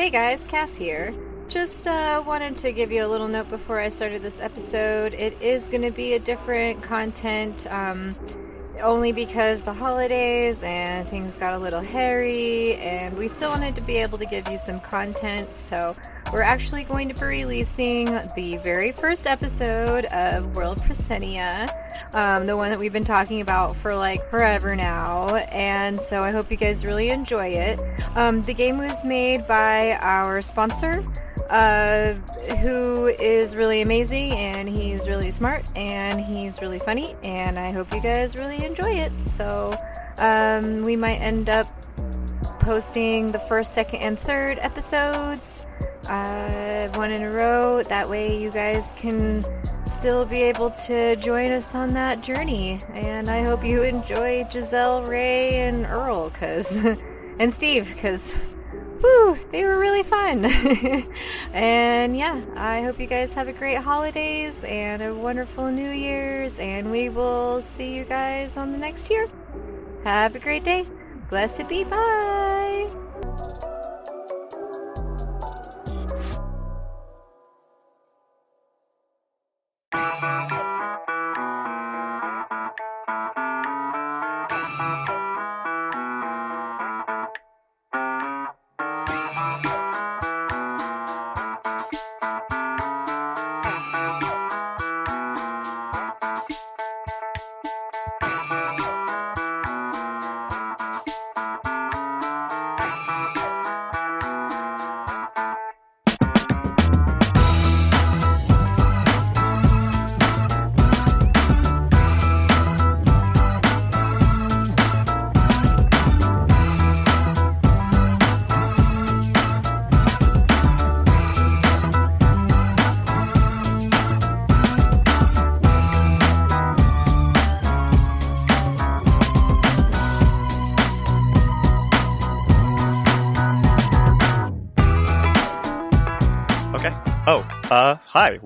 Hey guys, Cass here. Just uh, wanted to give you a little note before I started this episode. It is going to be a different content, um, only because the holidays and things got a little hairy, and we still wanted to be able to give you some content. So we're actually going to be releasing the very first episode of World Proscenia, um, the one that we've been talking about for like forever now. And so I hope you guys really enjoy it. Um, the game was made by our sponsor uh, who is really amazing and he's really smart and he's really funny and I hope you guys really enjoy it. So um, we might end up posting the first, second, and third episodes uh, one in a row. That way you guys can still be able to join us on that journey. And I hope you enjoy Giselle, Rae, and Earl, cause and Steve, cause whoo, they were really fun. and yeah, I hope you guys have a great holidays and a wonderful New Year's, and we will see you guys on the next year. Have a great day. Blessed be. Bye. Okay.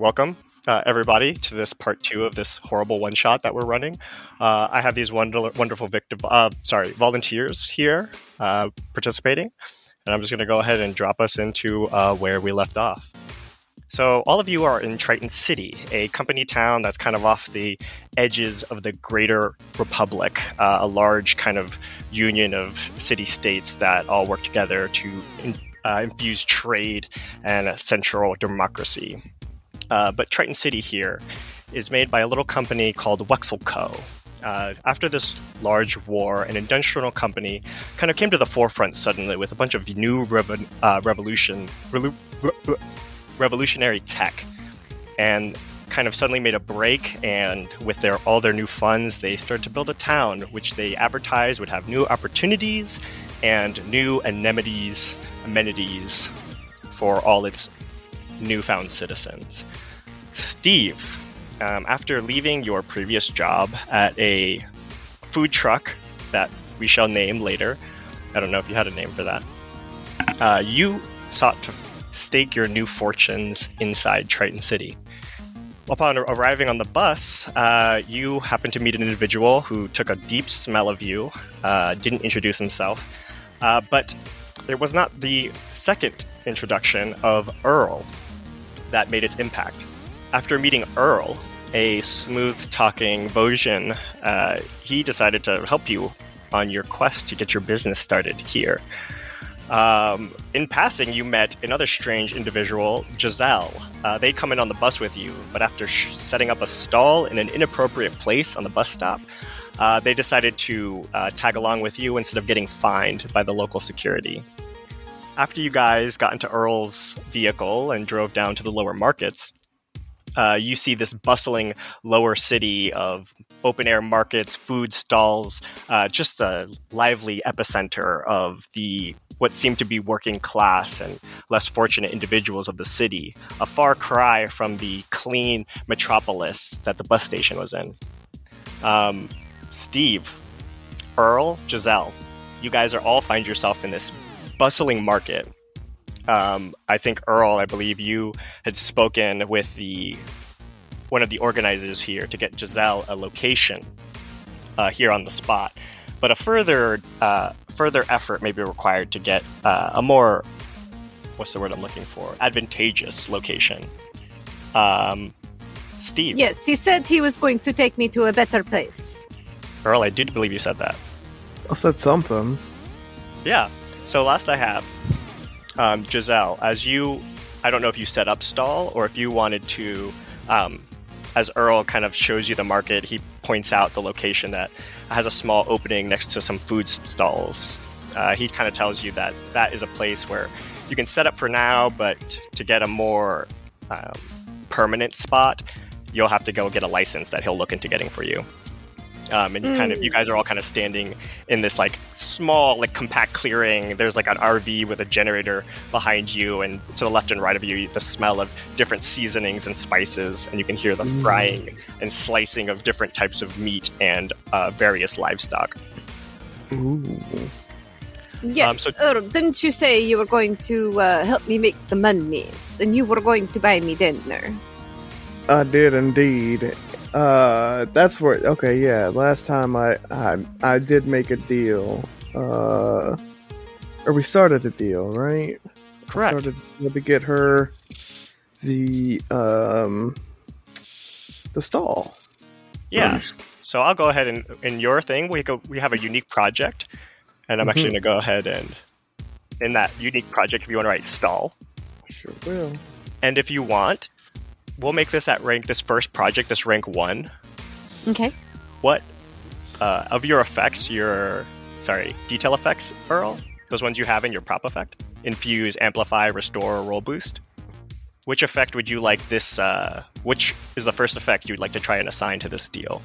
Welcome uh, everybody to this part two of this horrible one shot that we're running. Uh, I have these wonder- wonderful victim, uh, sorry, volunteers here uh, participating, and I'm just going to go ahead and drop us into uh, where we left off. So, all of you are in Triton City, a company town that's kind of off the edges of the greater republic, uh, a large kind of union of city states that all work together to in, infuse trade and a central democracy. Uh, but Triton City here is made by a little company called Wexel Co. Uh, after this large war, an industrial company kind of came to the forefront suddenly with a bunch of new revo- uh, revolution, relu- re- revolutionary tech, and kind of suddenly made a break. And with their all their new funds, they started to build a town, which they advertised would have new opportunities and new amenities, amenities for all its newfound citizens. Steve, um, after leaving your previous job at a food truck that we shall name later, I don't know if you had a name for that, uh, you sought to stake your new fortunes inside Triton City. Upon arriving on the bus, uh, you happened to meet an individual who took a deep smell of you, uh, didn't introduce himself, uh, but it was not the second introduction of Earl that made its impact. After meeting Earl, a smooth talking Bojin, uh, he decided to help you on your quest to get your business started here. Um, in passing, you met another strange individual, Giselle. Uh, they come in on the bus with you, but after sh- setting up a stall in an inappropriate place on the bus stop, uh, they decided to uh, tag along with you instead of getting fined by the local security. After you guys got into Earl's vehicle and drove down to the lower markets, uh, you see this bustling lower city of open air markets, food stalls, uh, just a lively epicenter of the what seemed to be working class and less fortunate individuals of the city, a far cry from the clean metropolis that the bus station was in. Um, Steve, Earl, Giselle, you guys are all find yourself in this bustling market. Um, I think Earl, I believe you had spoken with the one of the organizers here to get Giselle a location uh, here on the spot. But a further uh, further effort may be required to get uh, a more what's the word I'm looking for? Advantageous location. Um, Steve. Yes, he said he was going to take me to a better place. Earl, I do believe you said that. I said something. Yeah. So last I have, um, Giselle, as you, I don't know if you set up stall or if you wanted to, um, as Earl kind of shows you the market, he points out the location that has a small opening next to some food stalls. Uh, he kind of tells you that that is a place where you can set up for now, but to get a more um, permanent spot, you'll have to go get a license that he'll look into getting for you. Um, and you kind of you guys are all kind of standing in this like small like compact clearing there's like an rv with a generator behind you and to the left and right of you the smell of different seasonings and spices and you can hear the frying and slicing of different types of meat and uh, various livestock Ooh. Yes, so- Earl, didn't you say you were going to uh, help me make the monies and you were going to buy me dinner? I did indeed. Uh, that's where. Okay, yeah. Last time I I I did make a deal. Uh, or we started the deal, right? correct Started to get her the um the stall. yeah so i'll go ahead and in your thing we go we have a unique project and i'm actually Mhm. going to go ahead and in that unique project if you want to write stall Sure will. and if you want we'll make this at rank this first project this rank one Okay. what uh, of your effects, your sorry, detail effects, Earl, those ones you have in your prop effect, infuse, amplify, restore, roll boost. Which effect would you like this? Uh, which is the first effect you'd like to try and assign to this deal?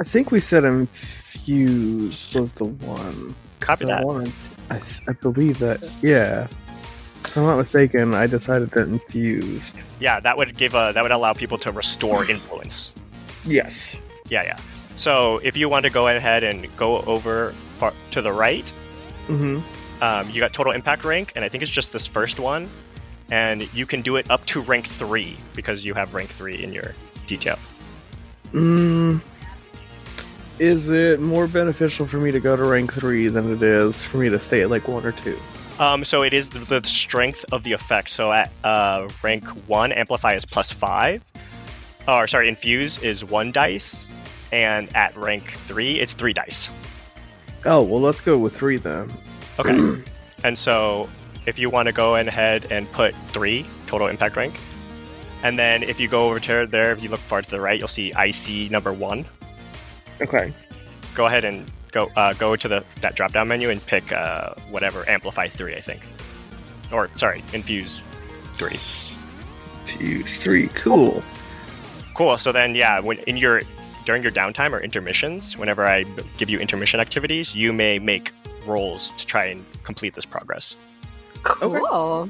I think we said infuse was the one. Copy that. I, wanted, I, I believe that. Yeah. If I'm not mistaken, I decided that infused. Yeah, that would give a that would allow people to restore influence. Yes. Yeah, yeah. So if you want to go ahead and go over far, to the right, Mm-hmm. um, you got total impact rank, and I think it's just this first one, and you can do it up to rank three because you have rank three in your detail. Mm, is it more beneficial for me to go to rank three than it is for me to stay at like one or two? Um, so it is the, the strength of the effect. So at uh, rank one, amplify is plus five, or sorry, infuse is one dice, and at rank three, it's three dice. Oh well, let's go with three then. Okay. and so if you want to go ahead and put three total impact rank, and then if you go over to there, if you look far to the right, you'll see IC number one. Okay. Go ahead and go uh, go to the that drop down menu and pick uh, whatever amplify three, I think, or sorry, infuse three. Fuse three. Cool. Cool. So then, yeah, when in your during your downtime or intermissions, whenever I give you intermission activities, you may make rolls to try and complete this progress. Cool.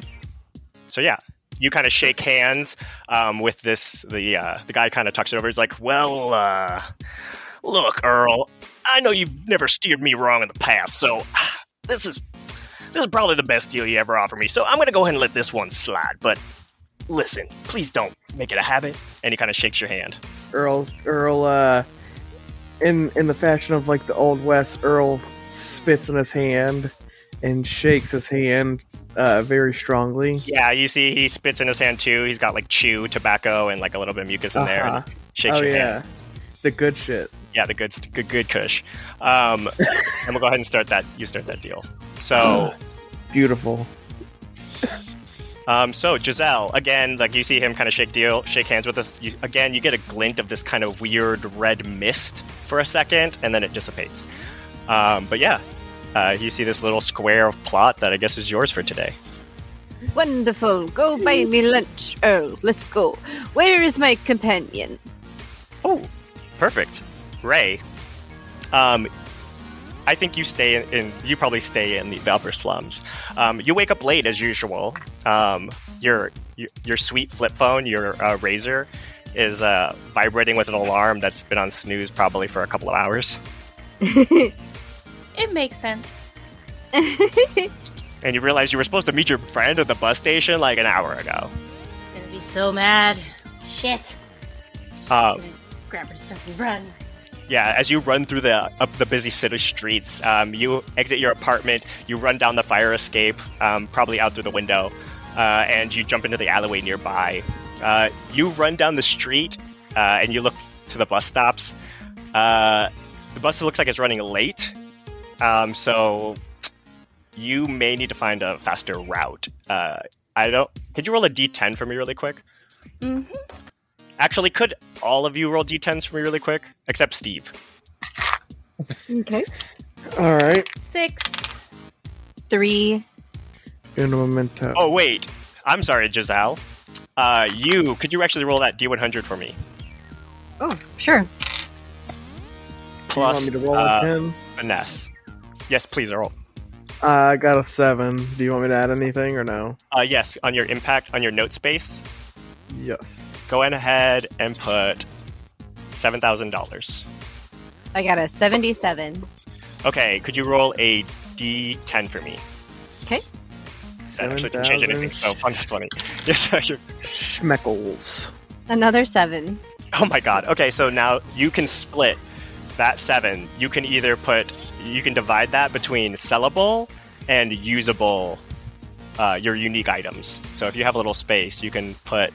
So yeah, you kind of shake hands um, with this. The uh, the guy kind of tucks it over. He's like, "Well, uh, look, Earl, I know you've never steered me wrong in the past, so this is this is probably the best deal you ever offered me. So I'm gonna go ahead and let this one slide. But listen, please don't make it a habit." And he kind of shakes your hand. Earl. Earl. Uh, in in the fashion of like the old west, Earl spits in his hand and shakes his hand uh, very strongly. Yeah, you see, he spits in his hand too. He's got like chew, tobacco, and like a little bit of mucus in there. Uh-huh. And shakes Oh your yeah, hand. the good shit. Yeah, the good, good, good Kush. Um, and we'll go ahead and start that. You start that deal. So, Beautiful. um, so Giselle again, like you see him kind of shake deal, shake hands with us. You, again, you get a glint of this kind of weird red mist for a second, and then it dissipates. Um, but yeah, uh, you see this little square of plot that I guess is yours for today. Wonderful. Go buy me lunch, Earl. Let's go. Where is my companion? Oh, perfect. Rae, um, I think you stay in, in you probably stay in the, upper slums. Um, you wake up late as usual. Um, your, your your sweet flip phone, your uh, Razr, is uh, vibrating with an alarm that's been on snooze probably for a couple of hours. It makes sense. And you realize you were supposed to meet your friend at the bus station like an hour ago. Gonna be so mad. Shit. Uh, grab her stuff and run. Yeah, as you run through the up the busy city streets, um, you exit your apartment, you run down the fire escape, um, probably out through the window, uh, and you jump into the alleyway nearby. Uh, you run down the street, uh, and you look to the bus stops. Uh, the bus looks like it's running late, um, so you may need to find a faster route. Uh, I don't. Could you roll a d10 for me really quick? Mm-hmm. Actually, could all of you roll d10s for me really quick, except Steve? Okay. All right. Six. Three. In a memento. Oh wait, I'm sorry, Giselle. Uh, you could you actually roll that d100 for me? Oh, sure. you want Plus me to roll uh, a ten? finesse. Yes, please roll. I got a seven. Do you want me to add anything or no? Uh, yes, on your impact on your note space, Yes. Go ahead and put seven thousand dollars. I got a 77. Okay, could you roll a d10 for me? Okay. That actually didn't change anything, so I'm just funny. Yes, you're Schmeckles. Another 7. Oh my god. Okay, so now you can split that seven. You can either put, you can divide that between sellable and usable, uh, your unique items. So if you have a little space, you can put,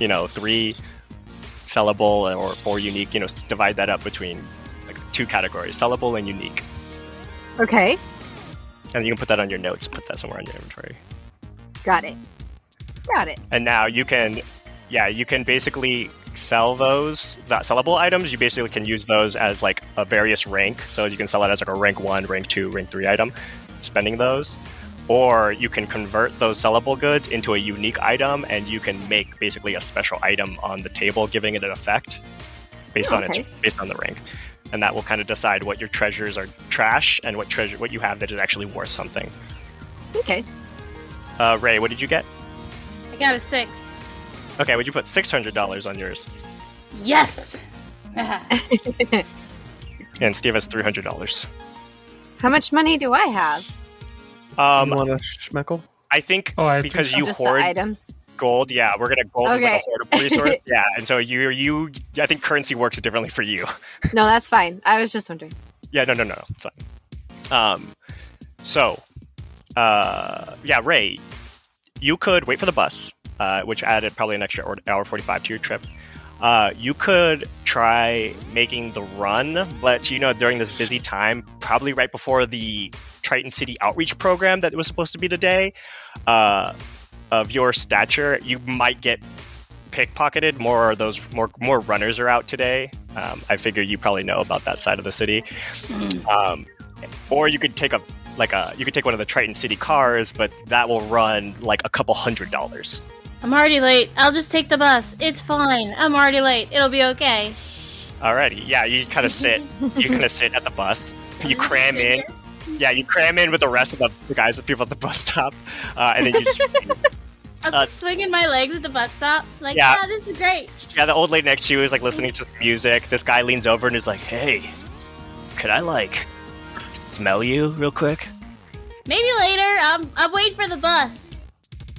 you know, three sellable or four unique. You know, divide that up between like two categories: sellable and unique. Okay. And you can put that on your notes. Put that somewhere on your inventory. Got it. Got it. and now you can yeah you can basically sell those that sellable items you basically can use those as like a various rank so you can sell it as like a rank 1 rank 2 rank 3 item spending those or you can convert those sellable goods into a unique item and you can make basically a special item on the table giving it an effect based on its based on the rank and that will kind of decide what your treasures are trash and what treasure what you have that is actually worth something Okay. uh, Rae what did you get I got a six. okay would you put $600 on yours Yes. and steve has $300 How much money do I have? Um, you want a schmeckle? I think Oh, I because you hoard items. gold, yeah, we're gonna gold is like a hoardable resource, yeah, and so you you I think currency works differently for you. No, that's fine. I was just wondering. yeah, no, no, no, it's fine. Um, so, uh, yeah, Rae, you could wait for the bus, uh, which added probably an extra hour forty five to your trip. Uh, you could try making the run, but you know during this busy time, probably right before the Triton City outreach program that was supposed to be today, uh, of your stature, you might get pickpocketed. More of those more more runners are out today. Um, I figure you probably know about that side of the city. Um, or you could take a like a you could take one of the Triton City cars, but that will run like a couple hundred dollars. I'm already late. I'll just take the bus. It's fine. I'm already late. It'll be okay. Alrighty, yeah, you kind of sit, you kind of sit at the bus, you cram in, yeah, you cram in with the rest of the, the guys, the people at the bus stop, uh, and then you just, I'm Uh, just swinging my legs at the bus stop. Like, Yeah. yeah, this is great. yeah, the old lady next to you is like listening to music. This guy leans over and is like, "Hey, could I like smell you real quick?" Maybe later. I'm I'm waiting for the bus.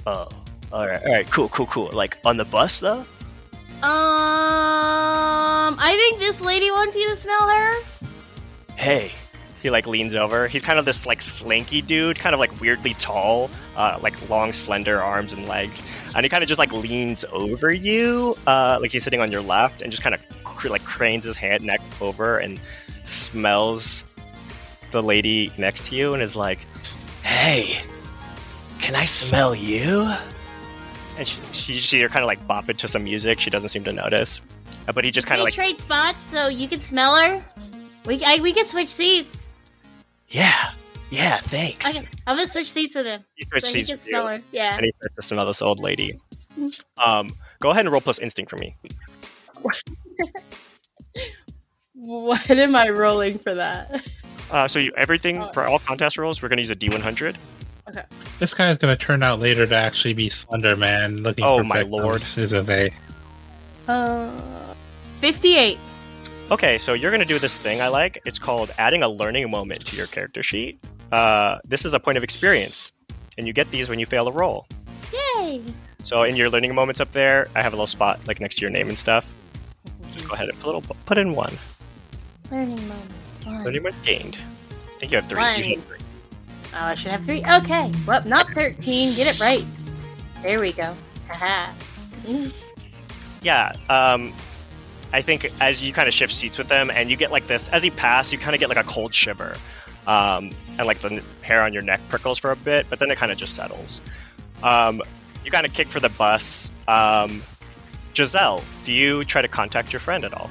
Oh, all right, all right, cool, cool, cool. Like on the bus though. Um, I think this lady wants you to smell her. hey he like leans over he's kind of this like slinky dude kind of like weirdly tall uh, like long slender arms and legs and he kind of just like leans over you uh, like he's sitting on your left and just kind of cr- like cranes his hand neck over and smells the lady next to you and is like hey can i smell you and she, she, she kind of like bopping to some music she doesn't seem to notice Uh, but he just kind of like trade spots so you can smell her. We I, we can switch seats. yeah yeah thanks Okay, I'm gonna switch seats with him He switched so he seats can with you. smell her. Yeah. and he starts to smell this old lady. Um, go ahead and roll plus instinct for me. What am I rolling for that? Uh, so you, everything Oh. for all contest rolls, we're to use a D100. This guy is going to turn out later to actually be Slender Man looking Oh, for my victims, lord. Isabel. Uh, fifty-eight. Okay, so you're going to do this thing I like. It's called adding a learning moment to your character sheet. Uh, this is a point of experience, and you get these when you fail a roll. Yay! So in your learning moments up there, I have a little spot like next to your name and stuff. Just go ahead and put, a little, put in one. Learning moments. One. Learning points gained. I think you have three. One. You have three. Oh, I should have three. Okay. Well, not 13. Get it right. There we go. Haha. Yeah. Um, I think as you kind of shift seats with them, and you get like this, as you pass, you kind of get like a cold shiver, um, and like the hair on your neck prickles for a bit, but then it kind of just settles. Um, you kind of kick for the bus. Um, Giselle, do you try to contact your friend at all?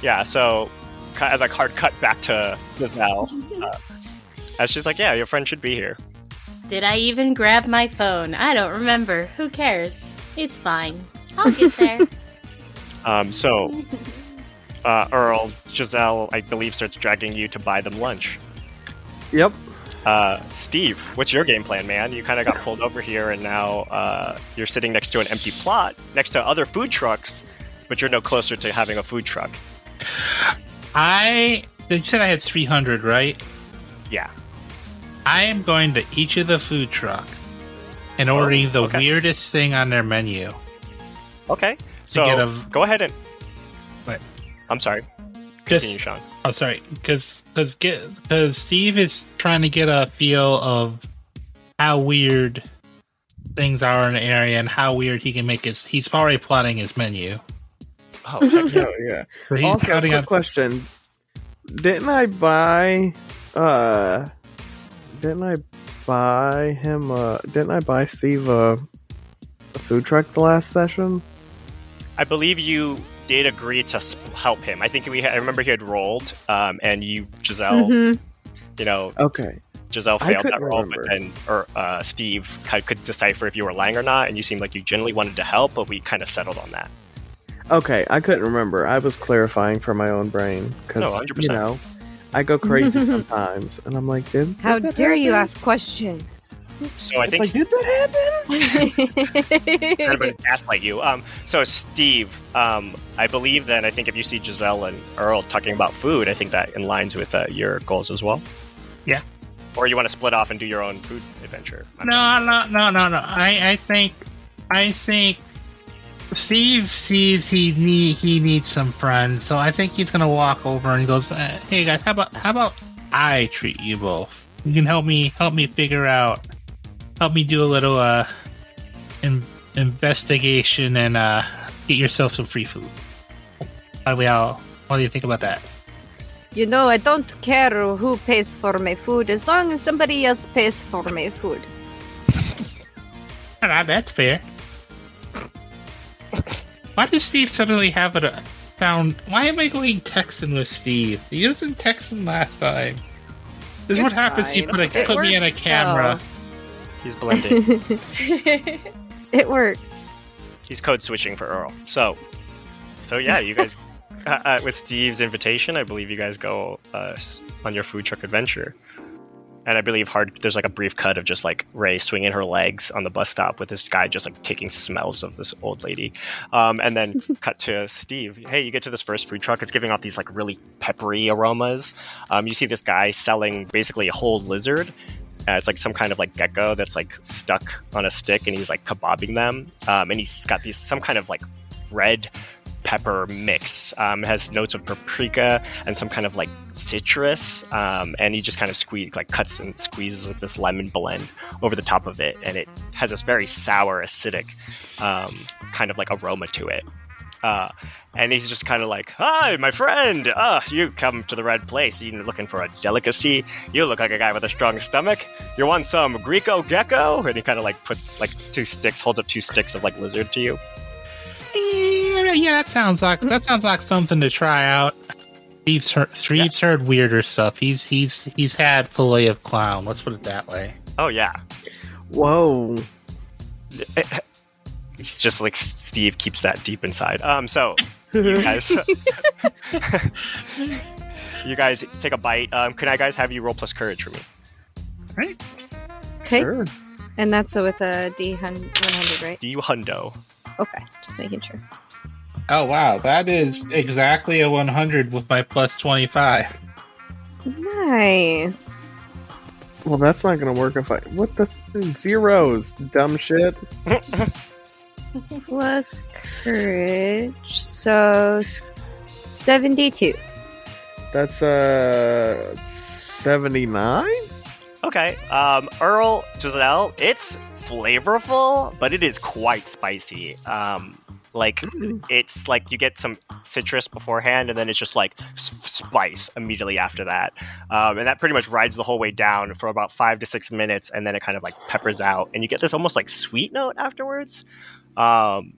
Yeah. So, kind of like hard cut back to Giselle, uh, as she's like, "Yeah, your friend should be here." Did I even grab my phone? I don't remember. Who cares? It's fine. I'll get there. Um, so, uh, Earl, Giselle, I believe, starts dragging you to buy them lunch. Yep. Uh, Steve, what's your game plan, man? You kind of got pulled over here, and now uh, you're sitting next to an empty plot, next to other food trucks, but you're no closer to having a food truck. I you said I had 300, right? Yeah. I am going to each of the food truck and ordering the okay. weirdest thing on their menu. Okay. get So a- go ahead and. Wait. I'm sorry. Just- Continue, Sean. Oh, sorry, because because get because Steve is trying to get a feel of how weird things are in the area and how weird he can make his. He's already plotting his menu. Oh, heck yeah. Oh yeah. So he's also, counting quick on. question: Didn't I buy? Uh, didn't I buy him? Uh, didn't I buy Steve a, a food truck the last session? I believe you did agree to help him. I think we. Had, I remember he had rolled, um, and you, Giselle, Mhm. you know, Okay. Giselle failed that couldn't roll, remember. but then or uh, Steve could, could decipher if you were lying or not, and you seemed like you genuinely wanted to help, but we kind of settled on that. Okay, I couldn't remember. I was clarifying for my own brain because No, you know I go crazy sometimes, and I'm like, did How did that dare you ask questions? So I It's think like, did that happen? kind of gonna gaslight you. Um, so Steve, um, I believe that I think if you see Giselle and Earl talking about food, I think that aligns with uh, your goals as well. Yeah. Or you want to split off and do your own food adventure? I don't know. No, no, no, no, no. I, I think, I think Steve sees he need he needs some friends, so I think he's gonna walk over and goes, uh, "Hey guys, how about how about I treat you both? You can help me help me figure out, help me do a little uh, in, investigation and uh, get yourself some free food. How do we all? What do you think about that? You know, I don't care who pays for my food as long as somebody else pays for my food. That's fair. Why does Steve suddenly have it sound? Why am I going Texan with Steve? He wasn't Texan last time. This is what It's happens. You put a, put me in a works camera. He's blending. It works. He's code switching for Earl. So, so yeah, you guys, uh, uh, with Steve's invitation, I believe you guys go uh, on your food truck adventure. And I believe hard. There's like a brief cut of just like Rae swinging her legs on the bus stop with this guy just like taking smells of this old lady, um, and then cut to Steve. Hey, you get to this first food truck. It's giving off these like really peppery aromas. Um, you see this guy selling basically a whole lizard. Uh, it's like some kind of like gecko that's like stuck on a stick, and he's like kebabbing them. Um, and he's got these some kind of like red pepper mix. Um, it has notes of paprika and some kind of like citrus. Um, and he just kind of squeeze like cuts and squeezes like this lemon blend over the top of it, and it has this very sour, acidic um, kind of like aroma to it. Uh, and he's just kind of like, "Hi, my friend. Ah, you come to the right place. You're looking for a delicacy. You look like a guy with a strong stomach. You want some Greco gecko?" And he kind of like puts like two sticks, holds up two sticks of like lizard to you. Yeah, yeah, that sounds like that sounds like something to try out. Steve's heard, Steve's heard weirder stuff. He's he's he's had fillet of clown. Let's put it that way. Oh yeah, Whoa. It's just like Steve keeps that deep inside. Um, so you guys, you guys take a bite. Um, can I guys have you roll plus courage for me? Right? Okay. Sure. And that's uh, with a D one hundred, right? Do you hundo? Okay. Just making sure. Oh wow, that is exactly a 100 with my plus 25. Nice. Well, that's not gonna work if I. What the zeros? Dumb shit. Plus courage. So 72. That's uh seventy nine. Okay. Um, Earl Giselle, it's flavorful, but it is quite spicy. Um, like it's like you get some citrus beforehand, and then it's just like spice immediately after that, um, and that pretty much rides the whole way down for about five to six minutes, and then it kind of like peppers out, and you get this almost like sweet note afterwards. Um,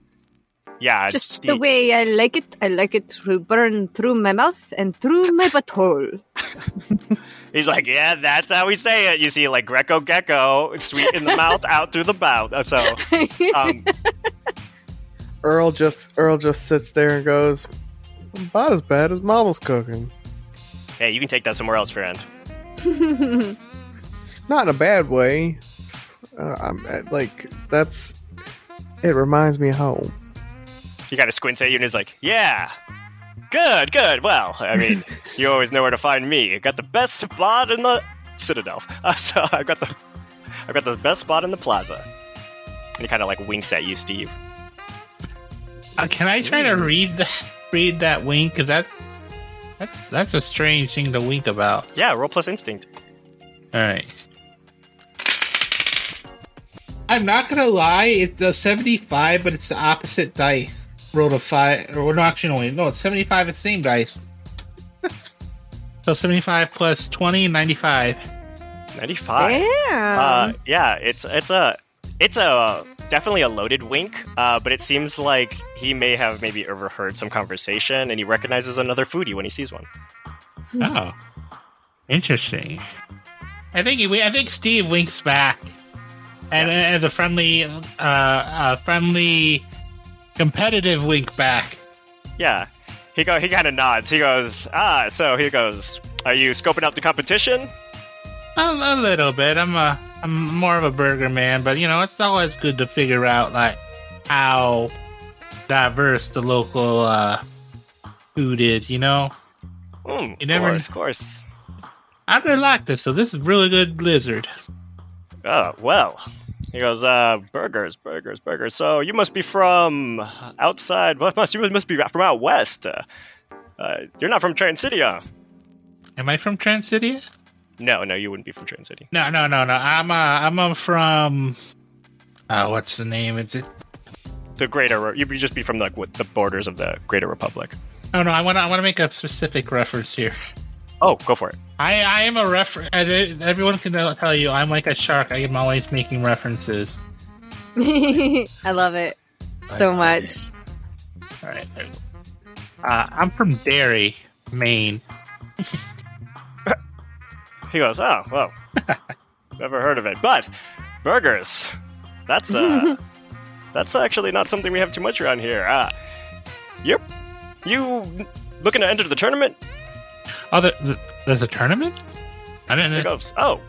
yeah, Just it's the way I like it. I like it to burn through my mouth and through my butthole. He's like, yeah, that's how we say it. You see, like Greco Gecko, sweet in the mouth, out through the mouth. Uh, So, um, Earl just Earl just sits there and goes, "About as bad as Mama's cooking." hey, you can take that somewhere else, friend. Not in a bad way. Uh, I'm uh, like that's. It reminds me of home. He kind of squints at you and is like, yeah, good, good. Well, I mean, you always know where to find me. I got the best spot in the Citadel. Uh, so I got the, I got the best spot in the plaza. And he kind of like winks at you, Steve. Uh, can I try to read that read that wink? Because that that's that's a strange thing to wink about. Yeah, roll plus instinct. All right. I'm not gonna lie, it's a 75, but it's the opposite dice. Rolled a five, or no, actually, no, wait, no, it's 75, it's the same dice. so 75 plus 20, 95. Ninety-five. Damn. Uh, yeah, it's it's a it's a definitely a loaded wink, uh, but it seems like he may have maybe overheard some conversation, and he recognizes another foodie when he sees one. Oh, interesting. I think he, I think Steve winks back, and as a friendly, uh, uh, friendly, competitive wink back. Yeah, he go he kind of nods. He goes, ah, so he goes, are you scoping out the competition? A, a little bit. I'm a I'm more of a burger man, but you know it's always good to figure out like how diverse the local uh, food is. You know, Hmm, You of course, of course. I really like this. So this is really good blizzard. Oh well. He goes, uh, burgers, burgers, burgers. So you must be from outside. What must you must be from out west? Uh, uh, you're not from Trans City, huh? Am I from Trans City? No, no, you wouldn't be from Trans City. No, no, no, no. I'm uh, I'm uh, from. Uh, what's the name? It's it. The Greater, you'd just be from like the borders of the Greater Republic. Oh no, I want I want to make a specific reference here. Oh, go for it. I I am a refer. uh, Everyone can tell you I'm like a shark. I am always making references. I love it so much. All right. Uh, I'm from Derry, Maine. He goes, oh, well, never heard of it. But burgers, that's uh, that's actually not something we have too much around here. Uh, yep. You looking to enter the tournament? Oh, the, the, there's a tournament. I He didn't. goes, oh.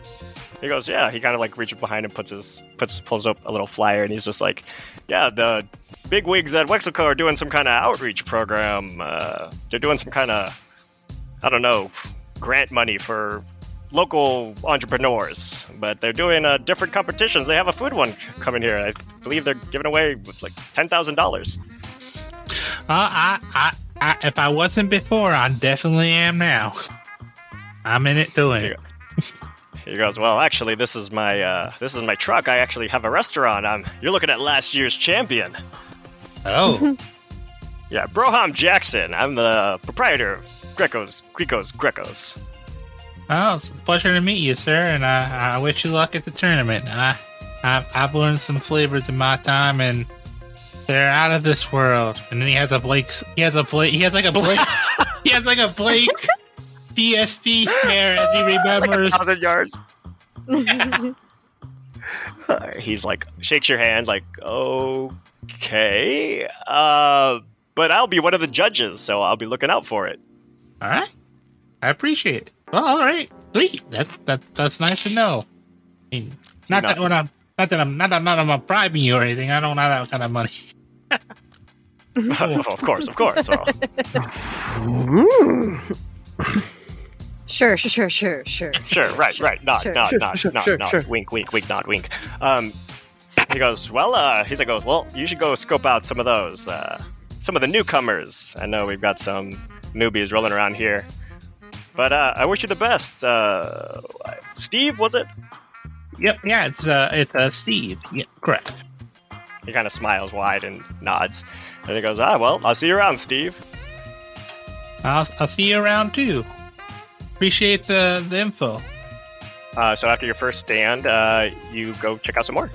He goes, yeah. He kind of like reaches behind and puts his puts pulls up a little flyer, and he's just like, yeah, the big wigs at Wexico are doing some kind of outreach program. Uh, they're doing some kind of, I don't know, grant money for local entrepreneurs, but they're doing uh, different competitions. They have a food one coming here. I believe they're giving away like ten thousand dollars. Uh, I, I, I, if I wasn't before, I definitely am now. I'm in it doing it. He goes, well, actually, this is my uh, this is my truck. I actually have a restaurant. Um, you're looking at last year's champion. Oh, Yeah, Broham Jackson. I'm the proprietor of Greco's Greco's Greco's. well, it's a pleasure to meet you, sir, and I, I wish you luck at the tournament. I, I, I've learned some flavors in my time, and they're out of this world. And then he has a Blake. He has a Blake. He has like a Blake. he has like a Blake PST stare as he remembers. like thousand yards. He's like shakes your hand, like okay, uh, but I'll be one of the judges, so I'll be looking out for it. All right, I appreciate it. Well, all right, sweet. That that that's nice to know. I mean, not that Nice. when I'm not that I'm not that not I'm bribing you or anything. I don't have that kind of money. of course, of course. Well. Sure, sure, sure, sure, sure. sure, right, right. Nod, Sure. nod, Sure, nod, sure, nod, sure, nod. sure. Wink, wink, wink, nod, wink. Um, he goes, well, uh, he's like, goes, well, you should go scope out some of those, uh, some of the newcomers. I know we've got some newbies rolling around here. But uh, I wish you the best. Uh, Steve, was it? Yep, yeah, it's uh, it's uh, Steve. Yeah, correct. He kind of smiles wide and nods. And he goes, ah, well, I'll see you around, Steve. I'll I'll see you around too. Appreciate the the info. Uh, so after your first stand, uh, you go check out some more.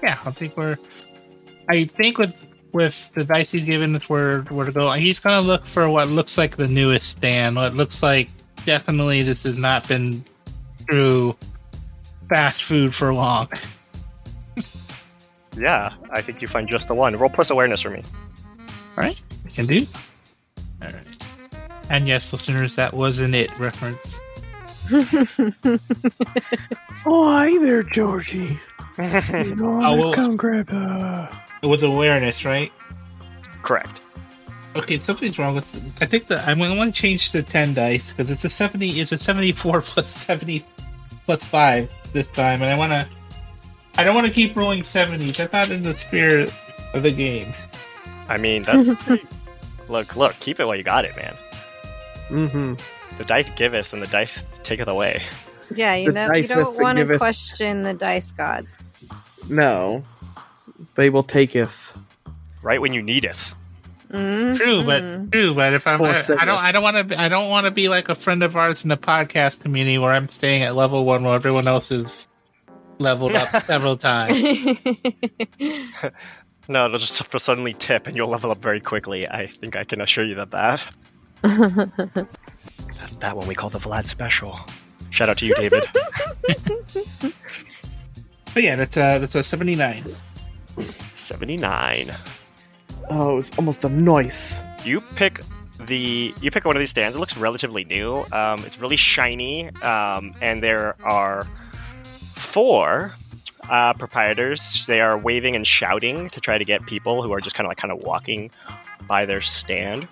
Yeah, I think we're. I think with with the dice he's given us where where to go, he's gonna look for what looks like the newest stand. What looks like definitely this has not been through fast food for long. Yeah, I think you find just the one. Roll plus awareness for me. All right, we can do. All right. And yes, listeners, that was an it reference. Oh, hi there, Georgie. You know, Oh, well- come grab uh It was awareness, right? Correct. Okay, something's wrong with. I think that I'm going to change to ten dice because it's a seventy. It's a seventy-four plus seventy plus five this time, and I want to. I don't want to keep rolling seventies. That's not in the spirit of the game. I mean, that's pretty... look, look, keep it while you got it, man. Mm-hmm. The dice give us, and the dice take it away. Yeah, you The know, you don't want to question the dice gods. No. They will taketh. Right when you need it. Mm, True, but true, but if I'm, Four I, I don't, I don't want to, I don't want to be like a friend of ours in the podcast community where I'm staying at level one while everyone else is leveled up several times. No, it'll just suddenly tip, and you'll level up very quickly. I think I can assure you that that. That's that one we call the Vlad special. Shout out to you, David. But yeah, that's a that's a seventy-nine. 79. Oh, it's almost a noise. You pick the you pick one of these stands. It looks relatively new. Um, it's really shiny, um, and there are four uh, proprietors. They are waving and shouting to try to get people who are just kind of like kind of walking by their stand.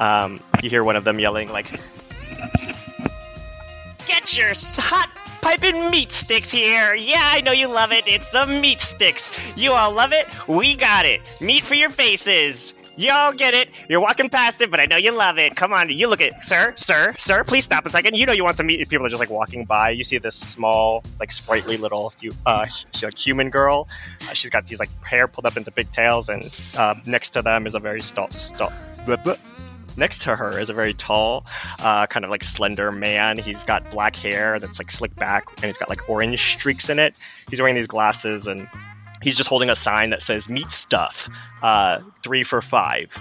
Um, you hear one of them yelling like, "Get your hot piping meat sticks here! Yeah, I know you love it. It's the meat sticks. You all love it. We got it. Meat for your faces." Y'all get it. You're walking past it, but I know you love it. Come on, you look at sir, sir, sir. Please stop a second. You know you want some meat. People are just like walking by. You see this small, like sprightly little, uh, human girl. Uh, she's got these like hair pulled up into big tails, and uh, next to them is a very st- st- blah, blah. Next to her is a very tall, uh, kind of like slender man. He's got black hair that's like slicked back, and he's got like orange streaks in it. He's wearing these glasses, and he's just holding a sign that says "Meat Stuff, uh, three for five.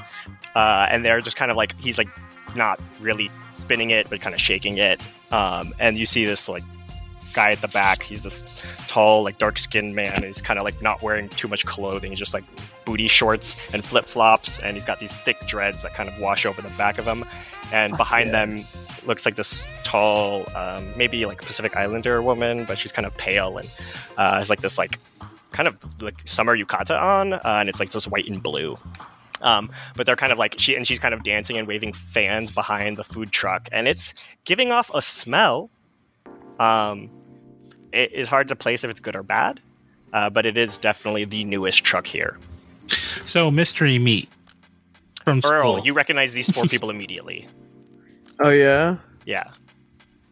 Uh, and they're just kind of like he's like not really spinning it, but kind of shaking it. Um, and you see this like guy at the back. He's this tall, like dark skinned man. He's kind of like not wearing too much clothing. He's just like booty shorts and flip flops, and he's got these thick dreads that kind of wash over the back of him. And behind yeah. them looks like this tall, um, maybe like Pacific Islander woman, but she's kind of pale and uh, has like this like kind of like summer yukata on, uh, and it's like just white and blue. Um, but they're kind of like she and she's kind of dancing and waving fans behind the food truck, and it's giving off a smell. Um, it is hard to place if it's good or bad, uh, but it is definitely the newest truck here. So mystery meat from Earl, school. you recognize these four people immediately. Oh yeah. Yeah.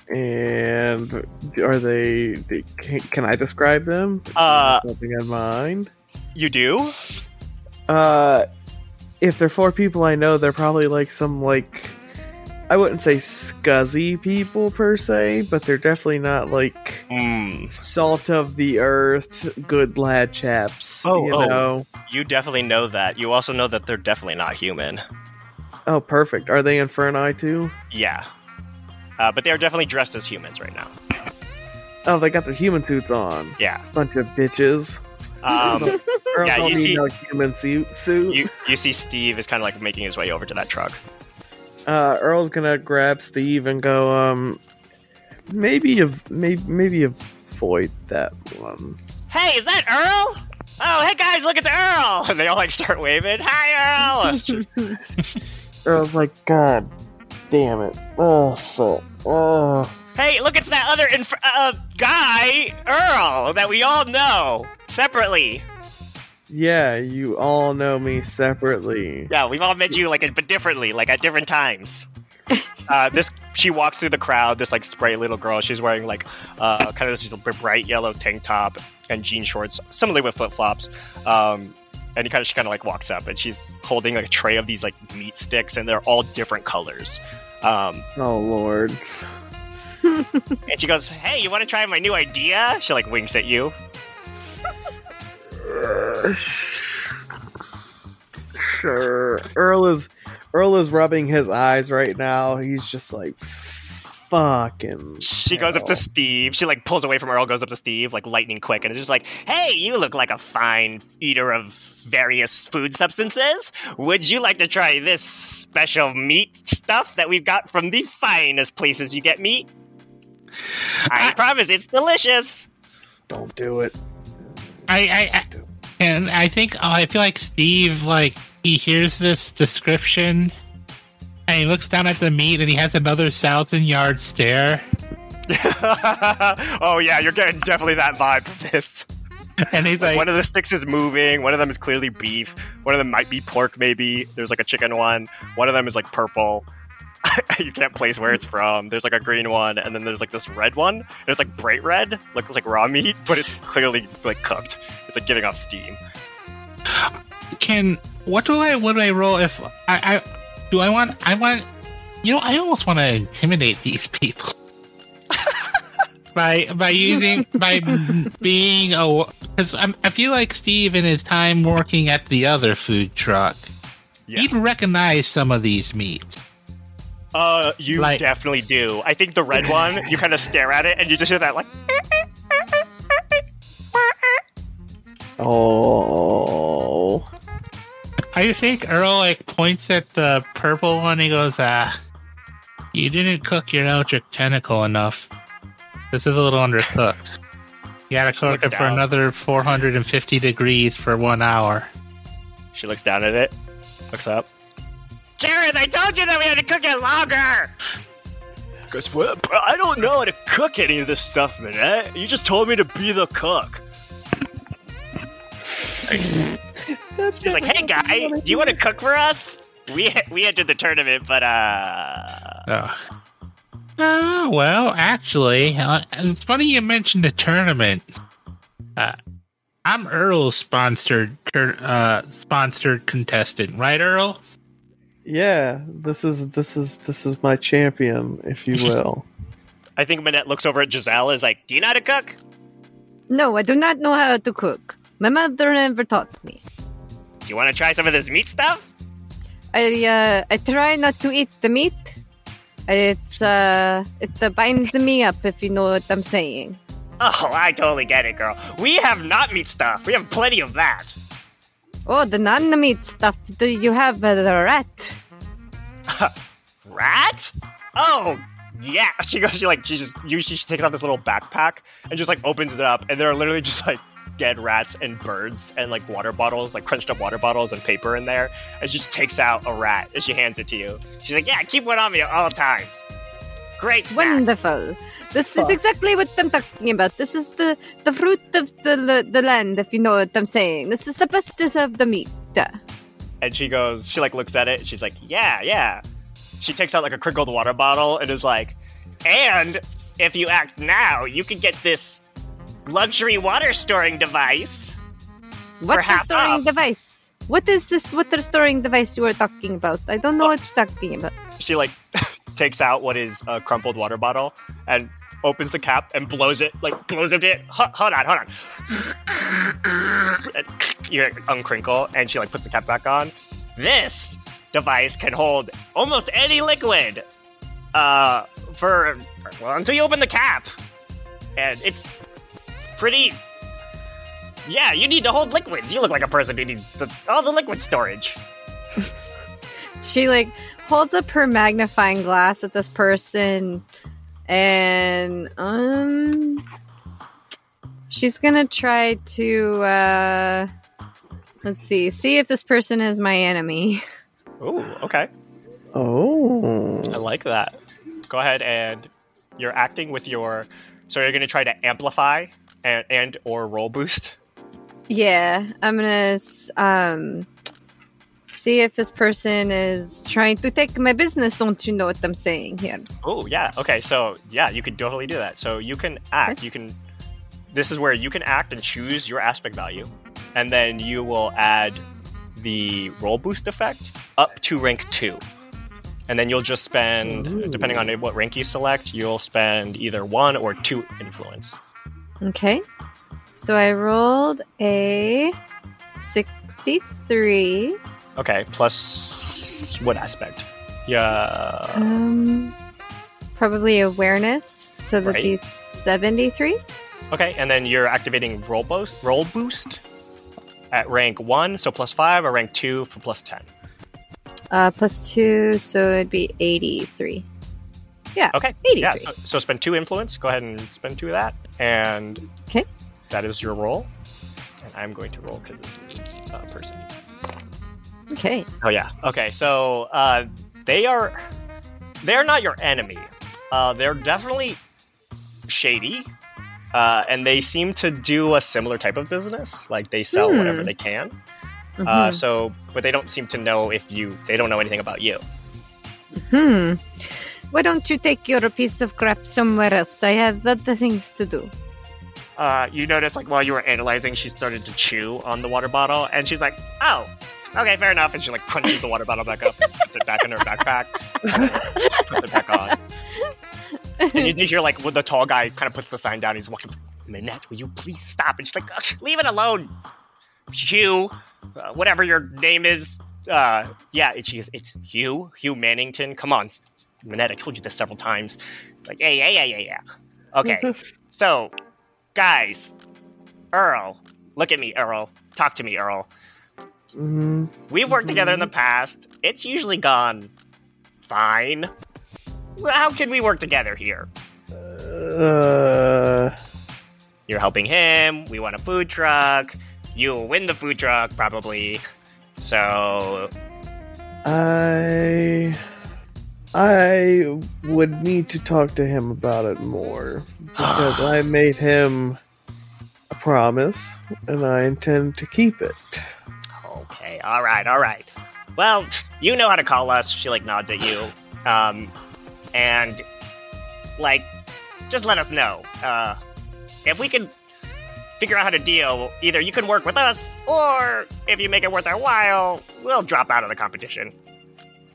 And are they? they- Can, can I describe them? Uh, Something in mind. you do? Uh, if they're four people I know, they're probably like some like I wouldn't say scuzzy people per se, but they're definitely not like Hmm. salt of the earth, good lad chaps. Oh, you oh. know. You definitely know that. You also know that they're definitely not human. Oh, perfect. Are they Inferni too? Yeah. Uh, but they are definitely dressed as humans right now. Oh, they got their human suits on. Yeah. Bunch of bitches. Um, Yeah, you see- no human suit. suit. you you see Steve is kind of like making his way over to that truck. Uh, Earl's gonna grab Steve and go, um, maybe av- maybe maybe avoid that one. Hey, is that Earl? Oh, hey guys, look, it's Earl! And they all like start waving. Hi, Earl! Earl's like, God damn it. Oh, fuck. Oh. hey, look, it's that other inf- uh, guy, Earl, that we all know separately. Yeah, you all know me separately. Yeah, we've all met you like, but differently, like at different times. Uh, this she walks through the crowd. This like spray little girl. She's wearing like uh, kind of this bright yellow tank top and jean shorts, similarly with flip flops. Um, and he kind of she kind of like walks up and she's holding like a tray of these like meat sticks and they're all different colors. Um, Oh lord. and she goes, "Hey, you want to try my new idea?" She like winks at you. Sure. Earl is Earl is rubbing his eyes right now. He's just like fucking. She goes up to. Steve. She like pulls away from Earl, goes up to Steve, like lightning quick, and is just like, "Hey, you look like a fine eater of various food substances. Would you like to try this special meat stuff that we've got from the finest places you get meat? I I- promise, it's delicious." Don't do it. I, I, I and I think oh, I feel like Steve like he hears this description and he looks down at the meat and he has another thousand yard stare oh yeah, you're getting definitely that vibe from this. and he's like one of the sticks is moving. One of them is clearly beef. One of them might be pork, maybe. There's like a chicken one. One of them is like purple. you can't place where it's from. There's like a green one, and then there's like this red one. It's like bright red, looks like raw meat, but it's clearly like cooked. It's like giving off steam. can what do I what do I roll if I, I do I want I want you know I almost want to intimidate these people by by using by being a because I feel like Steve in his time working at the other food truck Yeah. he'd recognize some of these meats. Uh, you Like- definitely do. I think the red one, you kind of stare at it, and you just hear that like. Oh. I think Earl like points at the purple one. He goes, "Ah, you didn't cook your electric tentacle enough. This is a little undercooked. You gotta cook looks it for another 450 degrees for one hour." She looks down at it, looks up. Jared, I told you that we had to cook it longer! Goes, what? Bro, I don't know how to cook any of this stuff, man. You just told me to be the cook. She's like, hey, guy, do you want to cook for us? We we entered the tournament, but, uh... Oh. Uh, well, actually, uh, it's funny you mentioned the tournament. Uh, I'm Earl's sponsored tur- uh, sponsored contestant, right, Earl? Yeah, this is this is this is my champion, if you will. I think Minette looks over at Giselle and is like, do you know how to cook? No, I do not know how to cook. My mother never taught me. You want to try some of this meat stuff? I uh, I try not to eat the meat. It's uh, it uh, binds me up if you know what I'm saying. Oh, I totally get it, girl. We have not meat stuff. We have plenty of that. Oh, the non-meat stuff. Do you have uh, the rat? Rat? Oh, yeah. She goes, she like, she just, she takes out this little backpack and just like opens it up, and there are literally just like dead rats and birds and like water bottles, like crunched up water bottles and paper in there. And she just takes out a rat and she hands it to you. She's like, yeah, keep one on me at all times. Great snack. Wonderful. This is exactly what I'm talking about. This is the, the fruit of the, the the land, if you know what I'm saying. This is the best of the meat. And she goes, she like looks at it. She's like, yeah, yeah. She takes out like a crinkled water bottle and is like, and if you act now, you can get this luxury water storing device. What off. device? What is this water restoring device you are talking about? I don't know what you're talking about. She like takes out what is a crumpled water bottle and opens the cap and blows it, like blows it. It. Hold, hold on, hold on. and you uncrinkle, and she like puts the cap back on. This device can hold almost any liquid. Uh, for well, until you open the cap, and it's pretty. Yeah, you need to hold liquids. You look like a person who needs the, all the liquid storage. She like holds up her magnifying glass at this person and um she's gonna try to uh let's see see if this person is my enemy Ooh, okay. Oh. I like that. Go ahead and you're acting with your. So you're going to try to amplify and and or roll boost. yeah i'm gonna um see if this person is trying to take my business. Don't you know what I'm saying here? Oh yeah. Okay. So yeah, you could totally do that. So you can act. You can. This is where you can act and choose your aspect value, and then you will add the roll boost effect up to rank two, and then you'll just spend, Ooh. depending on what rank you select, you'll spend either one or two influence. Okay. So I rolled a 63. Okay. Plus what aspect? Yeah. Um, probably awareness. So that'd be 73. Okay, and then you're activating roll boost, roll boost at rank one, so plus five, or rank two for plus ten. Uh, plus two, so it'd be 83. Yeah. Okay. 83. Yeah. So, so spend two influence. Go ahead and spend two of that, and Okay. that is your roll. And I'm going to roll because this is a person. Okay. Oh yeah. Okay. So uh, they are they're not your enemy. Uh, they're definitely shady, uh, and they seem to do a similar type of business. Like they sell Hmm. whatever they can. Uh, Mhm. so, but they don't seem to know if you. They don't know anything about you. Hmm. Why don't you take your piece of crap somewhere else? I have other things to do. Uh, you notice, like while you were analyzing, she started to chew on the water bottle, and she's like, "Oh, okay, fair enough." And she like crunches the water bottle back up, puts it back in her backpack, puts it back on. And you do hear like when the tall guy kind of puts the sign down. He's walking. Minette, will you please stop? And she's like, "Leave it alone, Hugh, uh, whatever your name is." Uh, yeah, it's it's, it's Hugh, Hugh Mannington. Come on, Minette. I told you this several times. Like, yeah, yeah, yeah, yeah, yeah. Okay, so guys, Earl, look at me, Earl. Talk to me, Earl. hmm We've worked together in the past. It's usually gone fine. How can we work together here? Uh, You're helping him. We want a food truck. You'll win the food truck, probably. So, I I would need to talk to him about it more because I made him a promise and I intend to keep it. okay, all right, all right. Well, you know how to call us. She like nods at you, um, and like, just let us know. Uh, if we can figure out how to deal, either you can work with us, or if you make it worth our while, we'll drop out of the competition.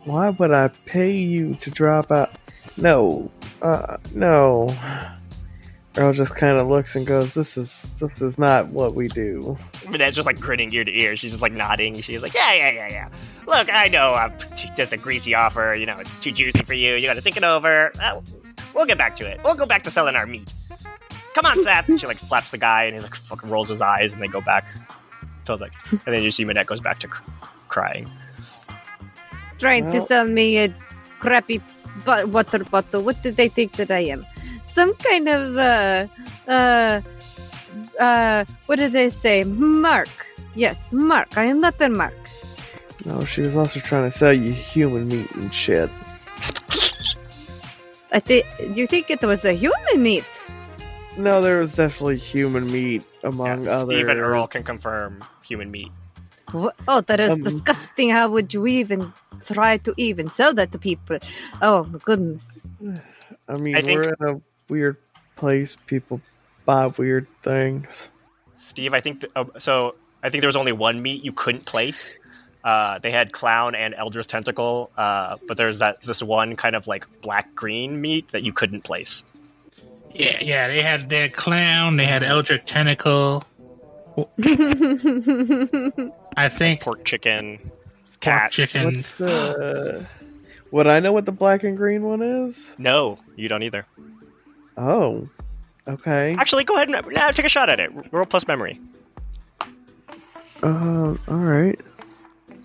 Why would I pay you to drop out? No, uh, no. Earl just kind of looks and goes, "This is this is not what we do." Minette's just like grinning ear to ear. She's just like nodding. She's like, yeah, yeah, yeah, yeah. Look, I know uh, just a greasy offer. You know, it's too juicy for you. You got to think it over. Uh, we'll get back to it. We'll go back to selling our meat. Come on, Seth. she like slaps the guy, and he's like fucking rolls his eyes, and they go back. Till like, and then you see Minette goes back to cr- crying. Trying to sell me a crappy bu- water bottle. What do they think that I am? Some kind of uh uh uh what did they say? Mark. Yes, Mark. I am not a Mark. No, she was also trying to sell you human meat and shit. I think you think it was a human meat. No, there was definitely human meat among Yeah, other. Steve and Earl can confirm human meat. Wha- Oh, that is Um, disgusting. How would you even try to even sell that to people? Oh my goodness. I mean, I think- we're in a weird place. People buy weird things. Steve, I think th- uh, so. I think there was only one meat you couldn't place. Uh, they had clown and eldritch tentacle, uh, but there's that this one kind of like black green meat that you couldn't place. Yeah, yeah. They had their clown. They had Eldritch Tentacle. I think Pork chicken, pork cat. chicken. What's the? Would I know what the black and green one is? No, you don't either. Oh, okay. Actually, go ahead and now take a shot at it. Roll plus memory. Um, all right.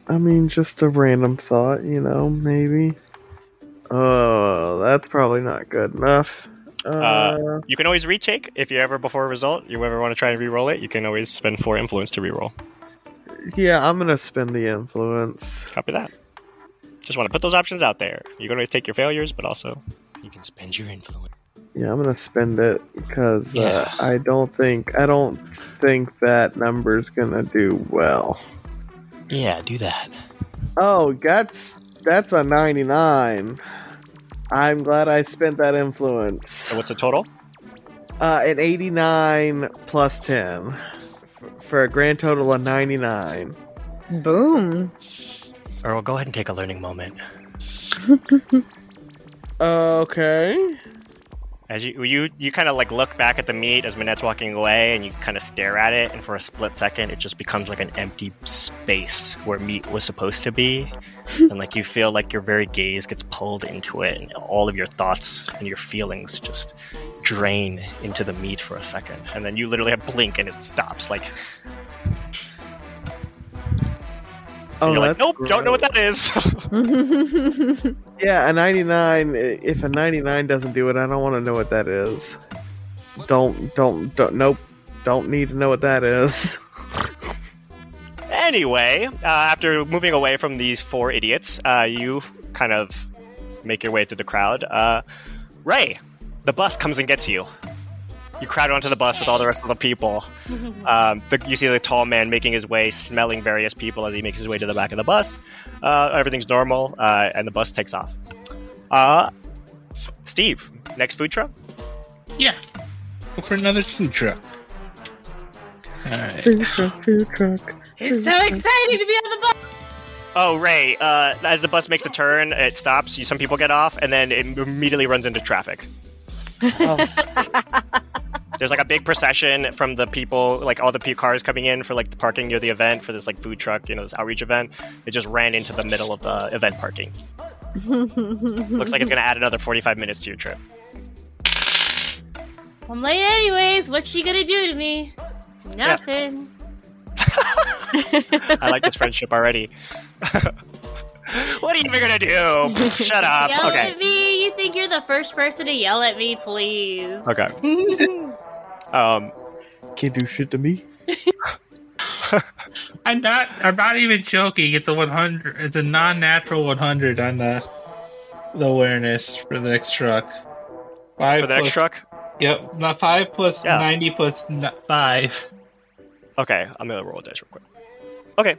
I mean, just a random thought, you know, maybe. Oh, that's probably not good enough. Uh, You can always retake if you ever before a result. You ever want to try and re-roll it, you can always spend four influence to re-roll. Yeah, I'm gonna spend the influence. Copy that. Just want to put those options out there. You can always take your failures, but also you can spend your influence. Yeah, I'm gonna spend it because Yeah. uh, I don't think I don't think that number's gonna do well. Yeah, do that. Oh, that's that's a 99. I'm glad I spent that influence. So what's the total? Uh, an 89 plus 10 f- for a grand total of 99. Boom. Earl, go ahead and take a learning moment. Okay. As you you you kind of like look back at the meat as Minette's walking away, and you kind of stare at it, and for a split second, it just becomes like an empty space where meat was supposed to be, and like you feel like your very gaze gets pulled into it, and all of your thoughts and your feelings just drain into the meat for a second, and then you literally have blink, and it stops. Like Oh, you're like, nope, don't know what that is. Yeah, a 99. If a 99 doesn't do it, I don't want to know what that is. Don't, don't, don't, nope. Don't need to know what that is. Anyway, uh, after moving away from these four idiots, uh, you kind of make your way through the crowd. Uh, Rae, the bus comes and gets you. You crowd onto the bus with all the rest of the people. Um, the, you see the tall man making his way, smelling various people as he makes his way to the back of the bus. Uh, everything's normal, uh, and the bus takes off. Uh, Steve, next food truck? Yeah. Look for another food truck. Alright. food truck, food truck. It's so exciting to be on the bus. Oh, Rae, uh, as the bus makes a turn, it stops. You, some people get off, and then it immediately runs into traffic. Oh, There's like a big procession from the people, like all the p- cars coming in for like the parking near the event for this like food truck, you know, this outreach event. It just ran into the middle of the event parking. Looks like it's gonna add another 45 minutes to your trip. I'm late anyways. What's she gonna do to me? Nothing. I like this friendship already. what are you even gonna do? Shut up. Yell Okay. at me. You think you're the first person to yell at me, please. Okay. Um, can't do shit to me. I'm not. I'm not even joking. It's a 100. It's a non-natural 100 on the the awareness for the next truck. Five for the next truck. Yep. Not five plus Yeah. 90 plus n- five. Okay, I'm gonna roll a dice real quick. Okay,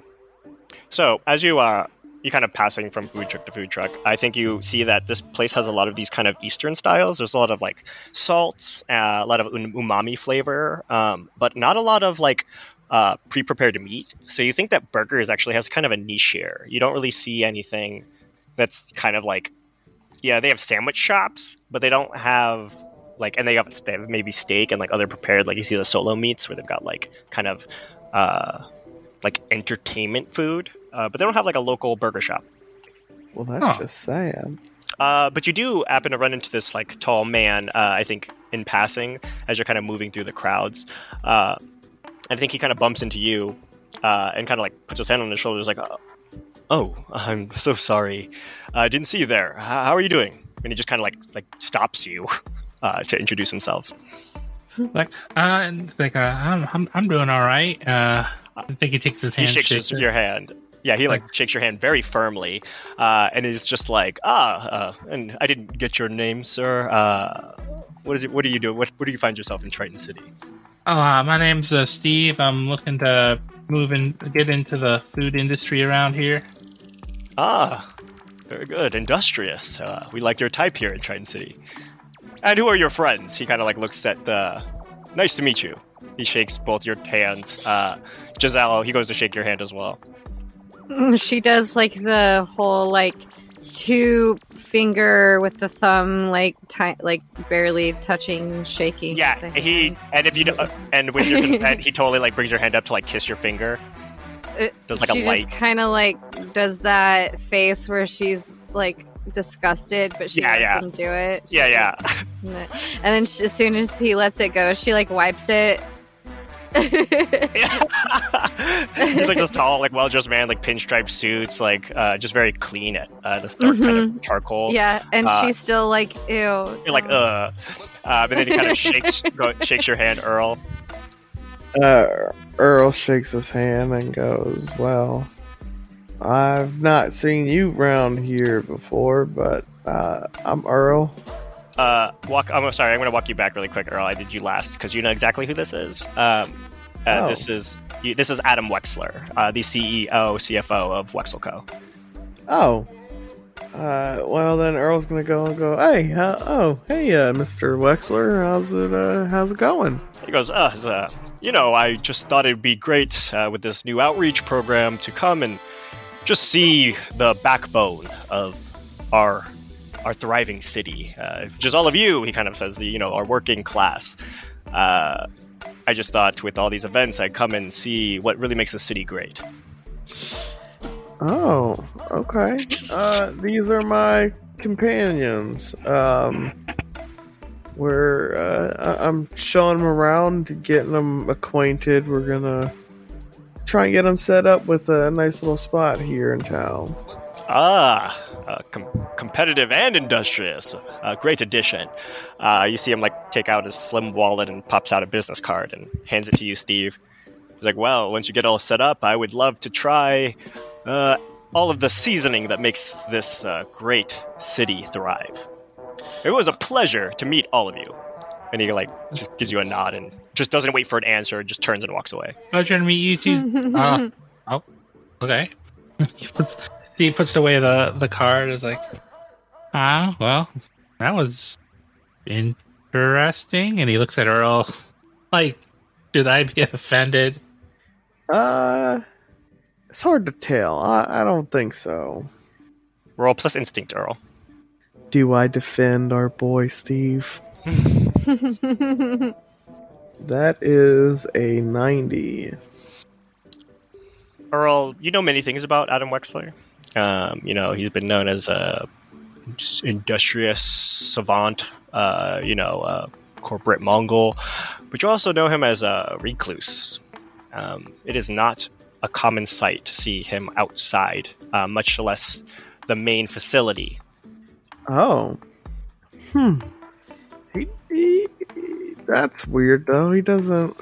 so as you uh, you kind of passing from food truck to food truck, I think you see that this place has a lot of these kind of Eastern styles. There's a lot of like salts, uh, a lot of um- umami flavor, um, but not a lot of like uh, pre-prepared meat. So you think that burgers actually has kind of a niche here. You don't really see anything that's kind of like, yeah, they have sandwich shops, but they don't have like, and they have, they have maybe steak and like other prepared, like you see the solo meats where they've got like kind of uh, like entertainment food, uh, but they don't have like a local burger shop. Well, that's Huh. just sad. Uh, but you do happen to run into this like tall man, uh, I think, in passing as you're kind of moving through the crowds. Uh, I think he kind of bumps into you uh, and kind of like puts his hand on his shoulders, like, "Oh, I'm so sorry. I didn't see you there. H- How are you doing?" And he just kind of like like stops you uh, to introduce himself. Like, uh, like, uh, I'm, I'm, I'm doing all right. Uh, I think he takes his He hand. shakes his, shakes your hand. Yeah, he like shakes your hand very firmly, uh, and is just like, ah, uh, and I didn't get your name, sir. Uh, what is it? What do you do? What, where do you find yourself in Triton City? Oh, uh, my name's uh, Steve. I'm looking to move in, get into the food industry around here. Ah, very good, industrious. Uh, we like your type here in Triton City. And who are your friends? He kind of like looks at the. Nice to meet you. He shakes both your hands. Uh, Giselle, he goes to shake your hand as well. She does like the whole like two finger with the thumb like ti- like barely touching shaking Yeah, he and if you do, uh, and with your consent, he totally like brings your hand up to like kiss your finger. Uh, Does like she a light. kind of like does that face where she's like disgusted but she Yeah, lets yeah. him do it Yeah, yeah. and then she, as soon as he lets it go she like wipes it He's like this tall, like well-dressed man, like pinstripe suits, like uh, just very clean at uh, this dark kind of charcoal. yeah and Uh, she's still like ew You're like, uh, uh, but then he kind of shakes go, shakes your hand, Earl. Uh, Earl shakes his hand and goes, Well, I've not seen you around here before, but uh, I'm Earl. Uh, walk. I'm sorry. I'm gonna walk you back really quick, Earl. I did you last because you know exactly who this is. Um, uh, Oh. this is this is Adam Wexler, uh, the CEO CFO of Wexelco. Oh. Uh, well then Earl's gonna go and go. Hey, how, oh, hey, uh, Mister Wexler, how's it? Uh, how's it going? He goes, uh, uh, you know, I just thought it'd be great uh, with this new outreach program to come and just see the backbone of our our thriving city, uh, just all of you. He kind of says the you know our working class. Uh, I just thought with all these events, I'd come and see what really makes the city great. Oh, okay. Uh, these are my companions. Um, we're uh, I- I'm showing them around, getting them acquainted. We're gonna try and get them set up with a nice little spot here in town. Ah, uh, com- competitive and industrious. Uh, great addition. Uh, you see him like take out his slim wallet and pops out a business card and hands it to you, Steve. He's like, "Well, once you get all set up, I would love to try uh, all of the seasoning that makes this uh, great city thrive." It was a pleasure to meet all of you. And he like just gives you a nod and just doesn't wait for an answer, just turns and walks away. Pleasure to meet you too. Uh, oh, okay. he puts away the the card. Is like, ah, well, that was interesting. And he looks at Earl, like, should I be offended? Uh, it's hard to tell. I, I don't think so. Roll plus instinct, Earl. Do I defend our boy Steve? That is a ninety. Earl, you know many things about Adam Wexler. Um, you know, he's been known as a industrious savant, uh, you know, a corporate Mongol, but you also know him as a recluse. Um, it is not a common sight to see him outside, uh, much less the main facility. Oh. Hmm. He, he, that's weird though. He doesn't.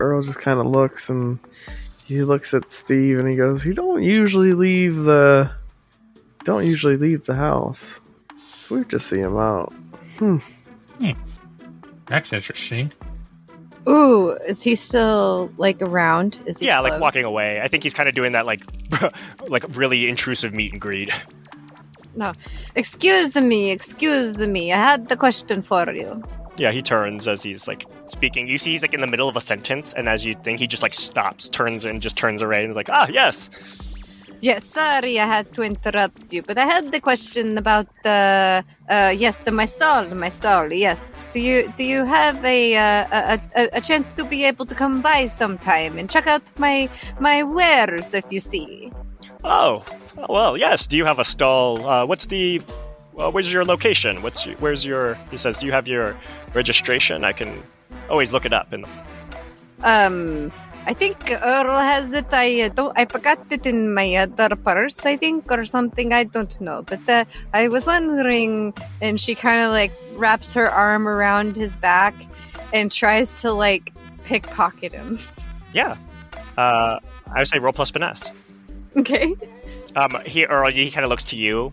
Earl just kind of looks and he looks at Steve and he goes, "You don't usually leave the. Don't usually leave the house. It's weird to see him out. Hmm. That's interesting. Ooh, is he still like around? Is he yeah, like walking away. I think he's kind of doing that, like, like really intrusive meet and greet. No, excuse me, excuse me. I had the question for you. Yeah, he turns as he's like speaking. You see, he's like in the middle of a sentence, and as you think, he just like stops, turns and just turns away, and is like, ah, yes. Yes, sorry I had to interrupt you, but I had the question about the uh, yes, the my stall, my stall. Yes, do you do you have a, uh, a a a chance to be able to come by sometime and check out my my wares if you see? Oh, well, yes. Do you have a stall? Uh, what's the? Uh, where's your location? What's your, where's your? He says, do you have your registration? I can always look it up. In the, Um, I think Earl has it. I uh, don't. I forgot it in my other purse. I think or something. I don't know. But uh, I was wondering, and she kind of like wraps her arm around his back and tries to like pickpocket him. yeah. Uh, I would say roll plus finesse. Okay. Um, he Earl, he kind of looks to you,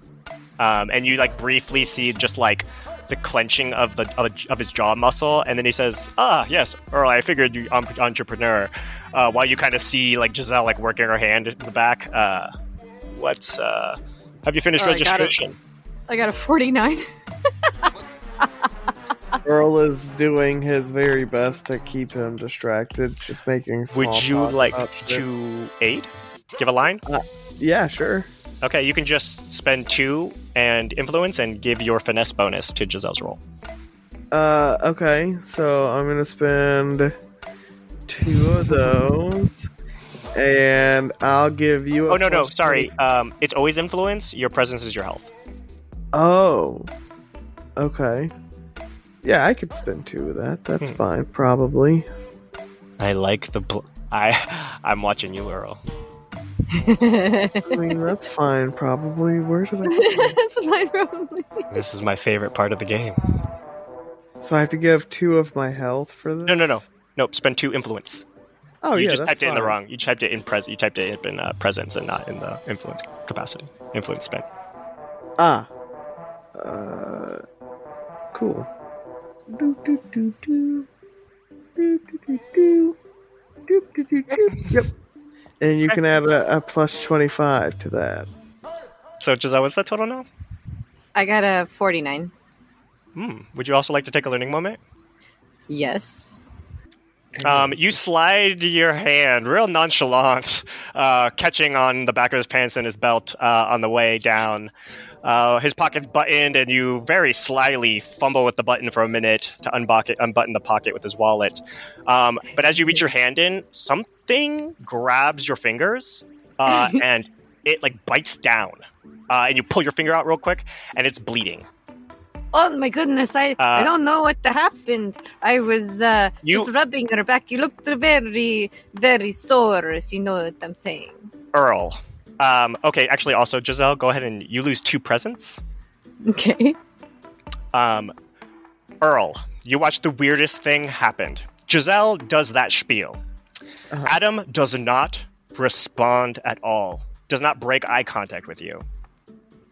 um, and you like briefly see just like the clenching of the of, of his jaw muscle, and then he says, "Ah, yes, Earl, I figured you um, entrepreneur." Uh, while you kind of see like Giselle like working her hand in the back. Uh, what's uh, have you finished Oh, I got it. registration? I got a forty-nine. Earl is doing his very best to keep him distracted, just making. Small Would you like to aid? Give a line. Yeah, sure. Okay, you can just spend two and influence and give your finesse bonus to Giselle's roll. Uh, okay, so I'm gonna spend two of those, and I'll give you. A Oh no no sorry. 20 Um, it's always influence. Your presence is your health. Oh, okay. Yeah, I could spend two of that. That's Hmm. fine, probably. I like the. Bl- I I'm watching you, Earl. I mean, that's fine, probably. Where did I? That's fine, probably. This is my favorite part of the game. so I have to give two of my health for this. No no no nope. Spend two influence. Oh yeah. you yeah, just that's typed it in the wrong. You typed it in pres. You typed it in uh, presence and not in the influence capacity. Influence spent. Ah. Uh. Cool. Do, do, do, do. Do, do, do, do. Do, do, do, do. Yep. And you can add a, a plus 25 to that. So Giselle, what's that total now? I got a 49. Hmm. Would you also like to take a learning moment? Yes. Um, you slide your hand real nonchalant, uh, catching on the back of his pants and his belt uh, on the way down. Uh, his pocket's buttoned, and you very slyly fumble with the button for a minute to unbucket, unbutton the pocket with his wallet. Um, but as you reach your hand in, something grabs your fingers, uh, and it like bites down. Uh, and you pull your finger out real quick, and it's bleeding. Oh my goodness, I, I Uh, don't know what happened. I was uh, You- just rubbing her back. You looked very, very sore, if you know what I'm saying. Earl. Um, okay, actually, also Giselle, go ahead and you lose two presence. Okay. Um, Earl, you watch the weirdest thing happened. Giselle does that spiel. Uh-huh. Adam does not respond at all. Does not break eye contact with you,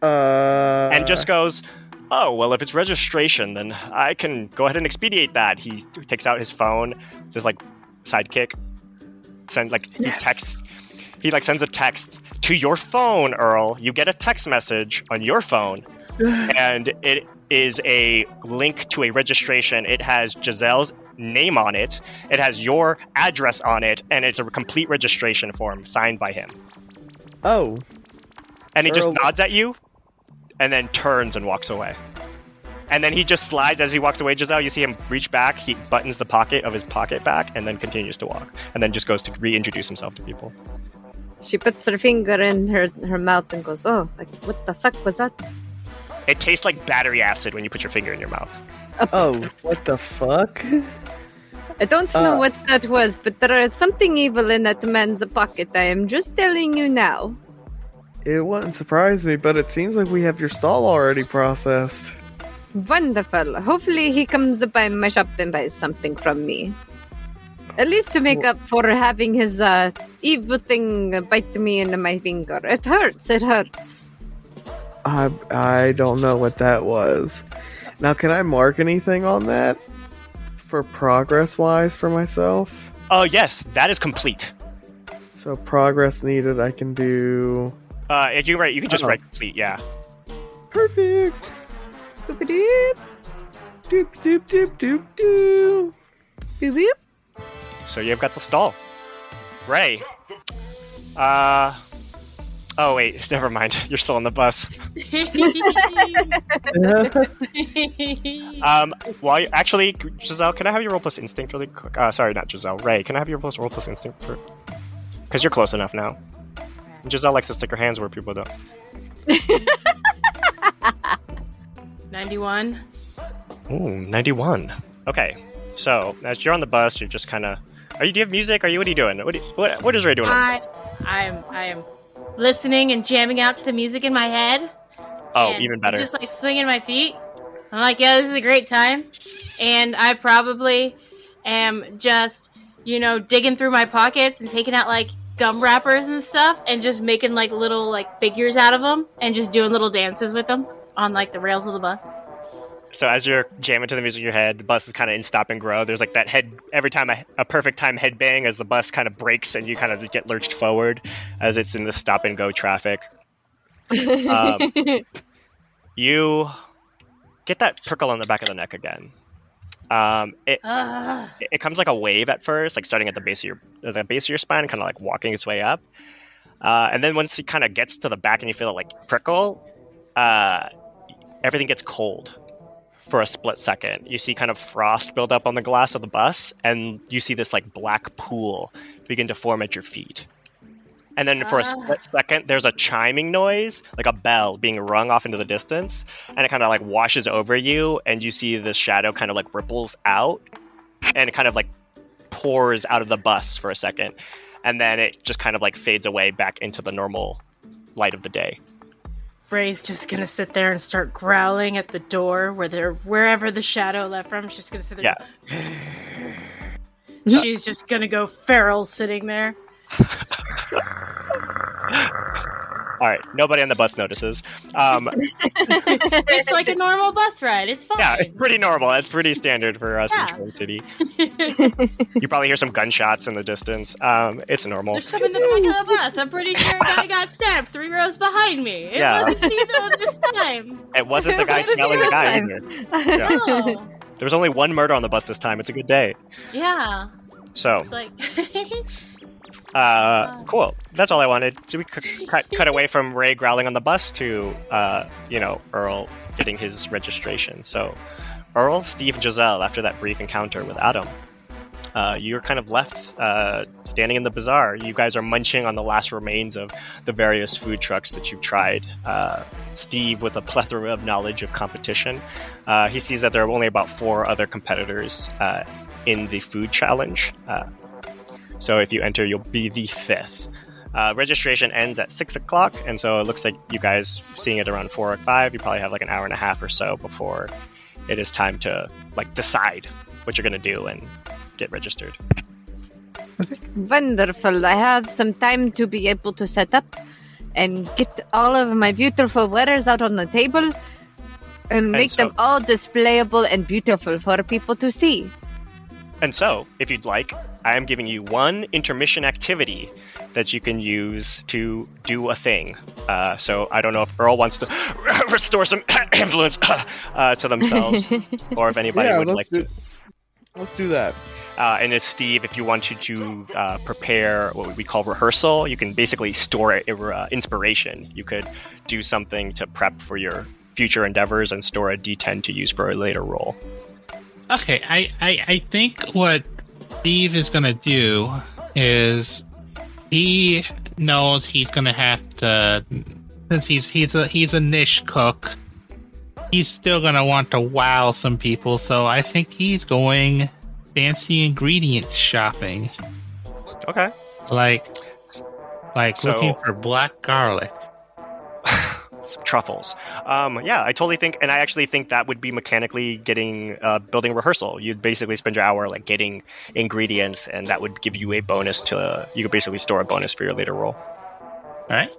Uh, and just goes, "Oh well, if it's registration, then I can go ahead and expedite that." He takes out his phone, just like sidekick, sends like he texts. He like sends a text to your phone, Earl. You get a text message on your phone and it is a link to a registration. It has Giselle's name on it, it has your address on it, and it's a complete registration form signed by him. oh, And he just nods at you and then turns and walks away. And then he just slides as he walks away, Giselle. You see him reach back, he buttons the pocket of his pocket back, and then continues to walk. And then just goes to reintroduce himself to people. She puts her finger in her, her mouth and goes, Oh, like, what the fuck was that? It tastes like battery acid when you put your finger in your mouth. oh, oh what the fuck? I don't know Uh. what that was, but there is something evil in that man's pocket. I am just telling you now. It wouldn't surprise me, but it seems like we have your stall already processed. Wonderful. Hopefully, he comes by my shop and buys something from me. At least to make up for having his uh, evil thing bite me into my finger. It hurts. It hurts. I I don't know what that was. Now, can I mark anything on that for progress wise for myself? Oh, yes, that is complete. So progress needed. I can do Uh, if you write, you can just Oh. write complete, yeah. perfect. Boop-a-doop, Doop doop doop doop doop. boop-boop. So you've got the stall. Rae. Uh. Oh wait, never mind. You're still on the bus. Um. While you, actually, Giselle, can I have your roll plus instinct really quick? Uh, sorry, not Giselle. Rae, can I have your plus roll plus instinct for? Because you're close enough now. Giselle likes to stick her hands where people don't. 91. Ooh, 91. Okay. So as you're on the bus, you're just kind of. Are you? Do you have music? Are you? What are you doing? What? Do you, what, what is Rae doing? I. I am, I am listening and jamming out to the music in my head. Oh, even better. Just like swinging my feet. I'm like, yeah, this is a great time. And I probably am just, you know, digging through my pockets and taking out like gum wrappers and stuff and just making like little like figures out of them and just doing little dances with them on like the rails of the bus. So as you're jamming to the music in your head, the bus is kind of in stop and grow. There's like that head every time a, a perfect time head bang as the bus kind of brakes and you kind of get lurched forward as it's in the stop and go traffic. Um, you get that prickle on the back of the neck again. Um, it, Ugh. it comes like a wave at first, like starting at the base of your the base of your spine, kind of like walking its way up. Uh, and then once it kind of gets to the back and you feel it like prickle, uh, everything gets cold for a split second. You see kind of frost build up on the glass of the bus, and you see this like black pool begin to form at your feet. And then for a Ah. split second, there's a chiming noise, like a bell being rung off into the distance, and it kind of like washes over you, and you see this shadow kind of like ripples out, and it kind of like pours out of the bus for a second, and then it just kind of like fades away back into the normal light of the day. Rae's just gonna sit there and start growling at the door where they're wherever the shadow left from. She's just gonna sit there. Yeah. She's just gonna go feral sitting there. All right, nobody on the bus notices. Um, it's like a normal bus ride. It's fine. yeah, it's pretty normal. It's pretty standard for us Yeah. in Train City. You probably hear some gunshots in the distance. Um, it's normal. There's some in the back of the bus. I'm pretty sure a guy got stabbed three rows behind me. It Yeah. wasn't me though this time. It wasn't the guy smelling the guy either. Yeah. No. There was only one murder on the bus this time. It's a good day. Yeah. So, It's like uh, cool. That's all I wanted. So we cut, cut away from Rae growling on the bus to, uh, you know, Earl getting his registration. So, Earl, Steve, and Giselle, after that brief encounter with Adam, uh, you're kind of left uh, standing in the bazaar. You guys are munching on the last remains of the various food trucks that you've tried. Uh, Steve, with a plethora of knowledge of competition, uh, he sees that there are only about four other competitors uh, in the food challenge. Uh, so if you enter, you'll be the fifth. Uh, registration ends at six o'clock, and so it looks like you guys seeing it around four or five. You probably have like an hour and a half or so before it is time to like decide what you're gonna do and get registered. Wonderful. I have some time to be able to set up and get all of my beautiful wares out on the table and make so- them all displayable and beautiful for people to see. And so, if you'd like, I am giving you one intermission activity that you can use to do a thing. Uh, so I don't know if Earl wants to restore some influence uh, to themselves, or if anybody yeah, would like let's to. let's do that. Uh, and if Steve, if you wanted to uh, prepare what we call rehearsal, you can basically store it, uh, inspiration. You could do something to prep for your future endeavors and store a D10 to use for a later roll. Okay, I, I, I think what Steve is gonna do is he knows he's gonna have to since he's he's a he's a niche cook. He's still gonna want to wow some people, so I think he's going fancy ingredient shopping, Okay. like like So- looking for black garlic. Some truffles. Um, yeah, I totally think, and I actually think that would be mechanically getting uh, building rehearsal. You'd basically spend your hour like getting ingredients, and that would give you a bonus to. You could basically store a bonus for your later roll. All right.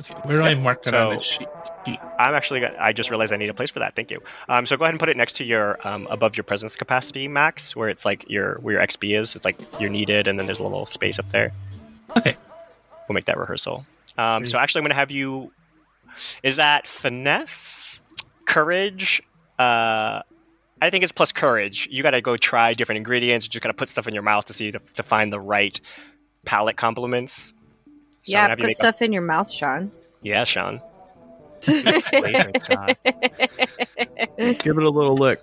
Okay, where do I mark that on so- the sheet? sheet? I'm actually. I just realized I need a place for that. Thank you. Um, so go ahead and put it next to your um, above your presence capacity max, where it's like your where your XP is. It's like you're needed, and then there's a little space up there. Okay. We'll make that rehearsal. Um, so actually, I'm going to have you. Is that finesse, courage? Uh, I think it's plus courage. You got to go try different ingredients. You just got to put stuff in your mouth to see to, to find the right palate complements. So yeah, gonna have you put make a- stuff in your mouth, Sean. yeah, Sean. Flavor, Give it a little lick.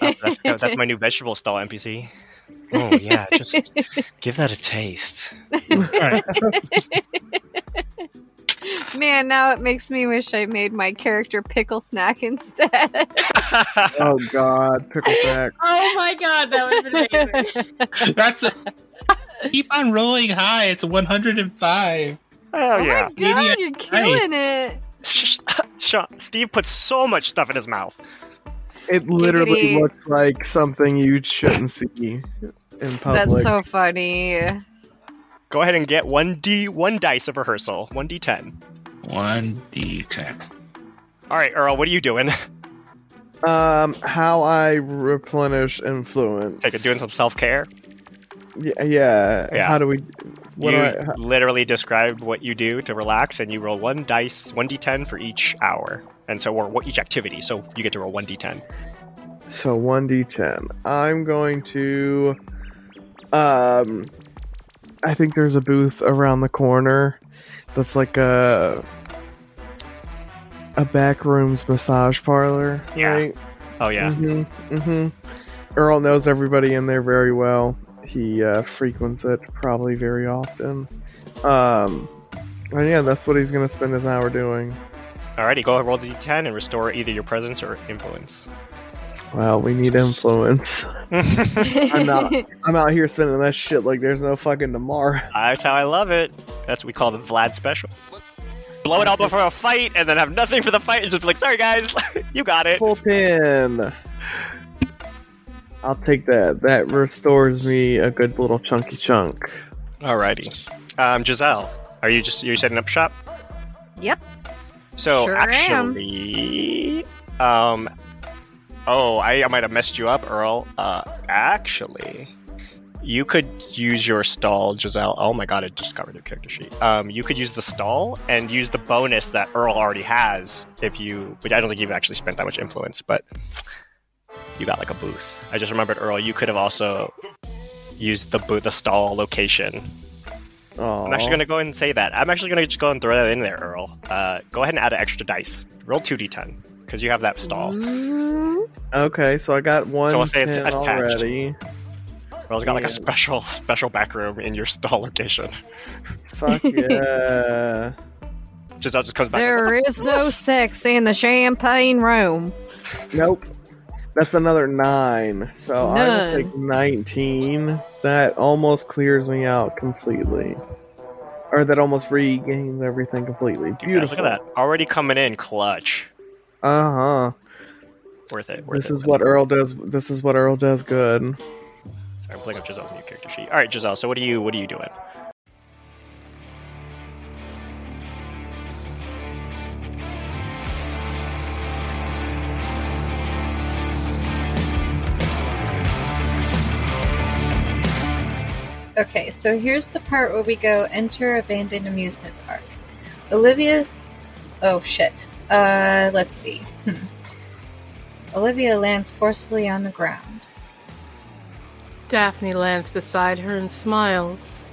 Oh, that's, that's my new vegetable stall NPC. Oh yeah, just give that a taste. All right. Man, now it makes me wish I made my character pickle snack instead. Oh God, pickle snack! Oh my god, that was amazing. That's a, keep on rolling high. It's 105. Oh oh yeah. my god, Maybe you're killing it. Sean, Steve puts so much stuff in his mouth. It literally Giggity. looks like something you shouldn't see in public. That's so funny. Go ahead and get one d one dice of rehearsal, one d10. 1d10. All right, Earl, what are you doing? Um, how I replenish influence. Take it, doing some self care. Yeah, yeah. Yeah. How do we? What you do I? how- literally described what you do to relax, and you roll one dice, one d10 for each hour, and so or what each activity. So you get to roll one d10. So one d10. I'm going to. Um, I think there's a booth around the corner that's like a a back rooms massage parlor. Yeah. Right? Oh yeah, Mm-hmm. Mm-hmm. Earl knows everybody in there very well. He uh, frequents it probably very often. Um, and yeah, that's what he's gonna spend his hour doing. Alrighty, go ahead, roll the d10 and restore either your presence or influence. Well, we need influence. I'm out. I'm out here spending that shit like there's no fucking tomorrow. That's how I love it. That's what we call the Vlad special. Blow it all before a fight, and then have nothing for the fight, and just be like, sorry guys, you got it. Full pin. I'll take that. That restores me a good little chunky chunk. Alrighty. Um, Giselle, are you just are you setting up shop? Yep. So Sure am. actually, um, oh, I, I might have messed you up, Earl. Uh, actually, you could use your stall, Giselle. Oh my god, I just discovered your character sheet. Um, you could use the stall and use the bonus that Earl already has if you. Which I don't think you've actually spent that much influence, but you got like a booth. I just remembered, Earl. You could have also used the booth, the stall location Oh, I'm actually going to go ahead and say that. I'm actually going to just go and throw that in there, Earl. Uh, go ahead and add an extra dice. Roll 2d10, because you have that stall. Mm, Okay, so I got one So I'll say it's 10 attached. already. Earl's got like a special special back room in your stall location. Fuck yeah. Just just comes back. there like, is no sex in the champagne room. nope. That's another nine. So I'm None. gonna take 19. That almost clears me out completely. Or that almost regains everything completely. Dude, guys, Beautiful. look at that. Already coming in clutch. Uh huh. Worth it. Worth This it. is what Earl does. This is what Earl does good. Sorry, I'm pulling up Giselle's new character sheet. All right, Giselle. So what are you what are you doing? Okay, so here's the part where we go enter abandoned amusement park. Olivia's. Oh shit. Uh, let's see. Hmm. Olivia lands forcefully on the ground. Daphne lands beside her and smiles.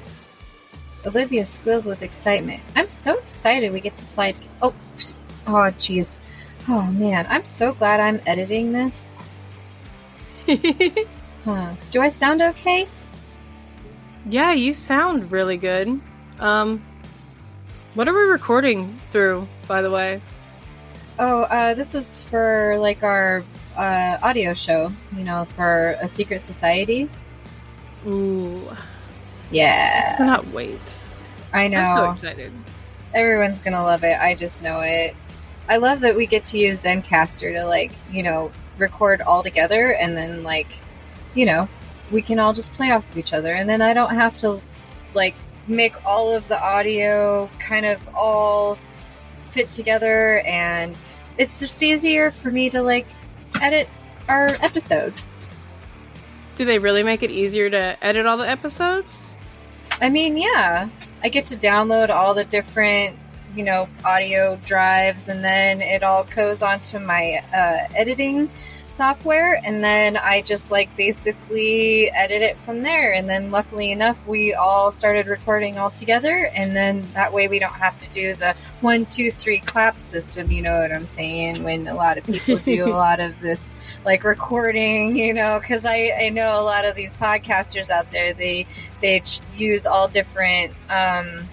Olivia squeals with excitement. I'm so excited we get to fly. To- oh, oh, jeez. Oh man, I'm so glad I'm editing this. Huh. Do I sound okay? yeah, you sound really good. Um, what are we recording through, by the way? Oh, uh, this is for like our uh, audio show. You know, for a secret society. Ooh, Yeah, cannot wait. I know. I'm so excited. Everyone's gonna love it. I just know it. I love that we get to use Zencastr to like, you know, record all together and then like, you know, we can all just play off of each other and then I don't have to like make all of the audio kind of all fit together and it's just easier for me to like edit our episodes. Do they really make it easier to edit all the episodes? I mean, yeah. I get to download all the different, you know, audio drives, and then it all goes onto my uh, editing software, and then I just like basically edit it from there. And then, luckily enough, we all started recording all together, and then that way we don't have to do the one, two, three clap system. You know what I'm saying? When a lot of people do a lot of this like recording, you know, because I I know a lot of these podcasters out there they they use all different um,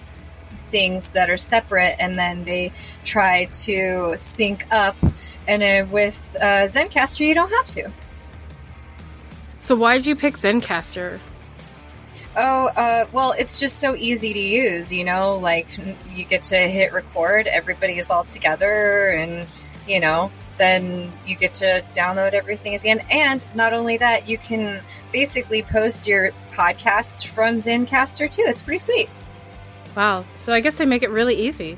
things that are separate and then they try to sync up. And uh, with uh, Zencastr you don't have to. So why did you pick Zencastr? oh uh, well it's just so easy to use you know? Like you get to hit record everybody is all together and you know then you get to download everything at the end. And not only that you can basically post your podcasts from Zencastr too. It's pretty sweet Wow. So I guess they make it really easy.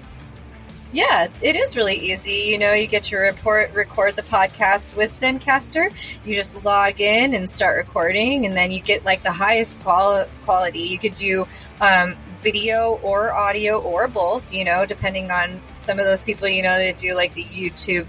Yeah, it is really easy. You know, you get to report record the podcast with Zencastr. You just log in and start recording, and then you get like the highest quali- quality. You could do um, video or audio or both. You know, depending on some of those people. You know, that do like the YouTube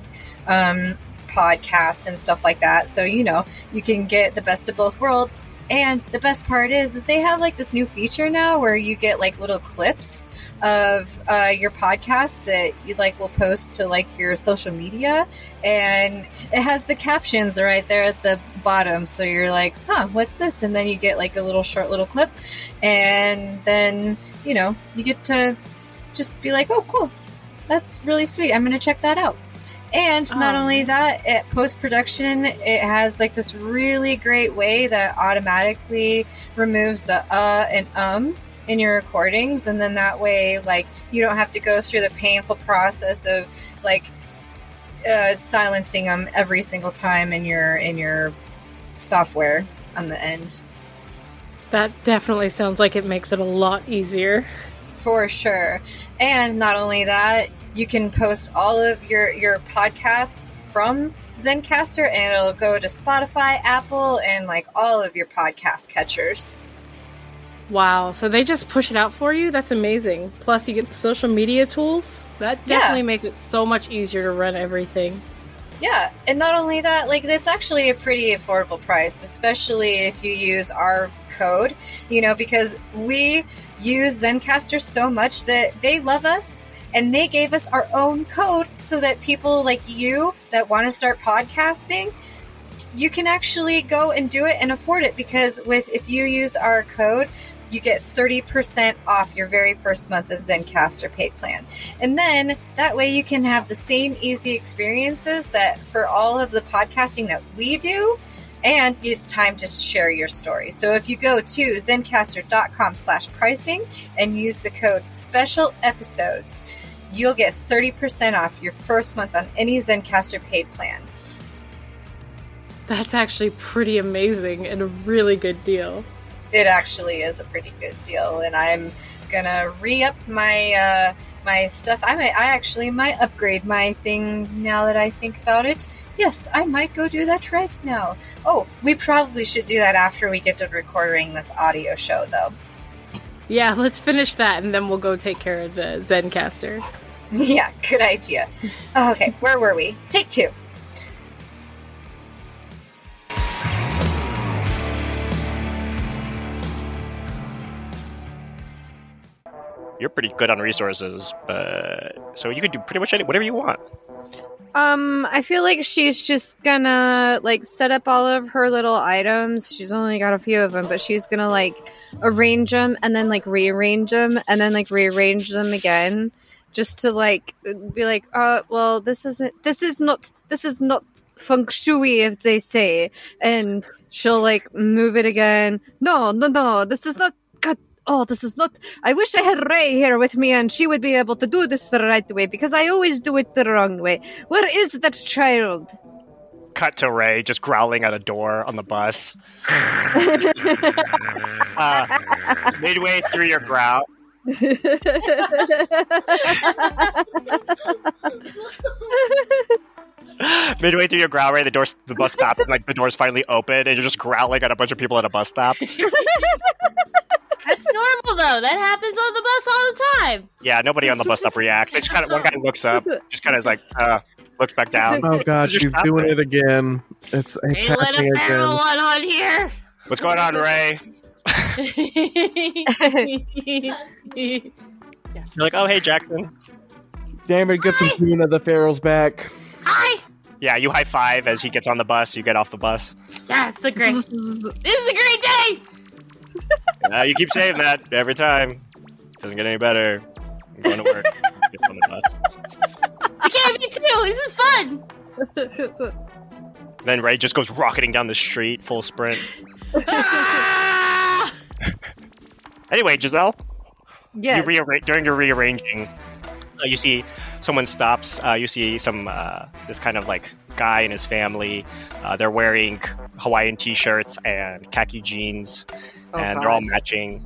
um, podcasts and stuff like that. So you know, you can get the best of both worlds. And the best part is, is they have like this new feature now where you get like little clips of uh, your podcast that you like will post to like your social media, and it has the captions right there at the bottom. So you're like, huh, what's this? And then you get like a little short little clip, and then you know you get to just be like, oh, cool, that's really sweet. I'm gonna check that out. And not Oh. only that, at post production, it has like this really great way that automatically removes the uh and ums in your recordings, and then that way, like, you don't have to go through the painful process of like uh, silencing them every single time in your in your software on the end. That definitely sounds like it makes it a lot easier. For sure. And not only that, you can post all of your your podcasts from Zencastr, and it'll go to Spotify, Apple, and like all of your podcast catchers. Wow. So they just push it out for you? That's amazing. Plus, you get the social media tools. That Yeah. definitely makes it so much easier to run everything. Yeah, and not only that, like it's actually a pretty affordable price, especially if you use our code, you know, because we use Zencastr so much that they love us and they gave us our own code so that people like you that want to start podcasting you can actually go and do it and afford it because with if you use our code you get 30% off your very first month of Zencastr paid plan. And then that way you can have the same easy experiences that for all of the podcasting that we do and it's time to share your story. So if you go to zencastr.com slash pricing and use the code special episodes, you'll get 30% off your first month on any Zencastr paid plan. That's actually pretty amazing and a really good deal. It actually is a pretty good deal, and I'm gonna re-up my uh, my stuff. I might, I actually might upgrade my thing now that I think about it. Yes, I might go do that right now. Oh, we probably should do that after we get to recording this audio show, though. Yeah, let's finish that and then we'll go take care of the Zencastr. yeah, good idea. Okay, where were we? Take two. You're pretty good on resources, but so you can do pretty much any whatever you want. Um, I feel like she's just gonna like set up all of her little items. She's only got a few of them, but she's gonna like arrange them and then like rearrange them and then like rearrange them again, just to like be like, uh, well, this isn't, this is not, this is not feng shui, if they say, and she'll like move it again. No, no, no, this is not. God, oh, this is not. I wish I had Rae here with me, and she would be able to do this the right way because I always do it the wrong way. Where is that child? Cut to Rae just growling at a door on the bus. uh, midway through your growl, midway through your growl, Rae, the door, the bus stops, and like the doors finally open, and you're just growling at a bunch of people at a bus stop. That's normal though. That happens on the bus all the time. Yeah, nobody on the bus stop reacts. They just kind of one guy looks up, just kind of like uh, looks back down. Oh god, she's doing it. it again. It's Hey, it's let a happening again. one on here. What's going on, Rae? You're like, oh hey Jackson. Damn it, get some tune of the Pharaohs back. Hi. Yeah, you high five as he gets on the bus. You get off the bus. That's a great. This is a great day. Uh, you keep saying that every time. Doesn't get any better. I'm going to work. Get on the bus. I can't be too. This is fun. Then Rae just goes rocketing down the street, full sprint. Anyway, Giselle, yes. you rearra- during your rearranging, uh, you see someone stops. Uh, you see some uh, this kind of like guy and his family. Uh, they're wearing Hawaiian t-shirts and khaki jeans, Oh, and they're all matching.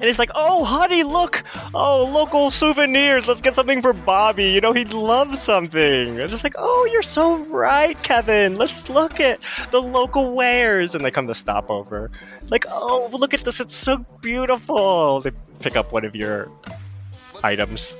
And it's like, oh, honey, look! Oh, local souvenirs. Let's get something for Bobby. You know, he'd love something. It's just like, oh, you're so right, Kevin. Let's look at the local wares. And they come to stop over. Like, oh, look at this. It's so beautiful. They pick up one of your items.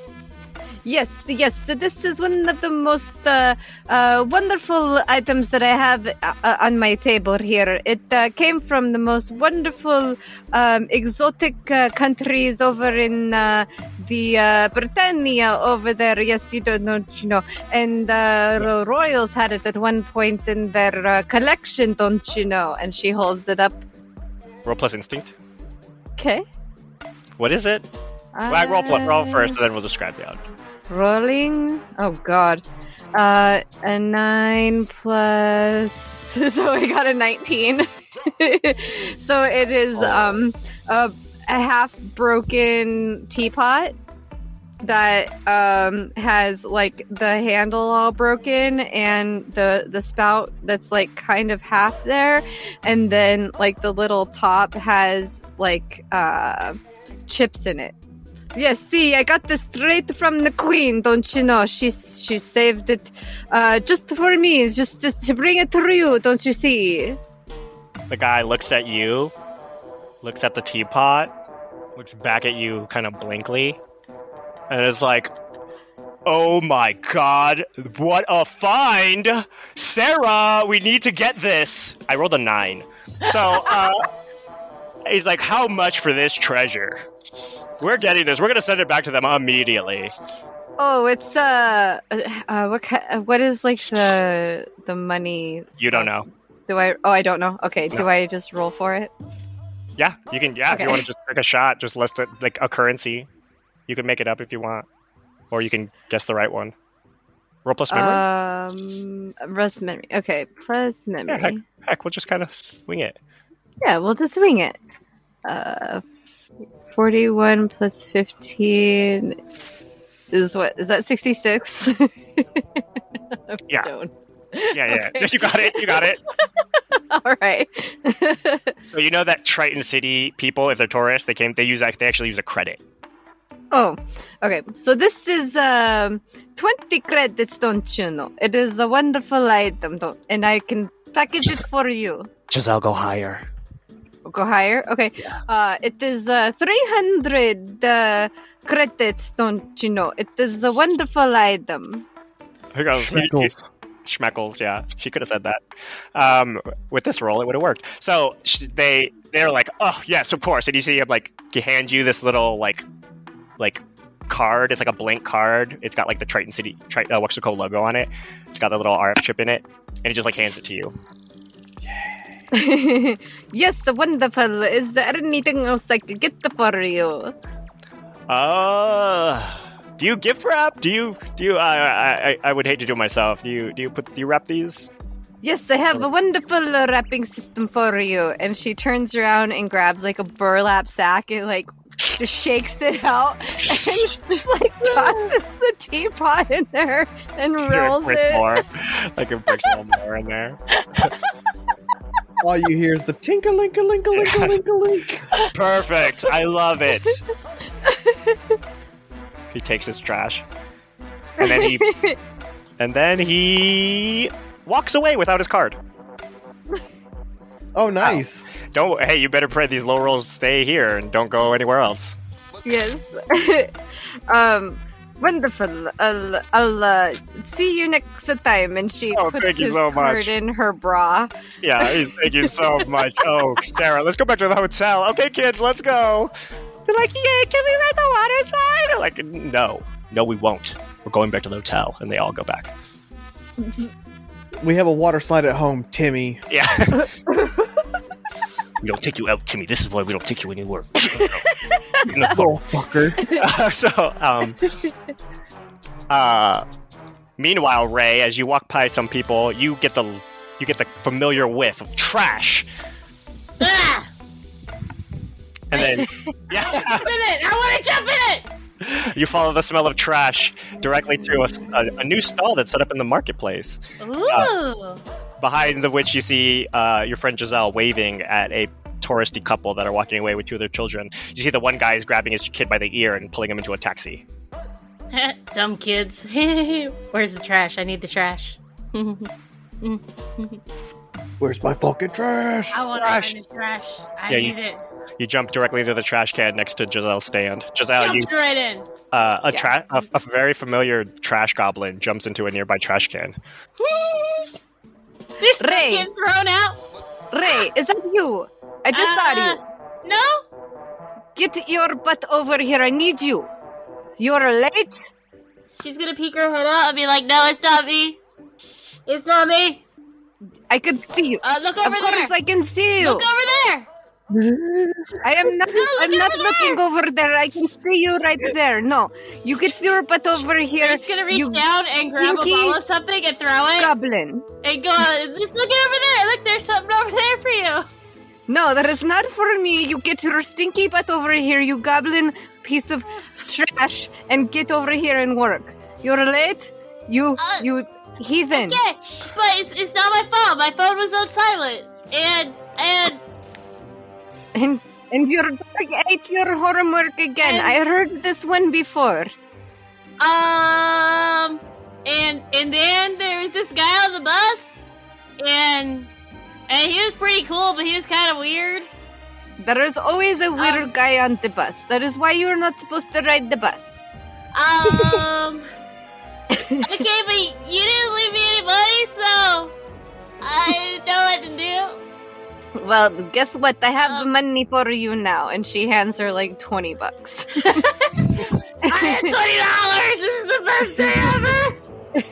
Yes, yes. This is one of the most uh, uh, wonderful items that I have uh, uh, on my table here. It uh, came from the most wonderful, um, exotic uh, countries over in uh, the uh, Britannia over there. Yes, you don't know, you know. And uh, the royals had it at one point in their uh, collection, don't you know? And she holds it up. Roll plus instinct. Okay. What is it? Well, I roll, roll first, and then we'll describe the item. Rolling. Oh God. Uh, a nine plus. So I got a nineteen. so it is um a, a half broken teapot that um has like the handle all broken and the the spout that's like kind of half there and then like the little top has like uh chips in it Yes, see, I got this straight from the queen. Don't you know? She she saved it, uh, just for me, just just to bring it to you. Don't you see? The guy looks at you, looks at the teapot, looks back at you kind of blankly, and is like, Oh my god, what a find! Sarah, we need to get this! I rolled a nine. So, uh, he's like, How much for this treasure? We're getting this. We're gonna send it back to them immediately. Oh, it's uh, uh what ki- uh, what is like the the money? You don't know. Do I? Oh, I don't know. Okay, No. do I just roll for it? Yeah, you can. Yeah, if you want to just take a shot, just list it like a currency. You can make it up if you want, or you can guess the right one. Roll plus memory. Um, plus memory. Okay, plus memory. heck. Heck, we'll just kind of wing it. Yeah, we'll just swing it. Uh, forty-one plus fifteen is what? Is that sixty-six? Yeah. stoned. Yeah, yeah. Okay. You got it. You got it. All right. So you know that Triton City people, if they're tourists, they came. They use. They actually use a credit. oh, okay. So this is um twenty credits, don't you know? It is a wonderful item, and I can package it for you. Giselle, go higher. Go higher. Okay. Uh, it is uh, 300 uh, credits, don't you know? It is a wonderful item. Here goes Schmeckles. Schmeckles. Yeah, she could have said that. Um, with this roll, it would have worked. So sh- they they're like, oh yes, of course. And you see him like he hands you this little like like card. It's like a blank card. It's got like the Triton City Tri- uh, Wexaco logo on it. It's got the little RF chip in it, and he just like hands it to you. yes, the wonderful. Is there anything else I could get for you? Uh, do you gift wrap? Do you do you? I I I- I would hate to do it myself. Do you do you put do you wrap these? Yes, I have a wonderful uh, wrapping system for you. And she turns around and grabs like a burlap sack and like just shakes it out and just like tosses the teapot in there and rolls it. more, like a little more in there. All you hear is the tinka linka linka linka linka link. Perfect. I love it. he takes his trash, and then he and then he walks away without his card. Oh, nice. Don't. Hey, you better pray these low rolls stay here and don't go anywhere else. Yes. um, wonderful. I'll, I'll uh, see you next time. And she Oh, puts thank you his so card much. in her bra. Yeah. Thank you so much. Oh, Sarah, let's go back to the hotel. Okay, kids, let's go. They're like, yeah, can we ride the water slide? I'm like, no, no, we won't. We're going back to the hotel, and they all go back. We have a water slide at home, Timmy. Yeah. we don't take you out, Timmy. This is why we don't take you anywhere. Little fucker. so, um, uh, meanwhile, Rae, as you walk by some people, you get the you get the familiar whiff of trash, Ah! and then yeah, Jump in it! I want to jump in it! you follow the smell of trash directly to a, a, a new stall that's set up in the marketplace, Ooh. Behind the which you see uh, your friend Giselle waving at a touristy couple that are walking away with two of their children. You see the one guy is grabbing his kid by the ear and pulling him into a taxi. Dumb kids. Where's the trash? I need the trash. Where's my fucking trash? I want Trash. to the trash. I Yeah, you- need it. You jump directly into the trash can next to Giselle's stand. Giselle, you Jumped right in. uh, a, Yeah. tra- a, a very familiar trash goblin jumps into a nearby trash can. Stuff Rae. getting thrown out. Rae, is that you? I just saw Uh, you. No? Get your butt over here. I need you. You're late. She's gonna peek her head out and be like, no, it's not me. It's not me. I can see you. Uh, look Of over there. course, I can see you. Look over there. I am not. I'm not looking over there. I can see you right there. No, you get your butt over here. It's gonna reach you down and grab a ball of something and throw it Goblin. and go, just look over there. Look, there's something over there for you. No, that is not for me. You get your stinky butt over here, you goblin piece of trash, and get over here and work. You're late. You, Uh, you heathen. Okay, but it's, it's not my fault. My phone was on silent. And, and, And And your dog ate your homework again. And- I heard this one before. Um, and and then there was this guy on the bus, and and he was pretty cool, but he was kind of weird. There is always a weird Um, guy on the bus. That is why you're not supposed to ride the bus. Um, okay, but you didn't leave me any money, so I didn't know what to do. Well, guess what? I have the Um, money for you now. And she hands her like 20 bucks. I had twenty dollars. This is the best day ever.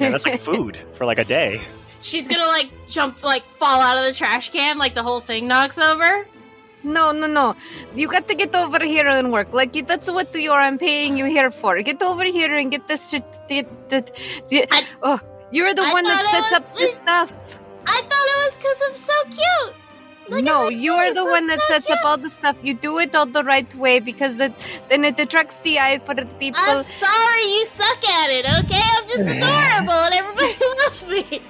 Yeah, that's like food for like a day. She's gonna like jump, like fall out of the trash can, like the whole thing knocks over. No, no, no. You got to get over here and work. Like, that's what you're, I'm paying you here for. Get over here and get this shit. Get, get, get- I- oh, you're the I one that thought sets up was- this stuff. I thought it was because I'm so cute. Look no, you are the one that sets up all the stuff. You do it all the right way because it, then it attracts the eye for the people. I'm sorry you suck at it, okay? I'm just adorable and everybody loves me.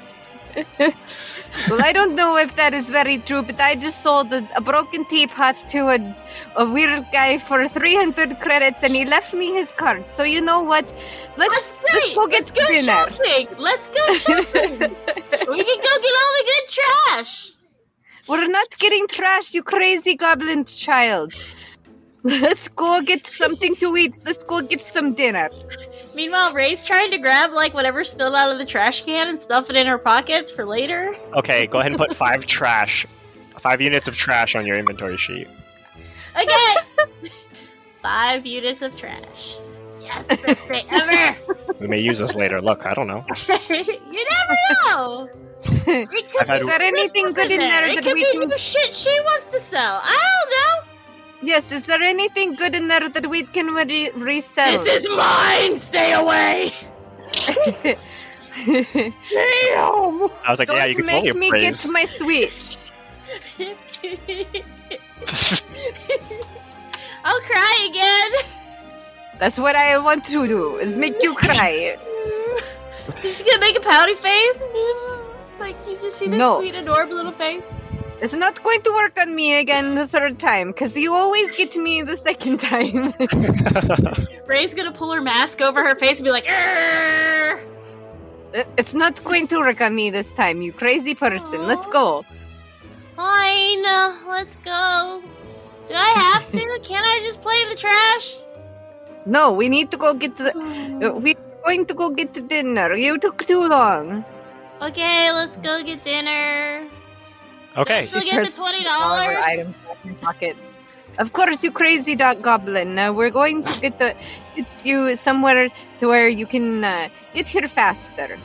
well, I don't know if that is very true, but I just sold a, a broken teapot to a, a weird guy for 300 credits and he left me his card. So, you know what? Let's, That's let's great. go get Let's go dinner. shopping. Let's go shopping. we can go get all the good trash. We're not getting trash, you crazy goblin child. Let's go get something to eat. Let's go get some dinner. Meanwhile, Rae's trying to grab like whatever spilled out of the trash can and stuff it in her pockets for later. Okay, go ahead and put five trash, five units of trash on your inventory sheet. Okay. Five units of trash. Yes, best day ever. We may use this later. Look, I don't know. you never know. It had- Is there anything good in there It that could we be can- new shit she wants to sell. I don't know. Yes, is there anything good in there that we can re- resell? This is mine. Stay away. Damn! I was like, Don't yeah, you can make totally me appraise. get my switch. I'll cry again. That's what I want to do, is make you cry. She's gonna make a pouty face. Like you just see this No. sweet, adorable little face. It's not going to work on me again the third time, because you always get me the second time. Rae's gonna pull her mask over her face and be like, "Arr!" it's not going to work on me this time, you crazy person. Let's go. "Fine, uh, let's go." Do I have to? Can't I just play the trash? No, we need to go get the. uh, We're going to go get the dinner. You took too long. Okay, let's go get dinner. okay, She get the starts twenty All of her dollars. items back in pockets. Of course, you crazy dog goblin. Uh, we're going to get the get you somewhere to where you can uh, get here faster.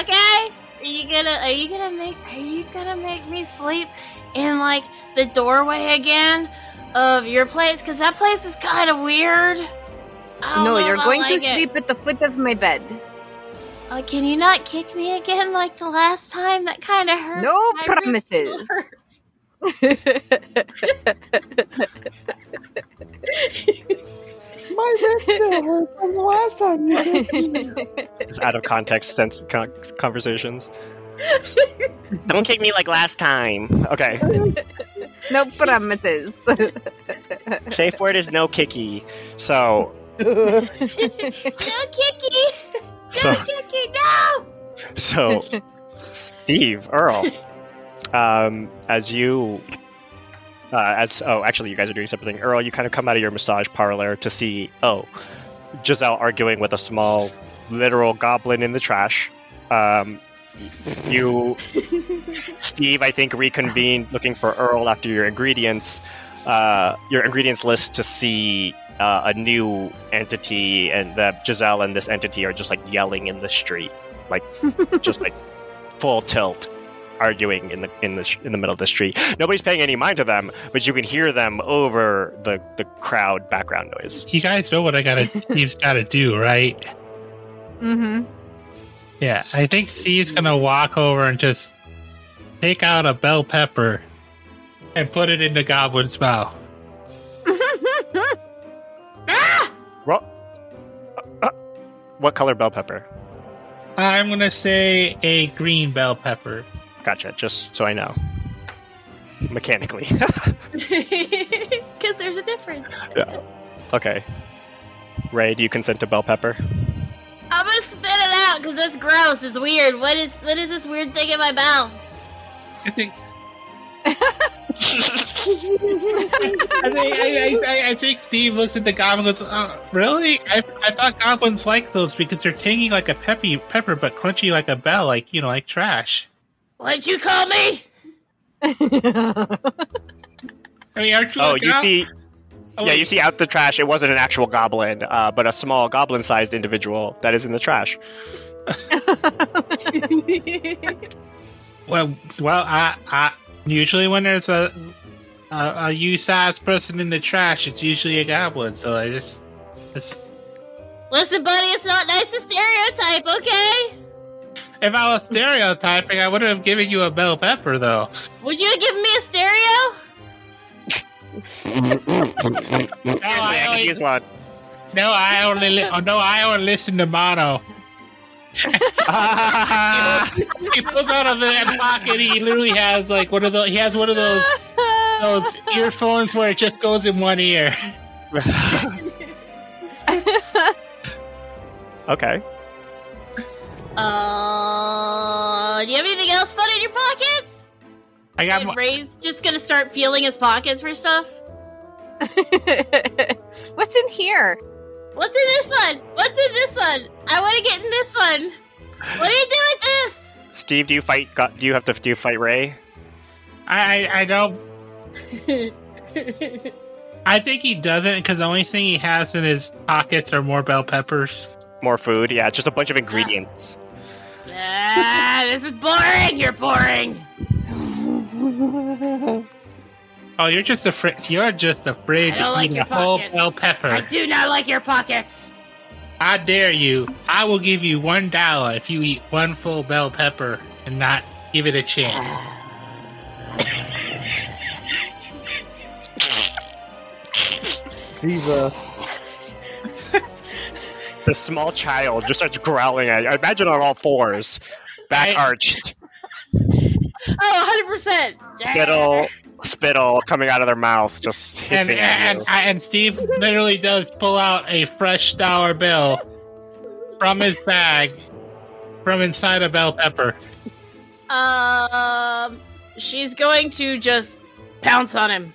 Okay. Are you gonna are you gonna make are you gonna make me sleep in like the doorway again of your place? Cause that place is kinda weird. No, you're if I going to it. sleep at the foot of my bed. Uh, can you not kick me again like the last time? That kinda hurt. No promises. My ribs still hurt from the last time you did it. it's out of context sense con- conversations. Don't kick me like last time. Okay, no promises. safe word is no kicky. So, No kicky! so, No kicky! No! so, Steve, Earl, um, as you, uh, as oh, actually, you guys are doing something. Earl, you kind of come out of your massage parlor to see oh, Giselle arguing with a small, literal goblin in the trash. Um, you, Steve, I think reconvened looking for Earl after your ingredients, uh, your ingredients list to see uh, a new entity, and that Giselle and this entity are just like yelling in the street, like just like full tilt arguing in the in the in the middle of the street. Nobody's paying any mind to them, but you can hear them over the the crowd background noise. You guys know what I gotta Steve's gotta do, right? mm-hmm. Yeah, I think Steve's gonna walk over and just take out a bell pepper and put it in the goblin's mouth. Ah! Ro- uh, uh, what color bell pepper? I'm gonna say a green bell pepper. Gotcha. Just so I know. mechanically. Because there's a difference. yeah. okay. Rae, do you consent to bell pepper? Because it's gross. It's weird. What is what is this weird thing in my mouth? I think. I think, I, I, I think Steve looks at the goblin and goes, oh, Really? I, I thought goblins like those because they're tangy like a peppy pepper, but crunchy like a bell, like, you know, like trash. What'd you call me? I mean, aren't you Oh, you see, Oh, yeah, you see out the trash. It wasn't an actual goblin, uh, but a small goblin-sized individual that is in the trash. Well, well, I, I usually when there's a a, a U-sized person in the trash, it's usually a goblin. So I just, just Listen, buddy, it's not nice to stereotype, okay? if I was stereotyping, I wouldn't have given you a bell pepper, though. Would you have given me a stereo? No, Actually, I I can only, use one. no, I only, li- oh, no, I only listen to mono. He pulls out of the pocket. He literally has like one of those. He has one of those those earphones where it just goes in one ear. okay. Uh, do you have anything else fun in your pockets? I got. And mo- Rae's just gonna start feeling his pockets for stuff. What's in here? What's in this one? What's in this one? I want to get in this one. What do you do with this? Steve, do you fight? go- Do you have to? Do you fight Rae? I, I I don't. I think he doesn't because the only thing he has in his pockets are more bell peppers. More food? Yeah, it's just a bunch of ingredients. ah, this is boring. You're boring. Oh, you're just afraid. You're just afraid I to don't like eat your a whole bell pepper. I do not like your pockets. I dare you. I will give you one dollar if you eat one full bell pepper and not give it a chance. Jesus. The small child just starts growling at you. Imagine on all fours, back arched, Oh, 100%. spittle, spittle coming out of their mouth, just And hissing at and, you. and Steve literally does pull out a fresh dollar bill from his bag from inside a bell pepper. Um, she's going to just pounce on him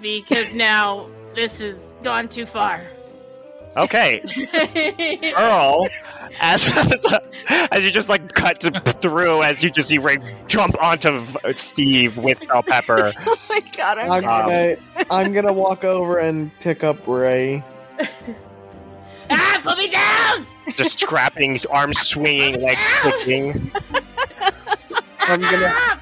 because now this has gone too far. Okay, Earl, as, as you just like cut to, through, as you just see Rae jump onto Steve with bell pepper. Oh my god, I'm I'm gonna, I'm gonna walk over and pick up Rae. ah, put me down! just scrapping, his arms swinging, legs twitching. I'm gonna,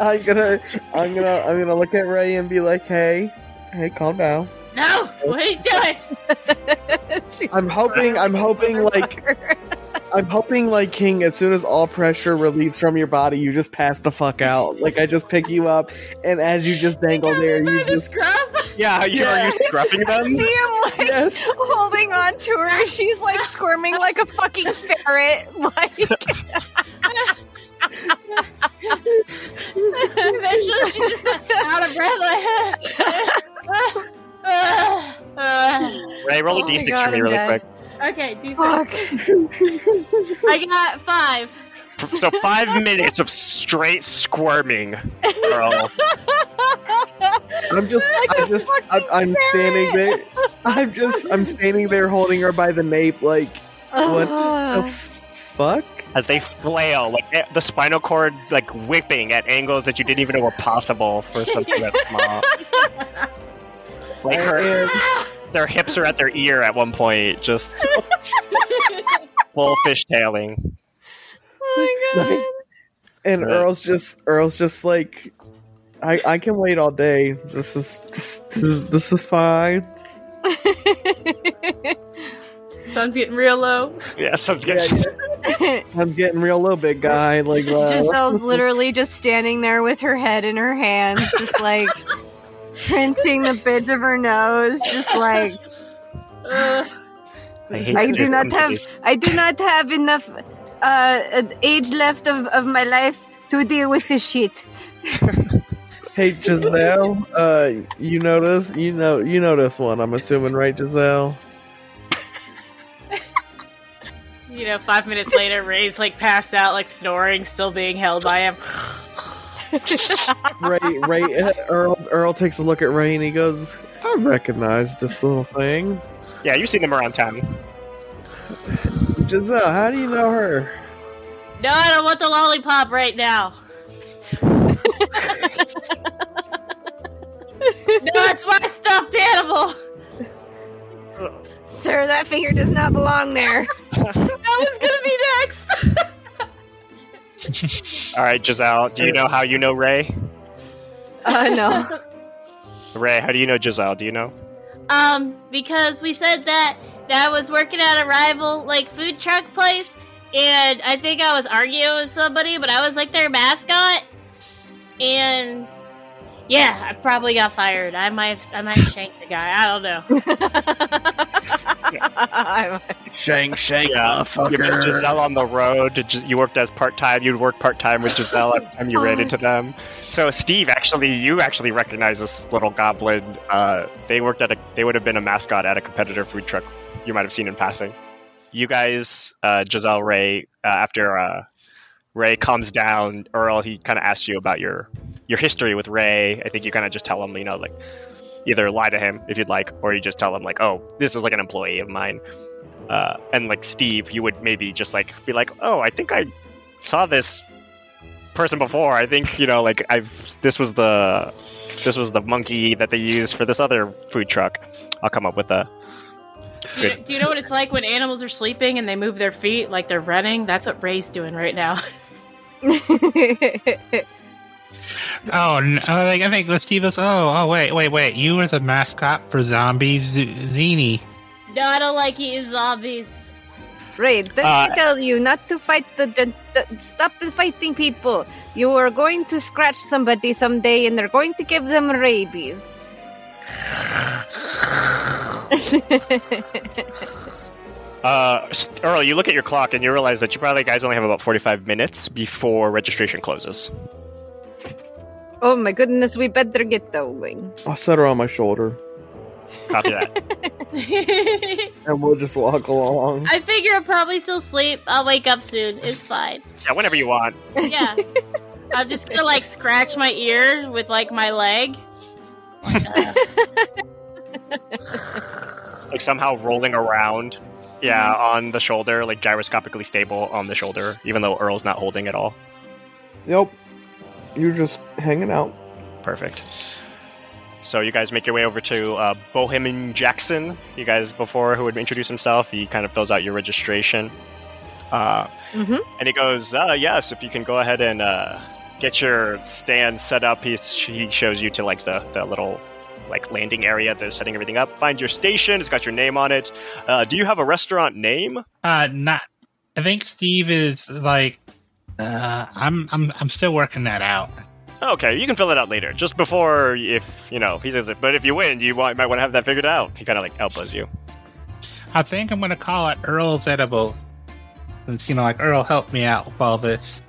I'm gonna, I'm gonna, I'm gonna look at Rae and be like, "Hey, hey, calm down." No, what are you doing? I'm hoping, I'm hoping like. I'm hoping like King. As soon as all pressure relieves from your body, you just pass the fuck out. Like I just pick you up, and as you just dangle there, you just scruff? Yeah, you, are you scruffing them? I See him like yes. holding on to her. She's like squirming like a fucking ferret. Like Eventually, she's just like, out of breath. Like, ah. Rae, roll a Oh my d6 God, for me I'm really dead. quick. okay, do fuck. I got five. So five minutes of straight squirming, Earl. I'm just, Like I a just, I'm, fucking I'm standing there. I'm just, I'm standing there holding her by the nape, like, what the fuck? As they flail, like eh, the spinal cord, like whipping at angles that you didn't even know were possible for something that small. Like her, And their hips are at their ear at one point, just full fishtailing. Oh my Let me- god. and Right. Earl's just, Earl's just like, I, I can wait all day. This is, this, this is, this is fine. Sun's getting real low. Yeah, sounds Yeah, good. yeah. I'm getting real low, big guy. Like, uh, Giselle's literally just standing there with her head in her hands, just like rinsing the bridge of her nose, just like Uh, I, I do not have. I do not have enough uh, age left of, of my life to deal with this shit. Hey Giselle, uh, you notice you know you know this one. I'm assuming, right, Giselle? You know, five minutes later, Rae's like passed out, like snoring, still being held by him. Rae, Rae, uh, Earl, Earl takes a look at Rae and he goes, "I recognize this little thing." Yeah, you've seen them around town. Giselle, how do you know her? No, I don't want the lollipop right now. no, it's my stuffed animal. Sir, that finger does not belong there. That was gonna be next. All right, Giselle, do you know how you know Rae? Uh, no. Rae, how do you know Giselle? Do you know? Um, because we said that that I was working at a rival like food truck place, and I think I was arguing with somebody, but I was like their mascot, and yeah, I probably got fired. I might have, I might have shanked the guy. I don't know. Shank, shank, Yeah, you met Giselle on the road. You worked as part time. You'd work part time with Giselle every time you ran into them. So, Steve, actually, you actually recognize this little goblin. Uh, they worked at a. They would have been a mascot at a competitor food truck. You might have seen in passing. You guys, uh, Giselle, Rae, uh, after uh, Rae calms down, Earl, he kind of asks you about your your history with Rae. I think you kind of just tell him, you know, like either lie to him if you'd like, or you just tell him like, oh, this is like an employee of mine. Uh, and like Steve, you would maybe just like be like, oh, I think I saw this person before. I think you know, like I've this was the this was the monkey that they used for this other food truck. I'll come up with a Do you, do you know what it's like when animals are sleeping and they move their feet like they're running? That's what Rae's doing right now. Oh, no, think I think Steve was. Oh, oh, wait, wait, wait. You were the mascot for Zombie Z- Zini. no, I don't like eating zombies. Rae, did Uh, I tell you not to fight the, gen- the stop fighting people? You are going to scratch somebody someday, and they're going to give them rabies. Uh, Earl, you look at your clock and you realize that you probably guys only have about 45 minutes before registration closes. Oh my goodness, we better get going. I'll set her on my shoulder Copy that. and we'll just walk along. I figure I'll probably still sleep. I'll wake up soon. It's fine. yeah, whenever you want. Yeah. I'm just gonna like scratch my ear with like my leg. Like, somehow rolling around. Yeah, mm-hmm. on the shoulder, like gyroscopically stable on the shoulder, even though Earl's not holding at all. Yep, you're just hanging out. Perfect. So you guys make your way over to uh, Bohemian Jackson. You guys before who would introduce himself, he kind of fills out your registration. Uh, Mhm. And he goes, uh, "Yes, if you can go ahead and uh, get your stand set up." He's, he shows you to like the the little like landing area that's setting everything up. Find your station. It's got your name on it. Uh, do you have a restaurant name? Uh, not. I think Steve is like. Uh, I'm, I'm, I'm still working that out. Okay, you can fill it out later. Just before, if you know, he says it. But if you win, you want, might want to have that figured out. He kind of like elbows you. I think I'm gonna call it Earl's Edible. Since you know, like Earl helped me out with all this.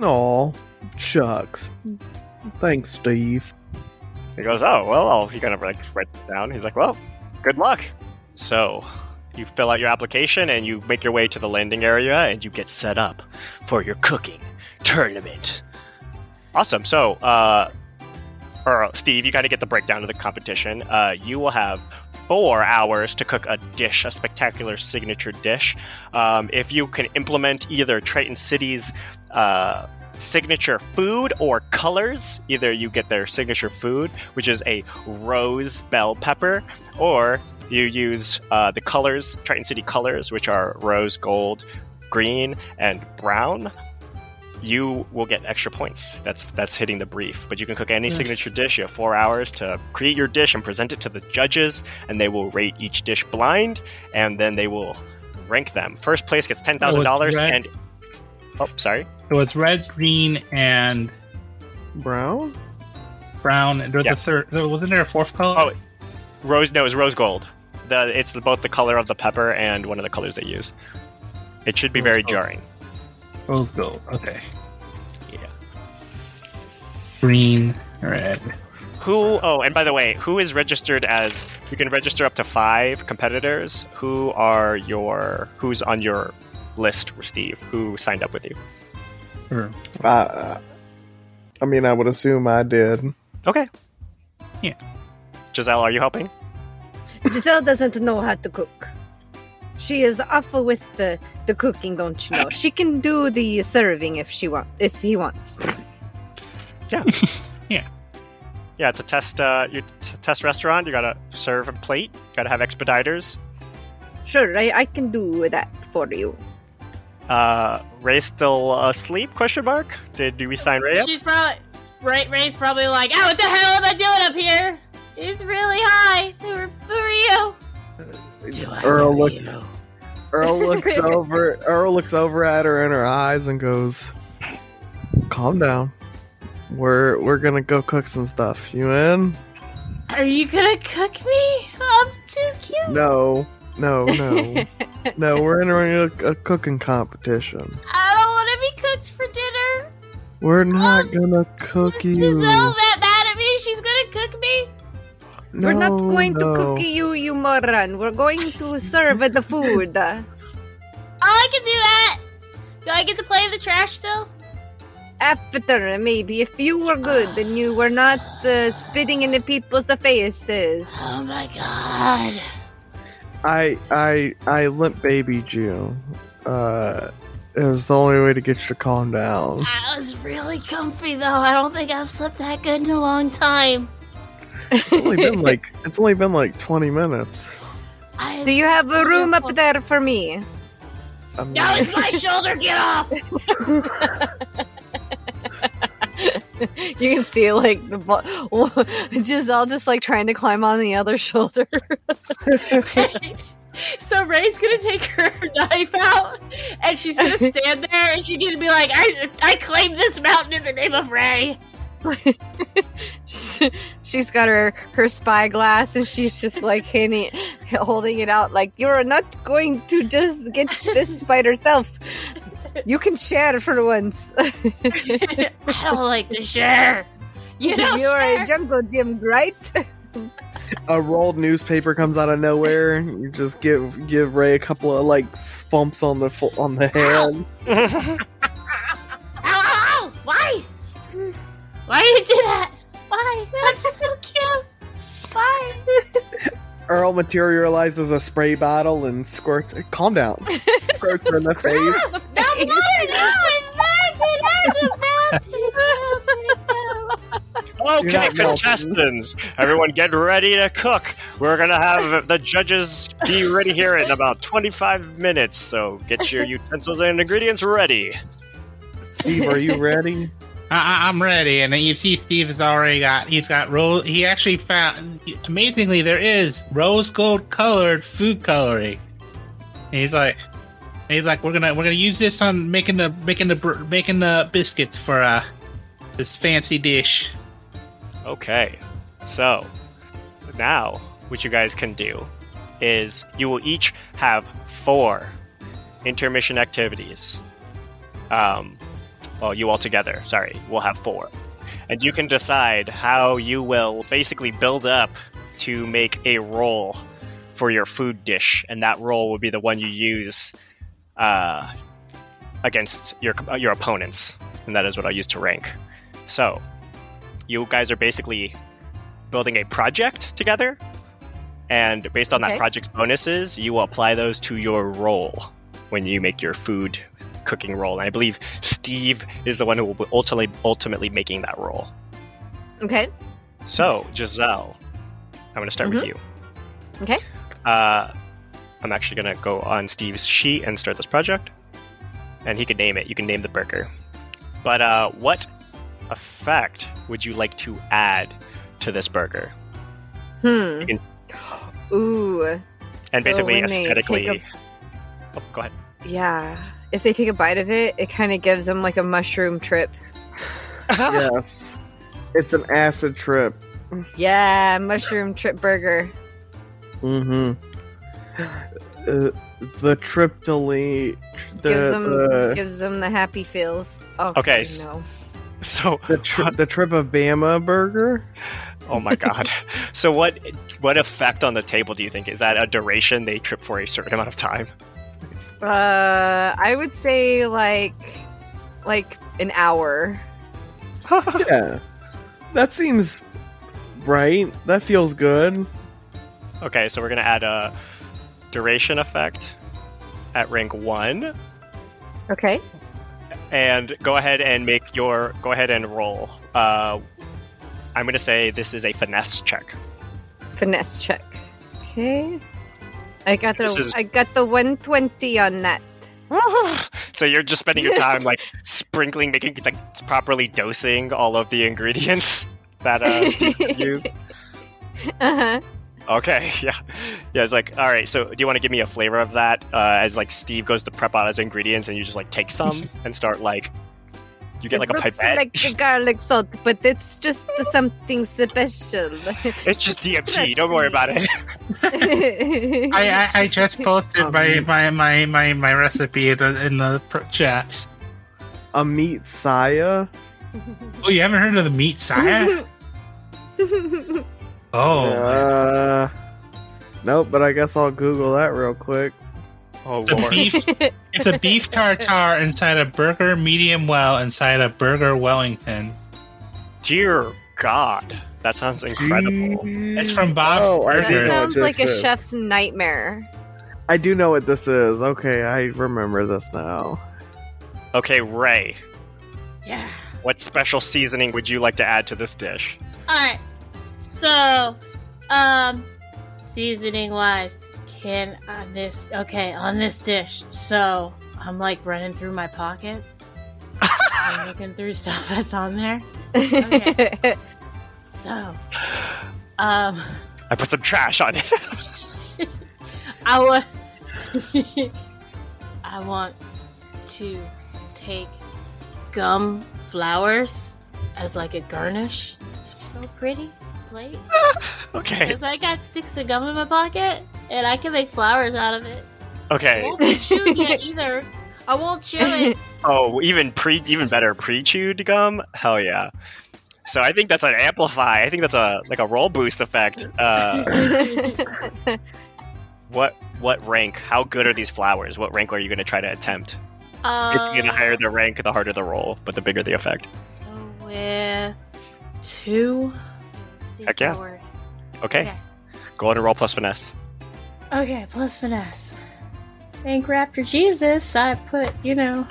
Aw, shucks. Thanks, Steve. He goes, "Oh well." I'll, he kind of like writes it down. He's like, "Well, good luck." So, you fill out your application and you make your way to the landing area and you get set up for your cooking tournament. Awesome. So, uh, or Steve, you got to get the breakdown of the competition. Uh, you will have four hours to cook a dish, a spectacular signature dish. Um, if you can implement either Triton City's uh, signature food or colors, either you get their signature food, which is a rose bell pepper, or you use uh, the colors, Triton City colors, which are rose, gold, green, and brown. You will get extra points. That's that's hitting the brief. But you can cook any signature dish. You have four hours to create your dish and present it to the judges, and they will rate each dish blind, and then they will rank them. First place gets ten thousand dollars, and oh, sorry, So it's red, green, and Brown? brown. And Yeah. a third. Wasn't there a fourth color? Oh, rose. No, it was rose gold. The it's the, both the color of the pepper and one of the colors they use. It should be Rose very gold. jarring. rose gold. Okay. Yeah. Green, Red. Who? Oh, and by the way, who is registered as? You can register up to five competitors. Who are your? Who's on your list, Steve? Who signed up with you? Uh, I mean, I would assume I did. Okay. Yeah. Giselle, are you helping? Giselle doesn't know how to cook. She is awful with the, the cooking, don't you know? She can do the serving if she want if he wants. Yeah, yeah. Yeah, it's a test. Uh, your t- test restaurant. You gotta serve a plate. You gotta have expediters. Sure, I, I can do that for you. Uh, Rae's still asleep? Question mark. Did we sign Rae up? She's probably Rae, Rae's probably like, "Oh, what the hell am I doing up here? It's really high. Who are, who are you?" Earl look, Earl looks over. Earl looks over at her in her eyes and goes, "Calm down. We're we're gonna go cook some stuff. You in? Are you gonna cook me? I'm too cute. No, no, no, no. We're entering a, a cooking competition. I don't want to be cooked for dinner. We're not Um, gonna cook Is you. Giselle that mad at me? She's gonna cook me. No, We're not going no. to cook you, you moron. We're going to serve the food. Oh, I can do that. Do I get to play the trash still? After, maybe. If you were good, then you were not uh, spitting in the people's faces. Oh my god. I I I limp baby you. Uh, it was the only way to get you to calm down. That was really comfy though. I don't think I've slept that good in a long time. It's only been like it's only been like twenty minutes. I Do you have a room up there for me? I mean, No, it's my shoulder. Get off. You can see like the bo- Giselle just like trying to climb on the other shoulder. so Rae's gonna take her knife out, and she's gonna stand there, and she's gonna be like, "I, I claim this mountain in the name of Ray." She- she's got her her spyglass and she's just like handing, holding it out like you're not going to just get this by yourself. You can share for once. I don't like to share. You know, you're share. a jungle gym, right? a rolled newspaper comes out of nowhere. You just give give Rae a couple of like thumps on the on the head. Ow, ow, ow! Why? Why do you do that? Why? I'm so cute. Why? Earl materializes a spray bottle and squirts. Calm down. Squirts her in the face. No more! No, it's You're Okay, not melting. contestants, everyone get ready to cook. We're gonna have the judges be ready here in about 25 minutes, so get your utensils and ingredients ready. Steve, are you ready? I, I'm ready, and then you see Steve has already got. He's got rose. He actually found. Amazingly, there is rose gold colored food coloring. And he's like, and he's like, we're gonna we're gonna use this on making the making the making the biscuits for uh this fancy dish. Okay, so now what you guys can do is you will each have four intermission activities. Um, well, you all together, sorry, will have four. And you can decide how you will basically build up to make a roll for your food dish, and that roll will be the one you use uh, against your your opponents, and that is what I use to rank. So, you guys are basically building a project together, and based on that project's bonuses, you will apply those to your roll when you make your food cooking roll. And I believe Steve is the one who will be ultimately ultimately making that roll. Okay. So, Giselle, I'm going to start with you. Okay. Uh, I'm actually going to go on Steve's sheet and start this project. And he can name it. You can name the burger. But uh, what effect would you like to add to this burger? Hmm. Can- Ooh. And So basically, aesthetically. take Oh, go ahead. Yeah. If they take a bite of it, it kind of gives them like a mushroom trip. yes. It's an acid trip. Yeah, mushroom trip burger. Mm-hmm. Uh, the triptylene. The, gives them the- gives them the happy feels. Oh, Okay, I s- know. So, The tri- the trip of Bama burger. oh my god. So, what what effect on the table do you think is that? A duration they trip for a certain amount of time? Uh, I would say like, like an hour. Yeah, that seems right. That feels good. Okay, so we're gonna add a duration effect at rank one, Okay. and go ahead and make your go ahead and roll. Uh, I'm gonna say this is a finesse check. Finesse check. Okay. I got the is- I got the 120 on that. so you're just spending your time like sprinkling, making like properly dosing all of the ingredients that uh use. Uh-huh. Okay, yeah, yeah. It's like, all right. So, do you want to give me a flavor of that? Uh, as like Steve goes to prep out his ingredients, and you just like take some and start like, you get like a it looks pipette. like a garlic salt, but it's just something special. it's just DMT. Don't worry about it. I, I, I just posted my, my, my, my, my recipe in the, in the chat. A Meatssiah. Oh, you haven't heard of the Meatssiah? Oh, Uh, nope. But I guess I'll Google that real quick. Oh it's a lord. beef. It's a beef tartare inside a burger medium well inside a burger Wellington. Dear God, that sounds incredible. It's from Bob's Oh, I that do know what sounds like a chef's nightmare. I do know what this is. Okay, I remember this now. Okay, Rae, Yeah. what special seasoning would you like to add to this dish? Alright. So, um, seasoning wise, can on this, okay, on this dish. So, I'm like running through my pockets. I'm looking through stuff that's on there. Okay. So, um, I put some trash on it. I want, I want to take gum flowers as like a garnish. So pretty plate. okay, Because I got sticks of gum in my pocket, and I can make flowers out of it. I okay. won't be chewed yet either. I won't chew it. Oh, even pre, even better, pre-chewed gum. Hell yeah. So I think that's an amplify. I think that's a like a roll boost effect. Uh, what what rank? How good are these flowers? What rank are you going to try to attempt? Basically, the Um, higher the rank, the harder the roll, but the bigger the effect. with two. See Heck if yeah. that works. Okay, Okay. go on and roll plus finesse. Okay, plus finesse. Thank Raptor Jesus, I put, you know.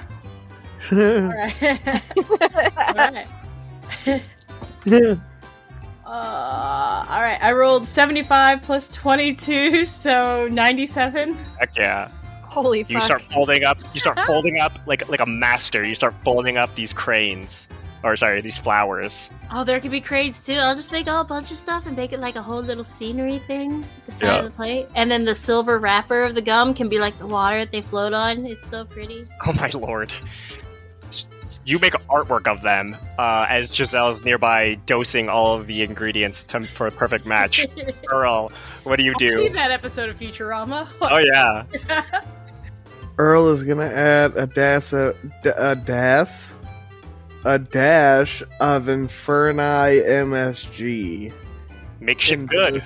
Alright. Alright. Uh, alright, I rolled 75 plus 22, so 97. Heck yeah! Holy You fuck. start folding up. You start folding up like like a master. You start folding up these cranes, or sorry, these flowers. Oh, there could be crates too. I'll just make a whole bunch of stuff and make it like a whole little scenery thing at the side Yeah. of the plate. And then the silver wrapper of the gum can be like the water that they float on. It's so pretty. Oh my lord! You make artwork of them uh, as Giselle's nearby dosing all of the ingredients to, for a perfect match. Earl, what do you I've seen do? that episode of Futurama. Oh yeah, Earl is gonna add a dash, a, a dash, a dash of Inferni MSG. make shit good.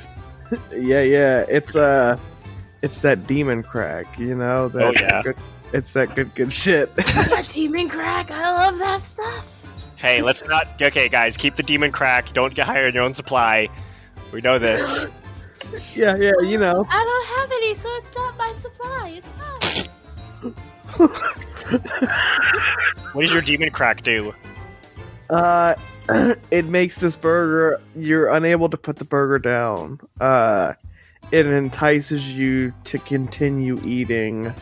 yeah, yeah. It's uh it's that demon crack, you know. That Oh, yeah. Good, it's that good, good shit. that demon crack. I love that stuff. Hey, let's not. Okay, guys, keep the demon crack. Don't get higher in your own supply. We know this. yeah, yeah. You know. I don't have any, so it's not my supply. It's fine. What does your demon crack do? Uh, it makes this burger. You're unable to put the burger down. Uh, it entices you to continue eating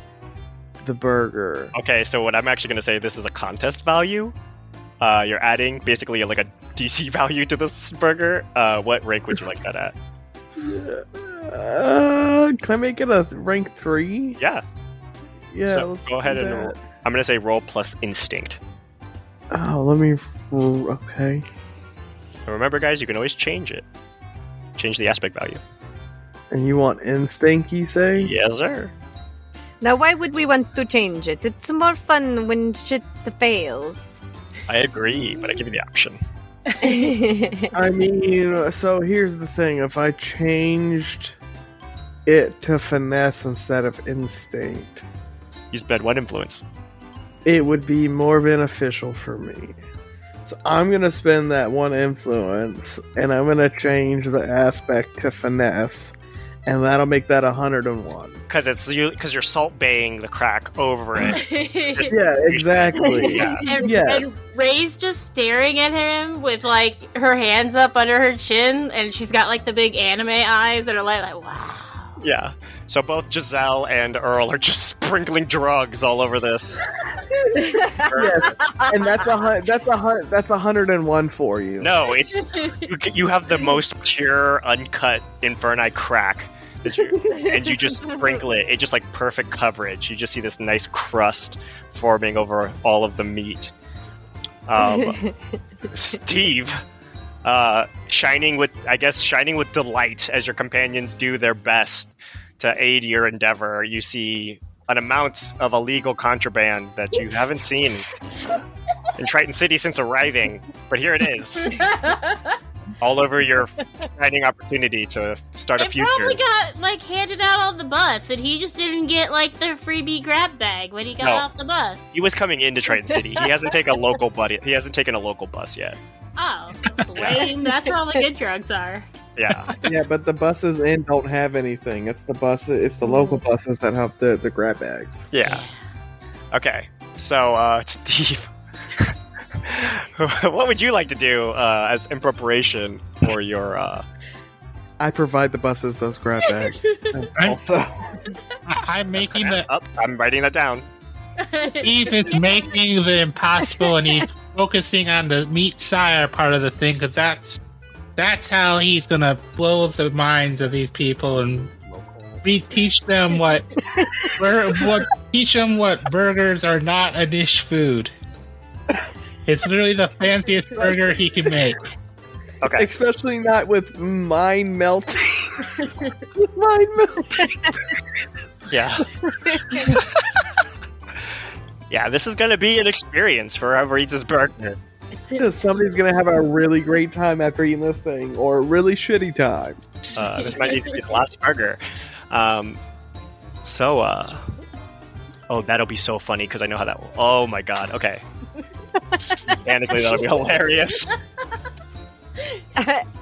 the burger. Okay, so what I'm actually going to say, this is a contest value. Uh, you're adding basically like a DC value to this burger. Uh, what rank would you like that at? Uh, can I make it a rank three? Yeah, Yeah. So, let's go ahead do and that. roll. I'm going to say roll plus instinct. Oh, let me. Okay. And remember, guys, you can always change it. Change the aspect value. And you want instinct? You say? Yes, sir. Now, why would we want to change it? It's more fun when shit fails. I agree, but I give you the option. I mean, so here's the thing: if I changed it to finesse instead of instinct, You spend one influence. it would be more beneficial for me. So I'm gonna spend that one influence, and I'm gonna change the aspect to finesse, and that'll make that 101. Because it's you because you're salt baying the crack over it. Yeah, exactly. Yeah. And, Yeah. and Rae's just staring at him with like her hands up under her chin, and she's got like the big anime eyes that are like, like wow. Yeah. So both Giselle and Earl are just sprinkling drugs all over this. yes, and that's a hun- that's a hun- that's a hundred and one for you. No, it's you, you have the most pure, uncut Inferni crack. that you- and you just sprinkle it. It's just like perfect coverage. You just see this nice crust forming over all of the meat. Um, Steve, uh, shining with, I guess, shining with delight as your companions do their best to aid your endeavor. You see an amount of illegal contraband that you haven't seen in Triton City since arriving, but here it is, all over your shining opportunity to start a future. probably got like handed out on the bus, and he just didn't get like the freebie grab bag when he got No. off the bus. He was coming into Triton City. He hasn't taken a local buddy. He hasn't taken a local bus yet. Oh, lame. That's where all the good drugs are. Yeah. Yeah, but the buses in don't have anything. It's the bus. It's the local buses that have the the grab bags. Yeah. Okay. So, uh, Steve, what would you like to do uh, as in preparation for your? Uh... I provide the buses those grab bags. I'm, also, I- I'm making the Up. I'm writing that down. Steve is making the impossible, and he's focusing on the Meatssiah part of the thing because that's that's how he's gonna blow up the minds of these people and we teach them what bur- what teach them what burgers are not a dish food. It's literally the fanciest burger he can make. Okay. especially not with mind melting. mind melting. Yeah. yeah. This is gonna be an experience for whoever eats this burger. Somebody's gonna have a really great time after eating this thing, or a really shitty time. Uh, this might need to be the last burger. Um, so, uh, oh, that'll be so funny because I know how that will. Oh my god. Okay. Mechanically, that'll be hilarious.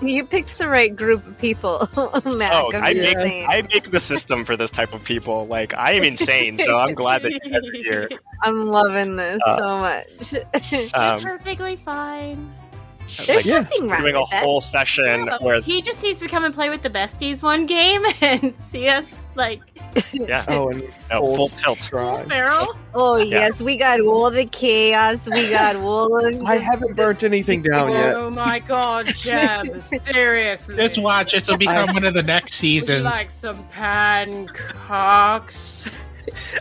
you picked the right group of people, Mac. Oh, I'm I make saying. I make the system for this type of people. Like I am insane, so I'm glad that you guys are here. I'm loving this Uh, so much. Um, Perfectly fine. There's like, yeah. nothing wrong doing a with that. whole session Yeah, where he just needs to come and play with the besties one game and see us like yeah, Oh, and no, full tilt. try. feral. Oh Yeah. yes, we got all the chaos. We got all the. I haven't burnt anything down yet. Oh my god, Jeb! Seriously, Just watch, this will become one of the next Would you seasons. like some pancakes?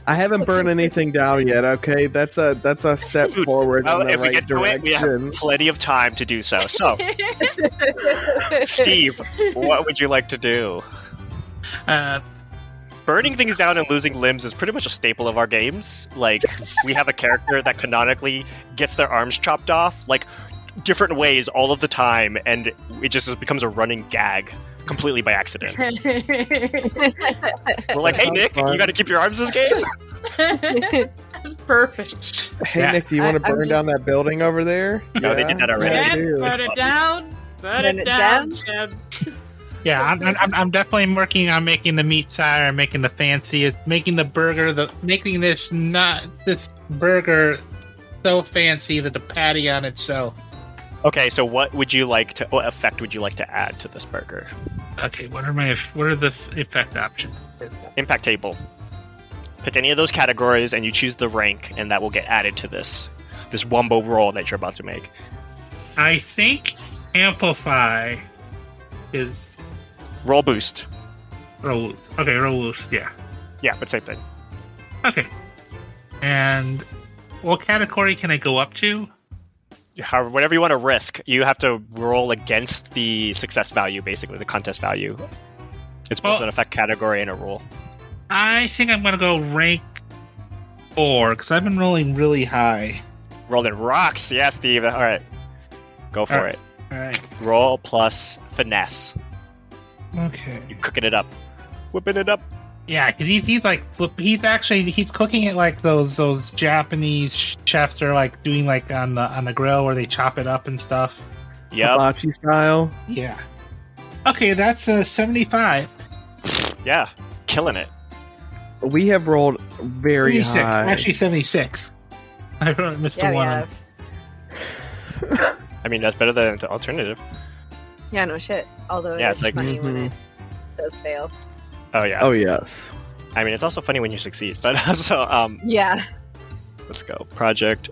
I haven't burned anything down yet. Okay, that's a that's a step forward Well, in the if we right get to it, we have direction. plenty of time to do so. So, Steve, what would you like to do? Uh, burning things down and losing limbs is pretty much a staple of our games. Like, we have a character that canonically gets their arms chopped off, like, different ways all of the time, and it just becomes a running gag completely by accident. We're like, hey, Sounds Nick, fun. you gotta keep your arms this game? That's perfect. Hey Yeah. Nick, do you want to I- I'm burn down that building over there? No, they did that already. Yeah, Jeb, burn it down. Burn, Burn it it down, down? Yeah, I'm, I'm, I'm definitely working on making the Meatssiah, making the fanciest, making the burger, the making this not this burger so fancy that the patty on itself. Okay, so what would you like to, what effect would you like to add to this burger? Okay, what are my what are the effect options? Impact table. Pick any of those categories and you choose the rank, and that will get added to this this wumbo roll that you're about to make. I think amplify is Roll boost. roll. Okay, roll boost. Yeah. Yeah, but same thing. Okay. And what category can I go up to? However, whatever you want to risk, you have to roll against the success value, basically the contest value. It's both Well- an effect category and a rule. I think I'm gonna go rank four because I've been rolling really high. rolling rocks. Yeah, Steve. All right, go for it. All right. Roll plus finesse. Okay. you're cooking it up, whipping it up. Yeah, 'cause he's he's like he's actually he's cooking it like those those Japanese chefs are like doing like on the on the grill where they chop it up and stuff. Yeah, Hibachi style. Yeah. Okay, that's uh, seventy five. Yeah, killing it. We have rolled very 76. high. Actually, 76. I missed Yeah, the one. have. I mean, that's better than the alternative. Yeah, no shit. Although Yeah, it's it's like- funny when Mhm. it does fail. Oh yeah. oh yes. I mean, it's also funny when you succeed. But also um, Yeah. let's go. Project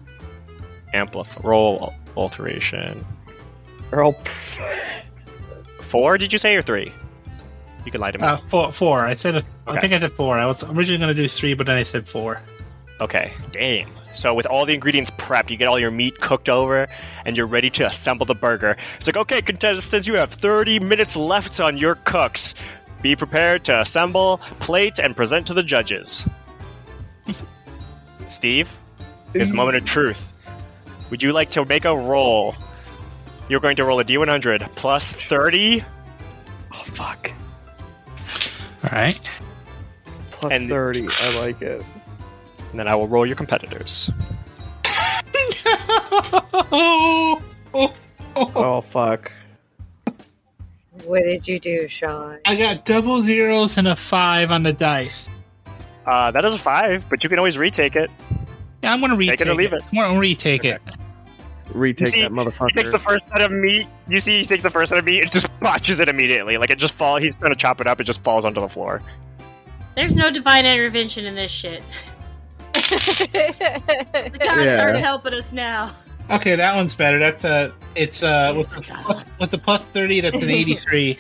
amplify roll alteration. Earl. Four? Did you say or three? You can lie to me. Uh, four. Four. I said. I think I said four. I was originally going to do three, but then I said four. Okay, damn. So with all the ingredients prepped, you get all your meat cooked over, and you're ready to assemble the burger. It's like, okay, contestants, you have 30 minutes left on your cooks. Be prepared to assemble, plate, and present to the judges. Steve, it's the moment of truth. Would you like to make a roll? You're going to roll a d100 plus 30. Oh fuck. All right. Plus And- thirty. I like it. And then I will roll your competitors. oh, oh, oh. Oh fuck. What did you do, Sean? I got double zeros and a five on the dice. Uh, that is a five, but you can always retake it. Yeah, I'm going to retake it or leave it. I'm going to retake it. Retake see, that motherfucker. He takes the first set of meat. You see, he takes the first set of meat and just botches it immediately. Like it just fall. He's trying to chop it up. It just falls onto the floor. There's no divine intervention in this shit. The gods Yeah. aren't helping us now. Okay, that one's better. That's a. It's uh with the, God. plus, with the plus thirty. That's an eighty-three.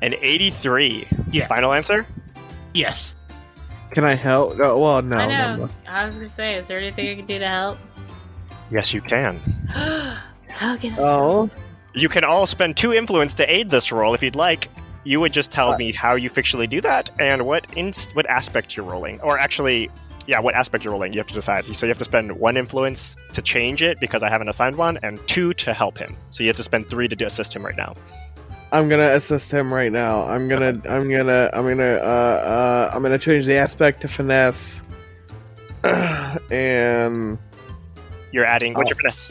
An 83. Yeah. Final answer? Yes. Can I help? Oh, well, no. I know. no. I was gonna say, is there anything I can do to help? Yes, you can. How can I? Oh, You can all spend two influence to aid this roll if you'd like. You would just tell me how you fictionally do that and what in- what aspect you're rolling, or actually, yeah, what aspect you're rolling. You have to decide. So you have to spend one influence to change it because I haven't assigned one, and two to help him. So you have to spend three to do- assist him right now. I'm gonna assist him right now. I'm gonna, I'm gonna, I'm gonna, uh, uh, I'm gonna change the aspect to finesse, and You're adding what's Oh. your finesse?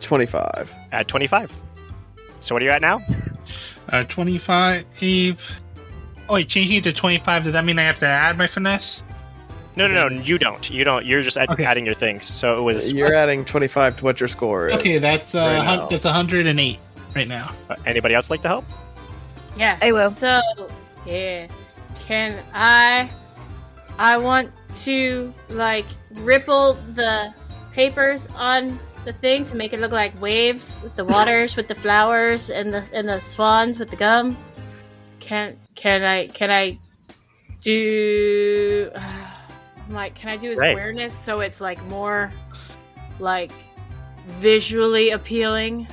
twenty-five. Add 25. So what are you at now? Uh, twenty-five. Oh, wait, changing it to twenty-five. Does that mean I have to add my finesse? No, no, no, you don't. You don't. You're just add- Okay. adding your things. So it was. You're adding twenty-five to what your score is. Okay, that's uh, right hun- that's hundred and eight right now. uh, Anybody else like to help? Yes. I will. So, yeah. Can I? I want to like ripple the papers on the thing to make it look like waves with the waters, with the flowers, and the and the swans with the gum. Can can I can I do? I'm like, can I do his Right. awareness so it's like more like visually appealing?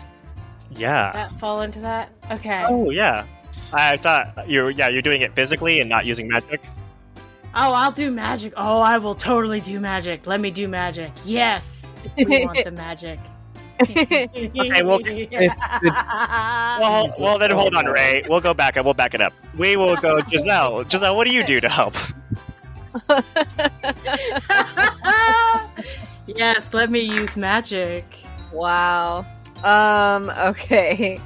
Yeah. That fall into that? Okay. Oh yeah. I thought you're yeah you're doing it physically and not using magic. Oh, I'll do magic. Oh, I will totally do magic. Let me do magic. Yes. We want the magic. okay, well, Well, well then hold on, Rae. We'll go back up. We'll back it up. We will go, Giselle. Giselle, what do you do to help? yes, let me use magic. Wow. Um, okay.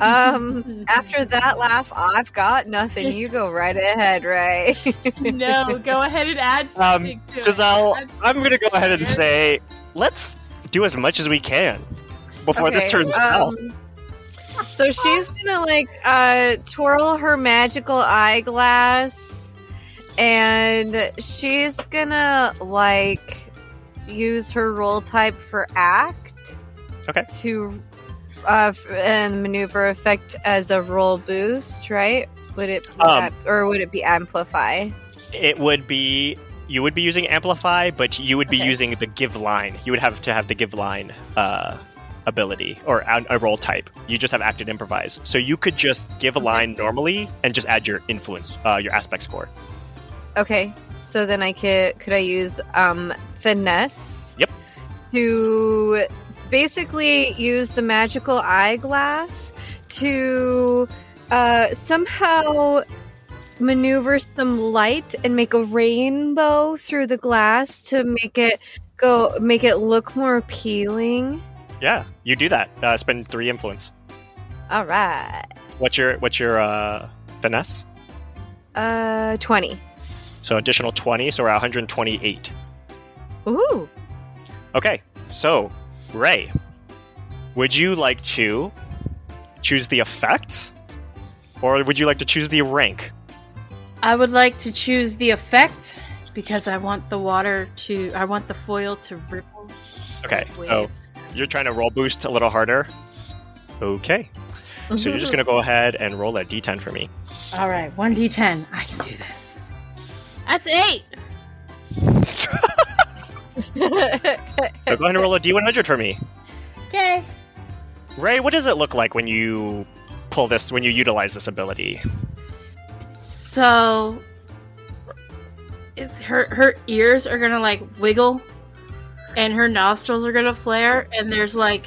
Um, after that laugh, I've got nothing. You go right ahead, Rae. No, go ahead and add Um, to Giselle, it. I'm gonna go ahead and say let's do as much as we can before this Okay, turns south. um, So she's gonna like uh twirl her magical eyeglass and she's gonna like use her roll type for act. Okay. To uh and maneuver effect as a roll boost, right? Would it would Um, or would it be amplify? It would be you would be using amplify, but you would be Okay. using the give line. You would have to have the give line uh, ability or a, a roll type. You just have act and improvise, so you could just give a line normally and just add your influence, uh, your aspect score. Okay. So then I could could I use um finesse? Yep. to basically use the magical eyeglass to uh, somehow maneuver some light and make a rainbow through the glass to make it go make it look more appealing. Yeah, you do that. Uh, spend three influence. All right. What's your what's your uh, finesse? Uh 20. So additional twenty, so we're at 128. Ooh. Okay, so Rae, would you like to choose the effect, or would you like to choose the rank? I would like to choose the effect because I want the water to. I want the foil to ripple. Okay, so you're trying to roll boost a little harder. Okay, so you're just gonna go ahead and roll a d10 for me. All right, one d10. I can do this. That's eight. So go ahead and roll a d100 for me. Okay. Rae, what does it look like when you pull this, when you utilize this ability? So, is her her ears are gonna like wiggle, and her nostrils are gonna flare, and there's like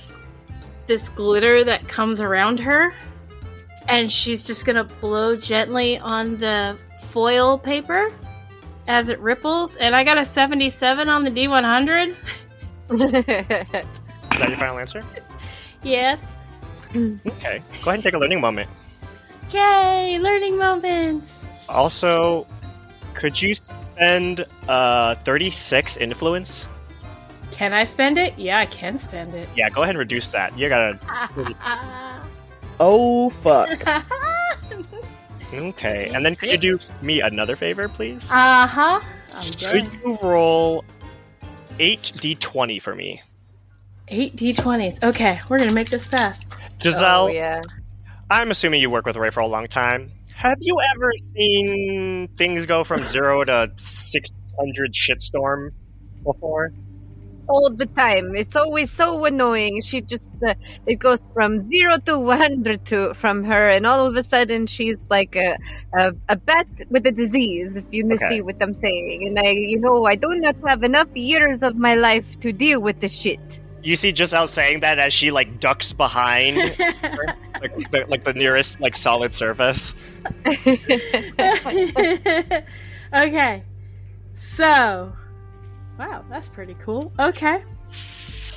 this glitter that comes around her, and she's just gonna blow gently on the foil paper as it ripples. And I got a seventy-seven on the D100. Is that your final answer? Yes. Okay, go ahead and take a learning moment. Yay! Learning moments. Also, could you spend uh, 36 influence? Can I spend it? Yeah, I can spend it. Yeah, go ahead and reduce that. You gotta. Oh fuck! Okay, and then could you do me another favor, please? Uh huh. I'm Could you roll 8d20 for me? Eight d20s. Okay, we're gonna make this fast. Giselle, Oh, yeah. I'm assuming you work with Rae for a long time. Have you ever seen things go from zero to 600 shitstorm before? All the time. It's always so annoying. She just uh, it goes from 0 to 100 to from her and all of a sudden she's like a a, a bat with a disease if you Okay. see what I'm saying. And I you know, I do not have enough years of my life to deal with the shit. You see Giselle saying that as she like ducks behind like, the, like the nearest like solid surface. okay, so wow, that's pretty cool. Okay,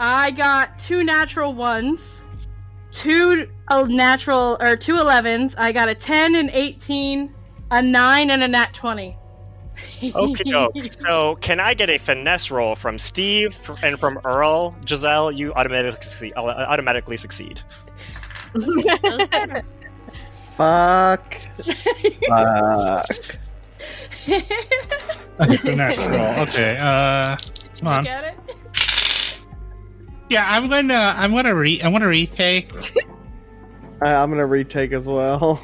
I got two natural ones, two uh, natural or two 11s. I got a ten and eighteen, a nine and a nat twenty. Okay, doke. So, can I get a finesse roll from Steve and from Earl? Giselle, you automatically succeed. uh, automatically succeed. Fuck! Fuck! Finesse roll. Okay. Uh, come on. Get it? Yeah, I'm gonna. I'm gonna re. I want to retake. I, I'm gonna retake as well.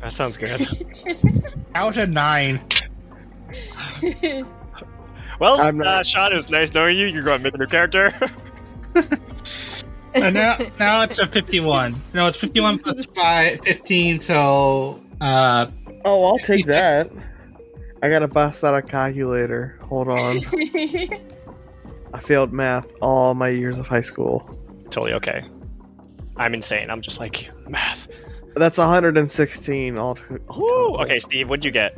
That sounds good. Out was a nine. Well, I'm not- uh, Sean, it was nice knowing you. You're going to make a new character. And now, now it's a 51. No, it's 51 plus 5, 15. So, uh, Oh, I'll take that. I gotta bust out a calculator. Hold on. I failed math all my years of high school. totally okay. I'm insane. I'm just like math. That's 116 all. all Woo! total. Okay, Steve, what'd you get?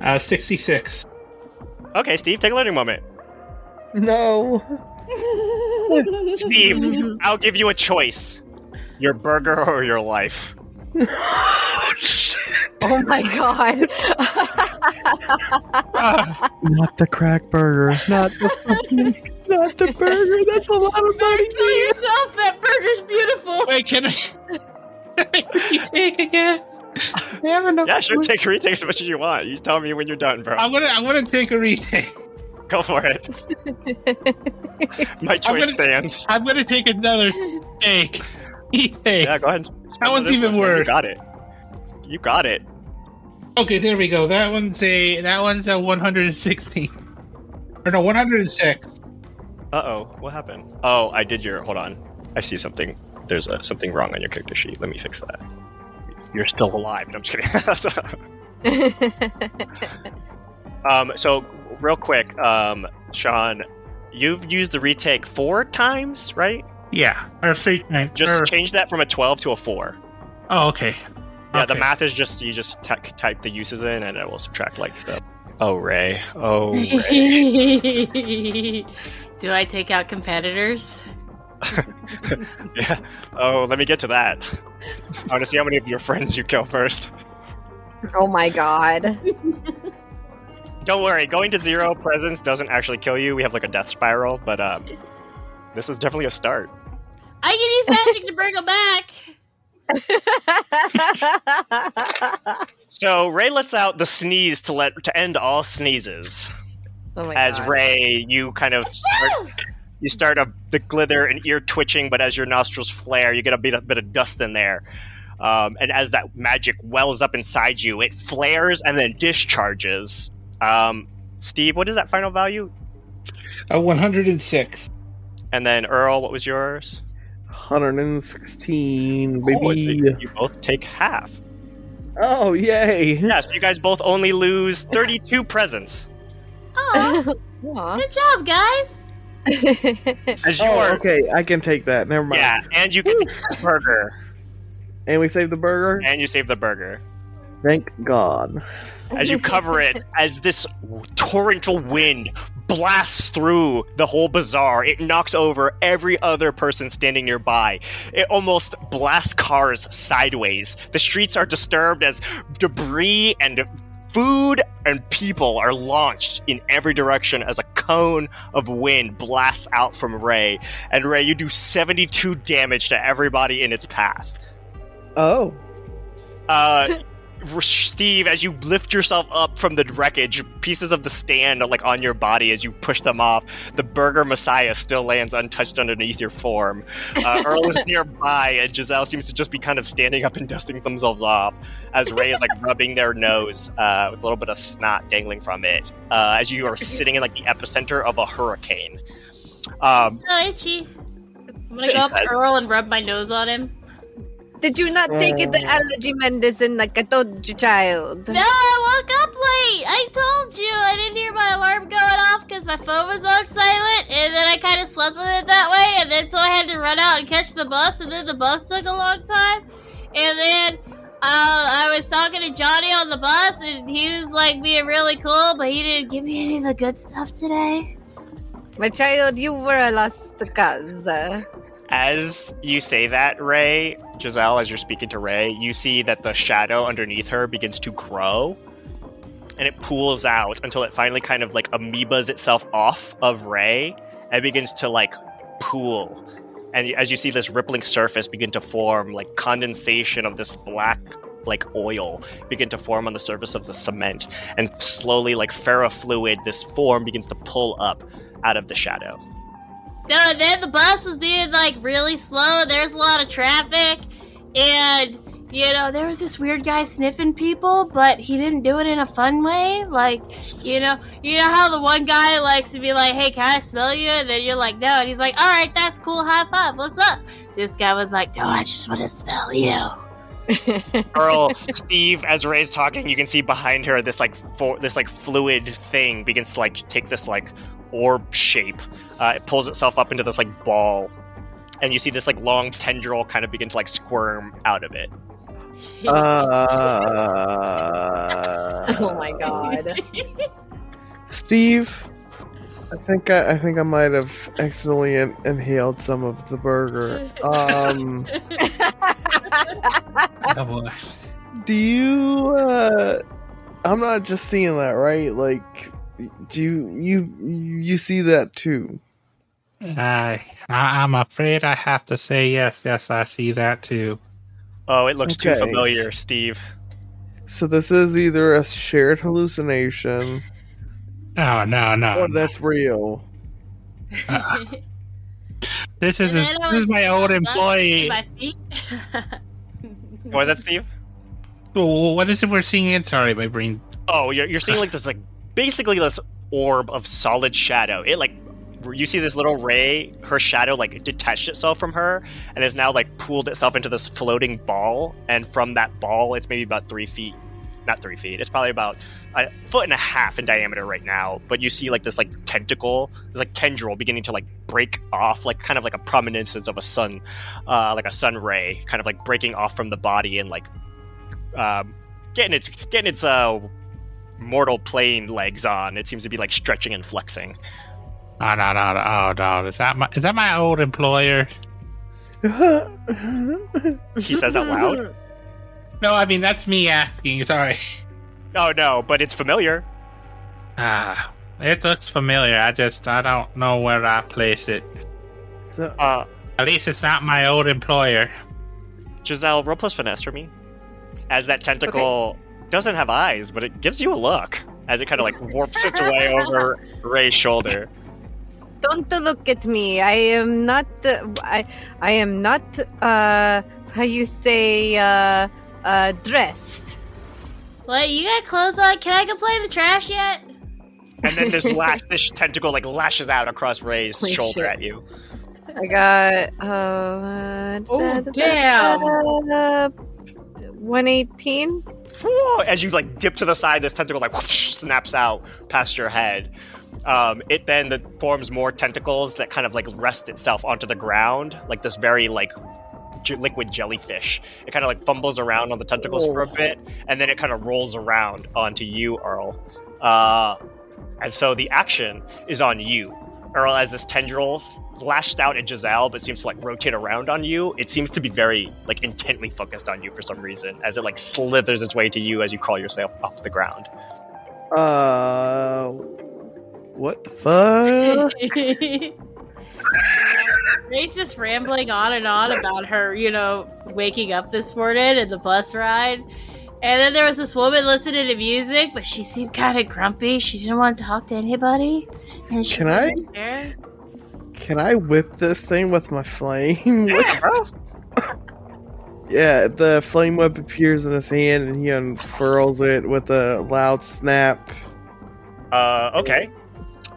uh 66. Okay, Steve, take a learning moment. No. Steve, I'll give you a choice: your burger or your life. Oh shit! Oh my god. Ah, Not the crack burger. Not the not the burger. That's a lot of money. Tell yourself that burger's beautiful. wait, can I? Can I retake again? I have enough Yeah, sure. money. Take retake as much as you want. You tell me when you're done, bro. I'm gonna. I'm gonna take a retake. Go for it. My choice gonna- stands. I'm gonna take another take. Retake. Yeah, go ahead. That one's even You worse. got it. You got it. Okay, there we go. That one's a. That one's a 116. Or no, 106. Uh oh, what happened? Oh, I did your. Hold on. I see something. There's a, something wrong on your character sheet. Let me fix that. You're still alive. No, I'm just kidding. um, so real quick, um, Sean, you've used the retake four times, right? Yeah, or three times. Just or- change that from a 12 to a 4. oh, okay. Yeah, the math is just you just t- type the uses in and it will subtract like the. Oh, Rae. Oh, Rae. Do I take out competitors? yeah. Oh, let me get to that. I want to see how many of your friends you kill first. Oh my god. Don't worry, going to zero presence doesn't actually kill you. We have like a death spiral, but um, this is definitely a start. I can use magic to bring him back. So Rae lets out the sneeze to let to end all sneezes. oh my as god. Rae, you kind of start, you start a the glither and ear twitching, but as your nostrils flare, you get a bit, a bit of dust in there. Um, and as that magic wells up inside you, it flares and then discharges. Um, Steve, what is that final value? Uh, 106. And then Earl, what was yours? 116, Oh, baby. you both take half. Oh, yay. Yeah, so you guys both only lose 32 presence. Oh, good job, guys. As you Oh, are, okay. I can take that. Never mind. yeah, and you get the burger, And we saved the burger? and you save the burger. Thank God. as you cover it, as this torrential wind blasts through the whole bazaar, it knocks over every other person standing nearby. It almost blasts cars sideways. The streets are disturbed as debris and food and people are launched in every direction as a cone of wind blasts out from Rae. And Rae, you do 72 damage to everybody in its path. Oh. Uh, Steve, as you lift yourself up from the wreckage, pieces of the stand are like on your body as you push them off. The Burger Messiah still lands untouched underneath your form. Uh, Earl is nearby, and Giselle seems to just be kind of standing up and dusting themselves off as Rae is like rubbing their nose uh, with a little bit of snot dangling from it. Uh, as you are sitting in like the epicenter of a hurricane. Um, So itchy. I'm gonna go up to Earl and rub my nose on him. Did you not take the allergy medicine like I told you, child? No, I woke up late. I told you. I didn't hear my alarm going off because my phone was on silent, and then I kind of slept with it that way, and then so I had to run out and catch the bus, and then the bus took a long time, and then uh, I was talking to Johnny on the bus, and he was like being really cool, but he didn't give me any of the good stuff today. My child, you were a lost cause. As you say that, Rae, Giselle, as you're speaking to Rae, you see that the shadow underneath her begins to grow. And it pools out until it finally kind of like amoebas itself off of Rae and begins to like pool. And as you see this rippling surface begin to form, like condensation of this black like oil begin to form on the surface of the cement. And slowly, like ferrofluid, this form begins to pull up out of the shadow. No, then the bus was being like really slow. There's a lot of traffic, and you know there was this weird guy sniffing people, but he didn't do it in a fun way. Like, you know, you know how the one guy likes to be like, "Hey, can I smell you?" And then you're like, "No," and he's like, "All right, that's cool. High five. What's up?" This guy was like, "No, I just want to smell you." Earl, Steve, as Rae's talking, you can see behind her this like for, this like fluid thing begins to like take this like orb shape. Uh, it pulls itself up into this like ball, and you see this like long tendril kind of begin to like squirm out of it. Uh, oh my god. Steve, I think I, I think I might have accidentally in- inhaled some of the burger. Um, Oh boy. do you? Uh, I'm not just seeing that, right? Like, do you you you see that too? I, I I'm afraid I have to say yes. Yes, I see that too. Oh, it looks too familiar, Steve. So this is either a shared hallucination No, no, no. or that's real. Uh, this is And this is my old employee. in my was that, Steve? Oh, What is it we're seeing? in? Sorry, my brain. Oh, you're, you're seeing like this like basically this orb of solid shadow. It like you see this little ray, her shadow like detached itself from her and has now like pooled itself into this floating ball. And from that ball, it's maybe about three feet not three feet. It's probably about a foot and a half in diameter right now. But you see like this like tentacle, this like tendril beginning to like break off, like kind of like a prominence of a sun, uh, like a sun ray, kind of like breaking off from the body and like um, getting its getting its uh mortal plane legs on. It seems to be like stretching and flexing. Oh no no no! Oh no! Is that my is that my old employer? He says out loud. No, I mean that's me asking. Sorry. Oh no, but it's familiar. Ah, it looks familiar. I just I don't know where I place it. So, Uh, At least it's not my old employer. Giselle, roll plus finesse for me. As that tentacle doesn't have eyes, but it gives you a look as it kind of like warps its way over Rae's shoulder. Don't look at me. I am not. Uh, I. I am not. Uh, how you say? Uh, uh, dressed. What, you got clothes on? Can I go play in the trash yet? And then this lash, this tentacle like lashes out across Rae's Holy shoulder shit. at you. I got. Uh, Oh, damn. One eighteen. Whoa! As you like dip to the side, this tentacle like whoosh, snaps out past your head. Um, it then the, forms more tentacles that kind of like rest itself onto the ground, like this very like j- liquid jellyfish. It kind of like fumbles around on the tentacles for a bit, and then it kind of rolls around onto you, Earl. Uh, and so the action is on you. Earl, as this tendril lashed out at Giselle, but seems to like rotate around on you. It seems to be very like intently focused on you for some reason, as it like slithers its way to you as you crawl yourself off the ground. uh, what the fuck? Rae's just rambling on and on about her, you know, waking up this morning and the bus ride. And then there was this woman listening to music, but she seemed kind of grumpy. She didn't want to talk to anybody. And she Can I- there. Can I whip this thing with my flame? yeah, the flame whip appears in his hand and he unfurls it with a loud snap. Uh, okay.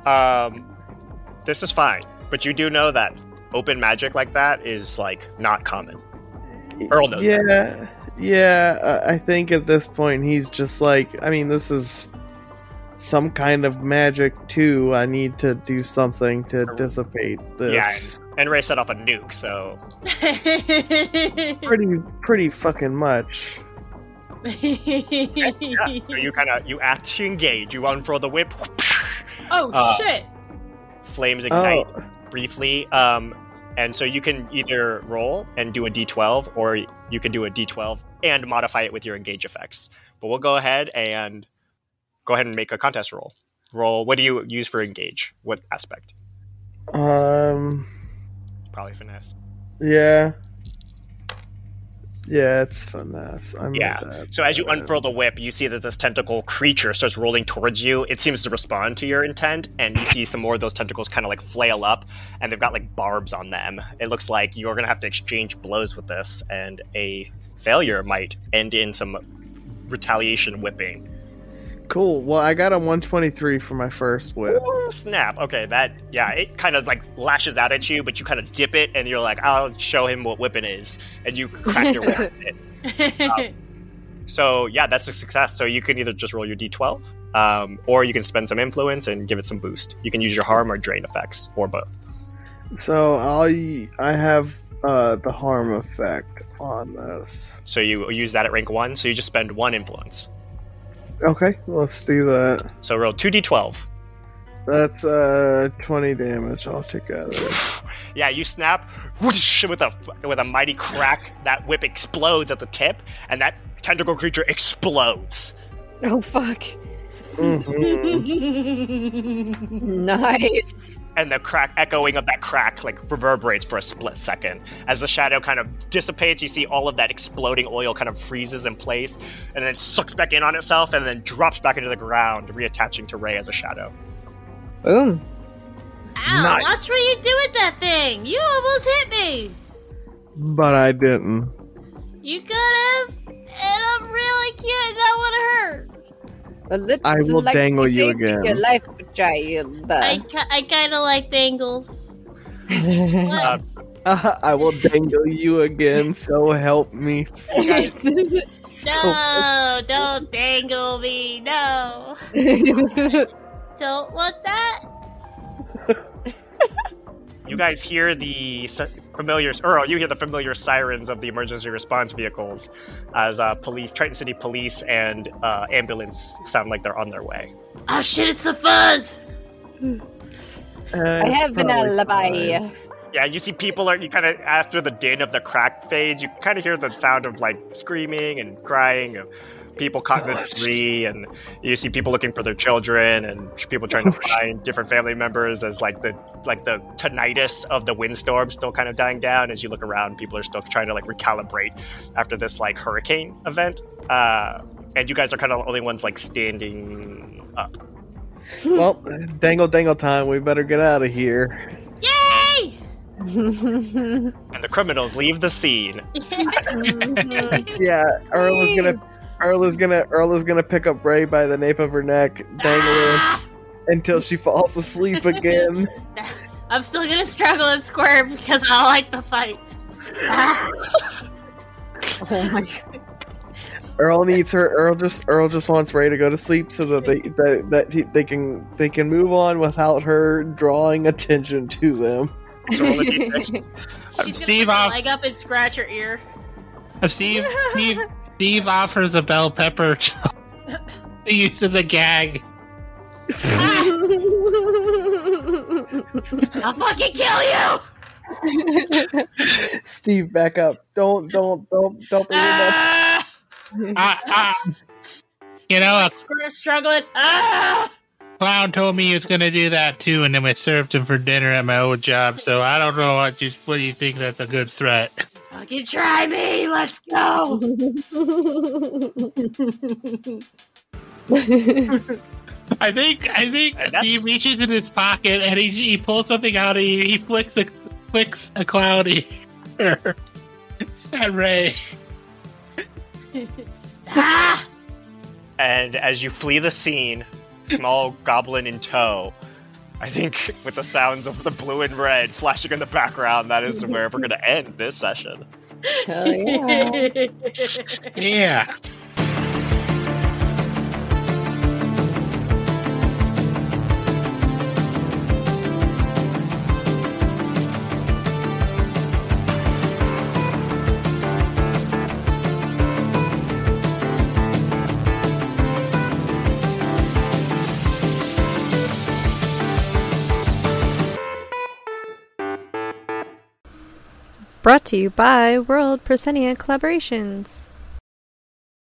Um, this is fine, but you do know that open magic like that is like not common. Earl knows Yeah, yeah. uh, I think at this point he's just like, I mean, this is some kind of magic too. I need to do something to dissipate this. And Rae set off a nuke, so Pretty, pretty fucking much. yeah. So you kind of you act to engage. You unfurl the whip. oh, Uh, shit. Flames ignite Oh, briefly. Um, and so you can either roll and do a d12, or you can do a d12 and modify it with your engage effects. But we'll go ahead and go ahead and make a contest roll. Roll. What do you use for engage? What aspect? um, Probably finesse. yeah, yeah. It's finesse. I'm Yeah. So as you unfurl the whip, you see that this tentacle creature starts rolling towards you. It seems to respond to your intent, and you see some more of those tentacles kind of like flail up, and they've got like barbs on them. It looks like you're gonna have to exchange blows with this, and a failure might end in some retaliation whipping. Cool. Well, I got a 123 for my first whip. Ooh, snap. Okay, that yeah, it kind of like lashes out at you, but you kind of dip it, and you're like, I'll show him what whipping is, and you crack your whip with it. So yeah, that's a success. So you can either just roll your d12, um, or you can spend some influence and give it some boost. You can use your harm or drain effects, or both. So I I have uh, the harm effect on this. So you use that at rank one. So you just spend one influence. Okay, let's do that. So roll two d12. That's uh 20 damage altogether. Yeah, you snap whoosh, with a with a mighty crack. That whip explodes at the tip, and that tentacle creature explodes. Oh fuck! Mhm. Nice. and the crack echoing of that crack like reverberates for a split second as the shadow kind of dissipates you see all of that exploding oil kind of freezes in place and then sucks back in on itself and then drops back into the ground reattaching to Rae as a shadow Boom. Ow, Nice. watch what you do with that thing. You almost hit me. But I didn't. You could have. And I'm really cute. That would have hurt. Well, I will like dangle you again. Your life, child. I, ki- I kind of like dangles. uh, Uh, I will dangle you again, so help me. No, don't dangle me. No. Don't want that. You guys hear the s- familiar, or you hear the familiar sirens of the emergency response vehicles as uh, police, Triton City Police, and uh, ambulance sound like they're on their way. Oh shit! It's the fuzz. Uh, I have an probably alibi. fine. Yeah, you see people are you kind of after the din of the crack fades, you kind of hear the sound of like screaming and crying of people caught in the tree, and you see people looking for their children and people trying to find different family members as like the like the tinnitus of the windstorm still kind of dying down. As you look around, people are still trying to like recalibrate after this like hurricane event, uh, and you guys are kind of the only ones like standing up. Well, dangle dangle time. We better get out of here. Yay! And the criminals leave the scene. Yeah, Earl is gonna. Earl is gonna. Earl is gonna pick up Rae by the nape of her neck, dangle her Ah! until she falls asleep again. I'm still gonna struggle and squirm because I like the fight. Ah, oh my god. Earl needs her. Earl just. Earl just wants Rae to go to sleep so that they that, that he, they can they can move on without her drawing attention to them. So roll a d6. She's gonna Steve put her leg up and scratch her ear. Uh, Steve, Steve, Steve offers a bell pepper to use as a gag. Ah, I'll fucking kill you! Steve, back up! Don't don't don't don't be enough. Ah, Uh, uh, you know, a Squirm struggling. Ah! clown told me he was going to do that too, and then we served him for dinner at my old job. So I don't know what you what you think that's a good threat. Fucking try me. Let's go. I think I think that's- he reaches in his pocket and he, he pulls something out. And he, he flicks a flicks a cloudy at Rae. ah! And as you flee the scene, small goblin in tow, I think with the sounds of the blue and red flashing in the background, that is where we're going to end this session. Hell yeah. Yeah. Brought to you by World Proscenia Collaborations.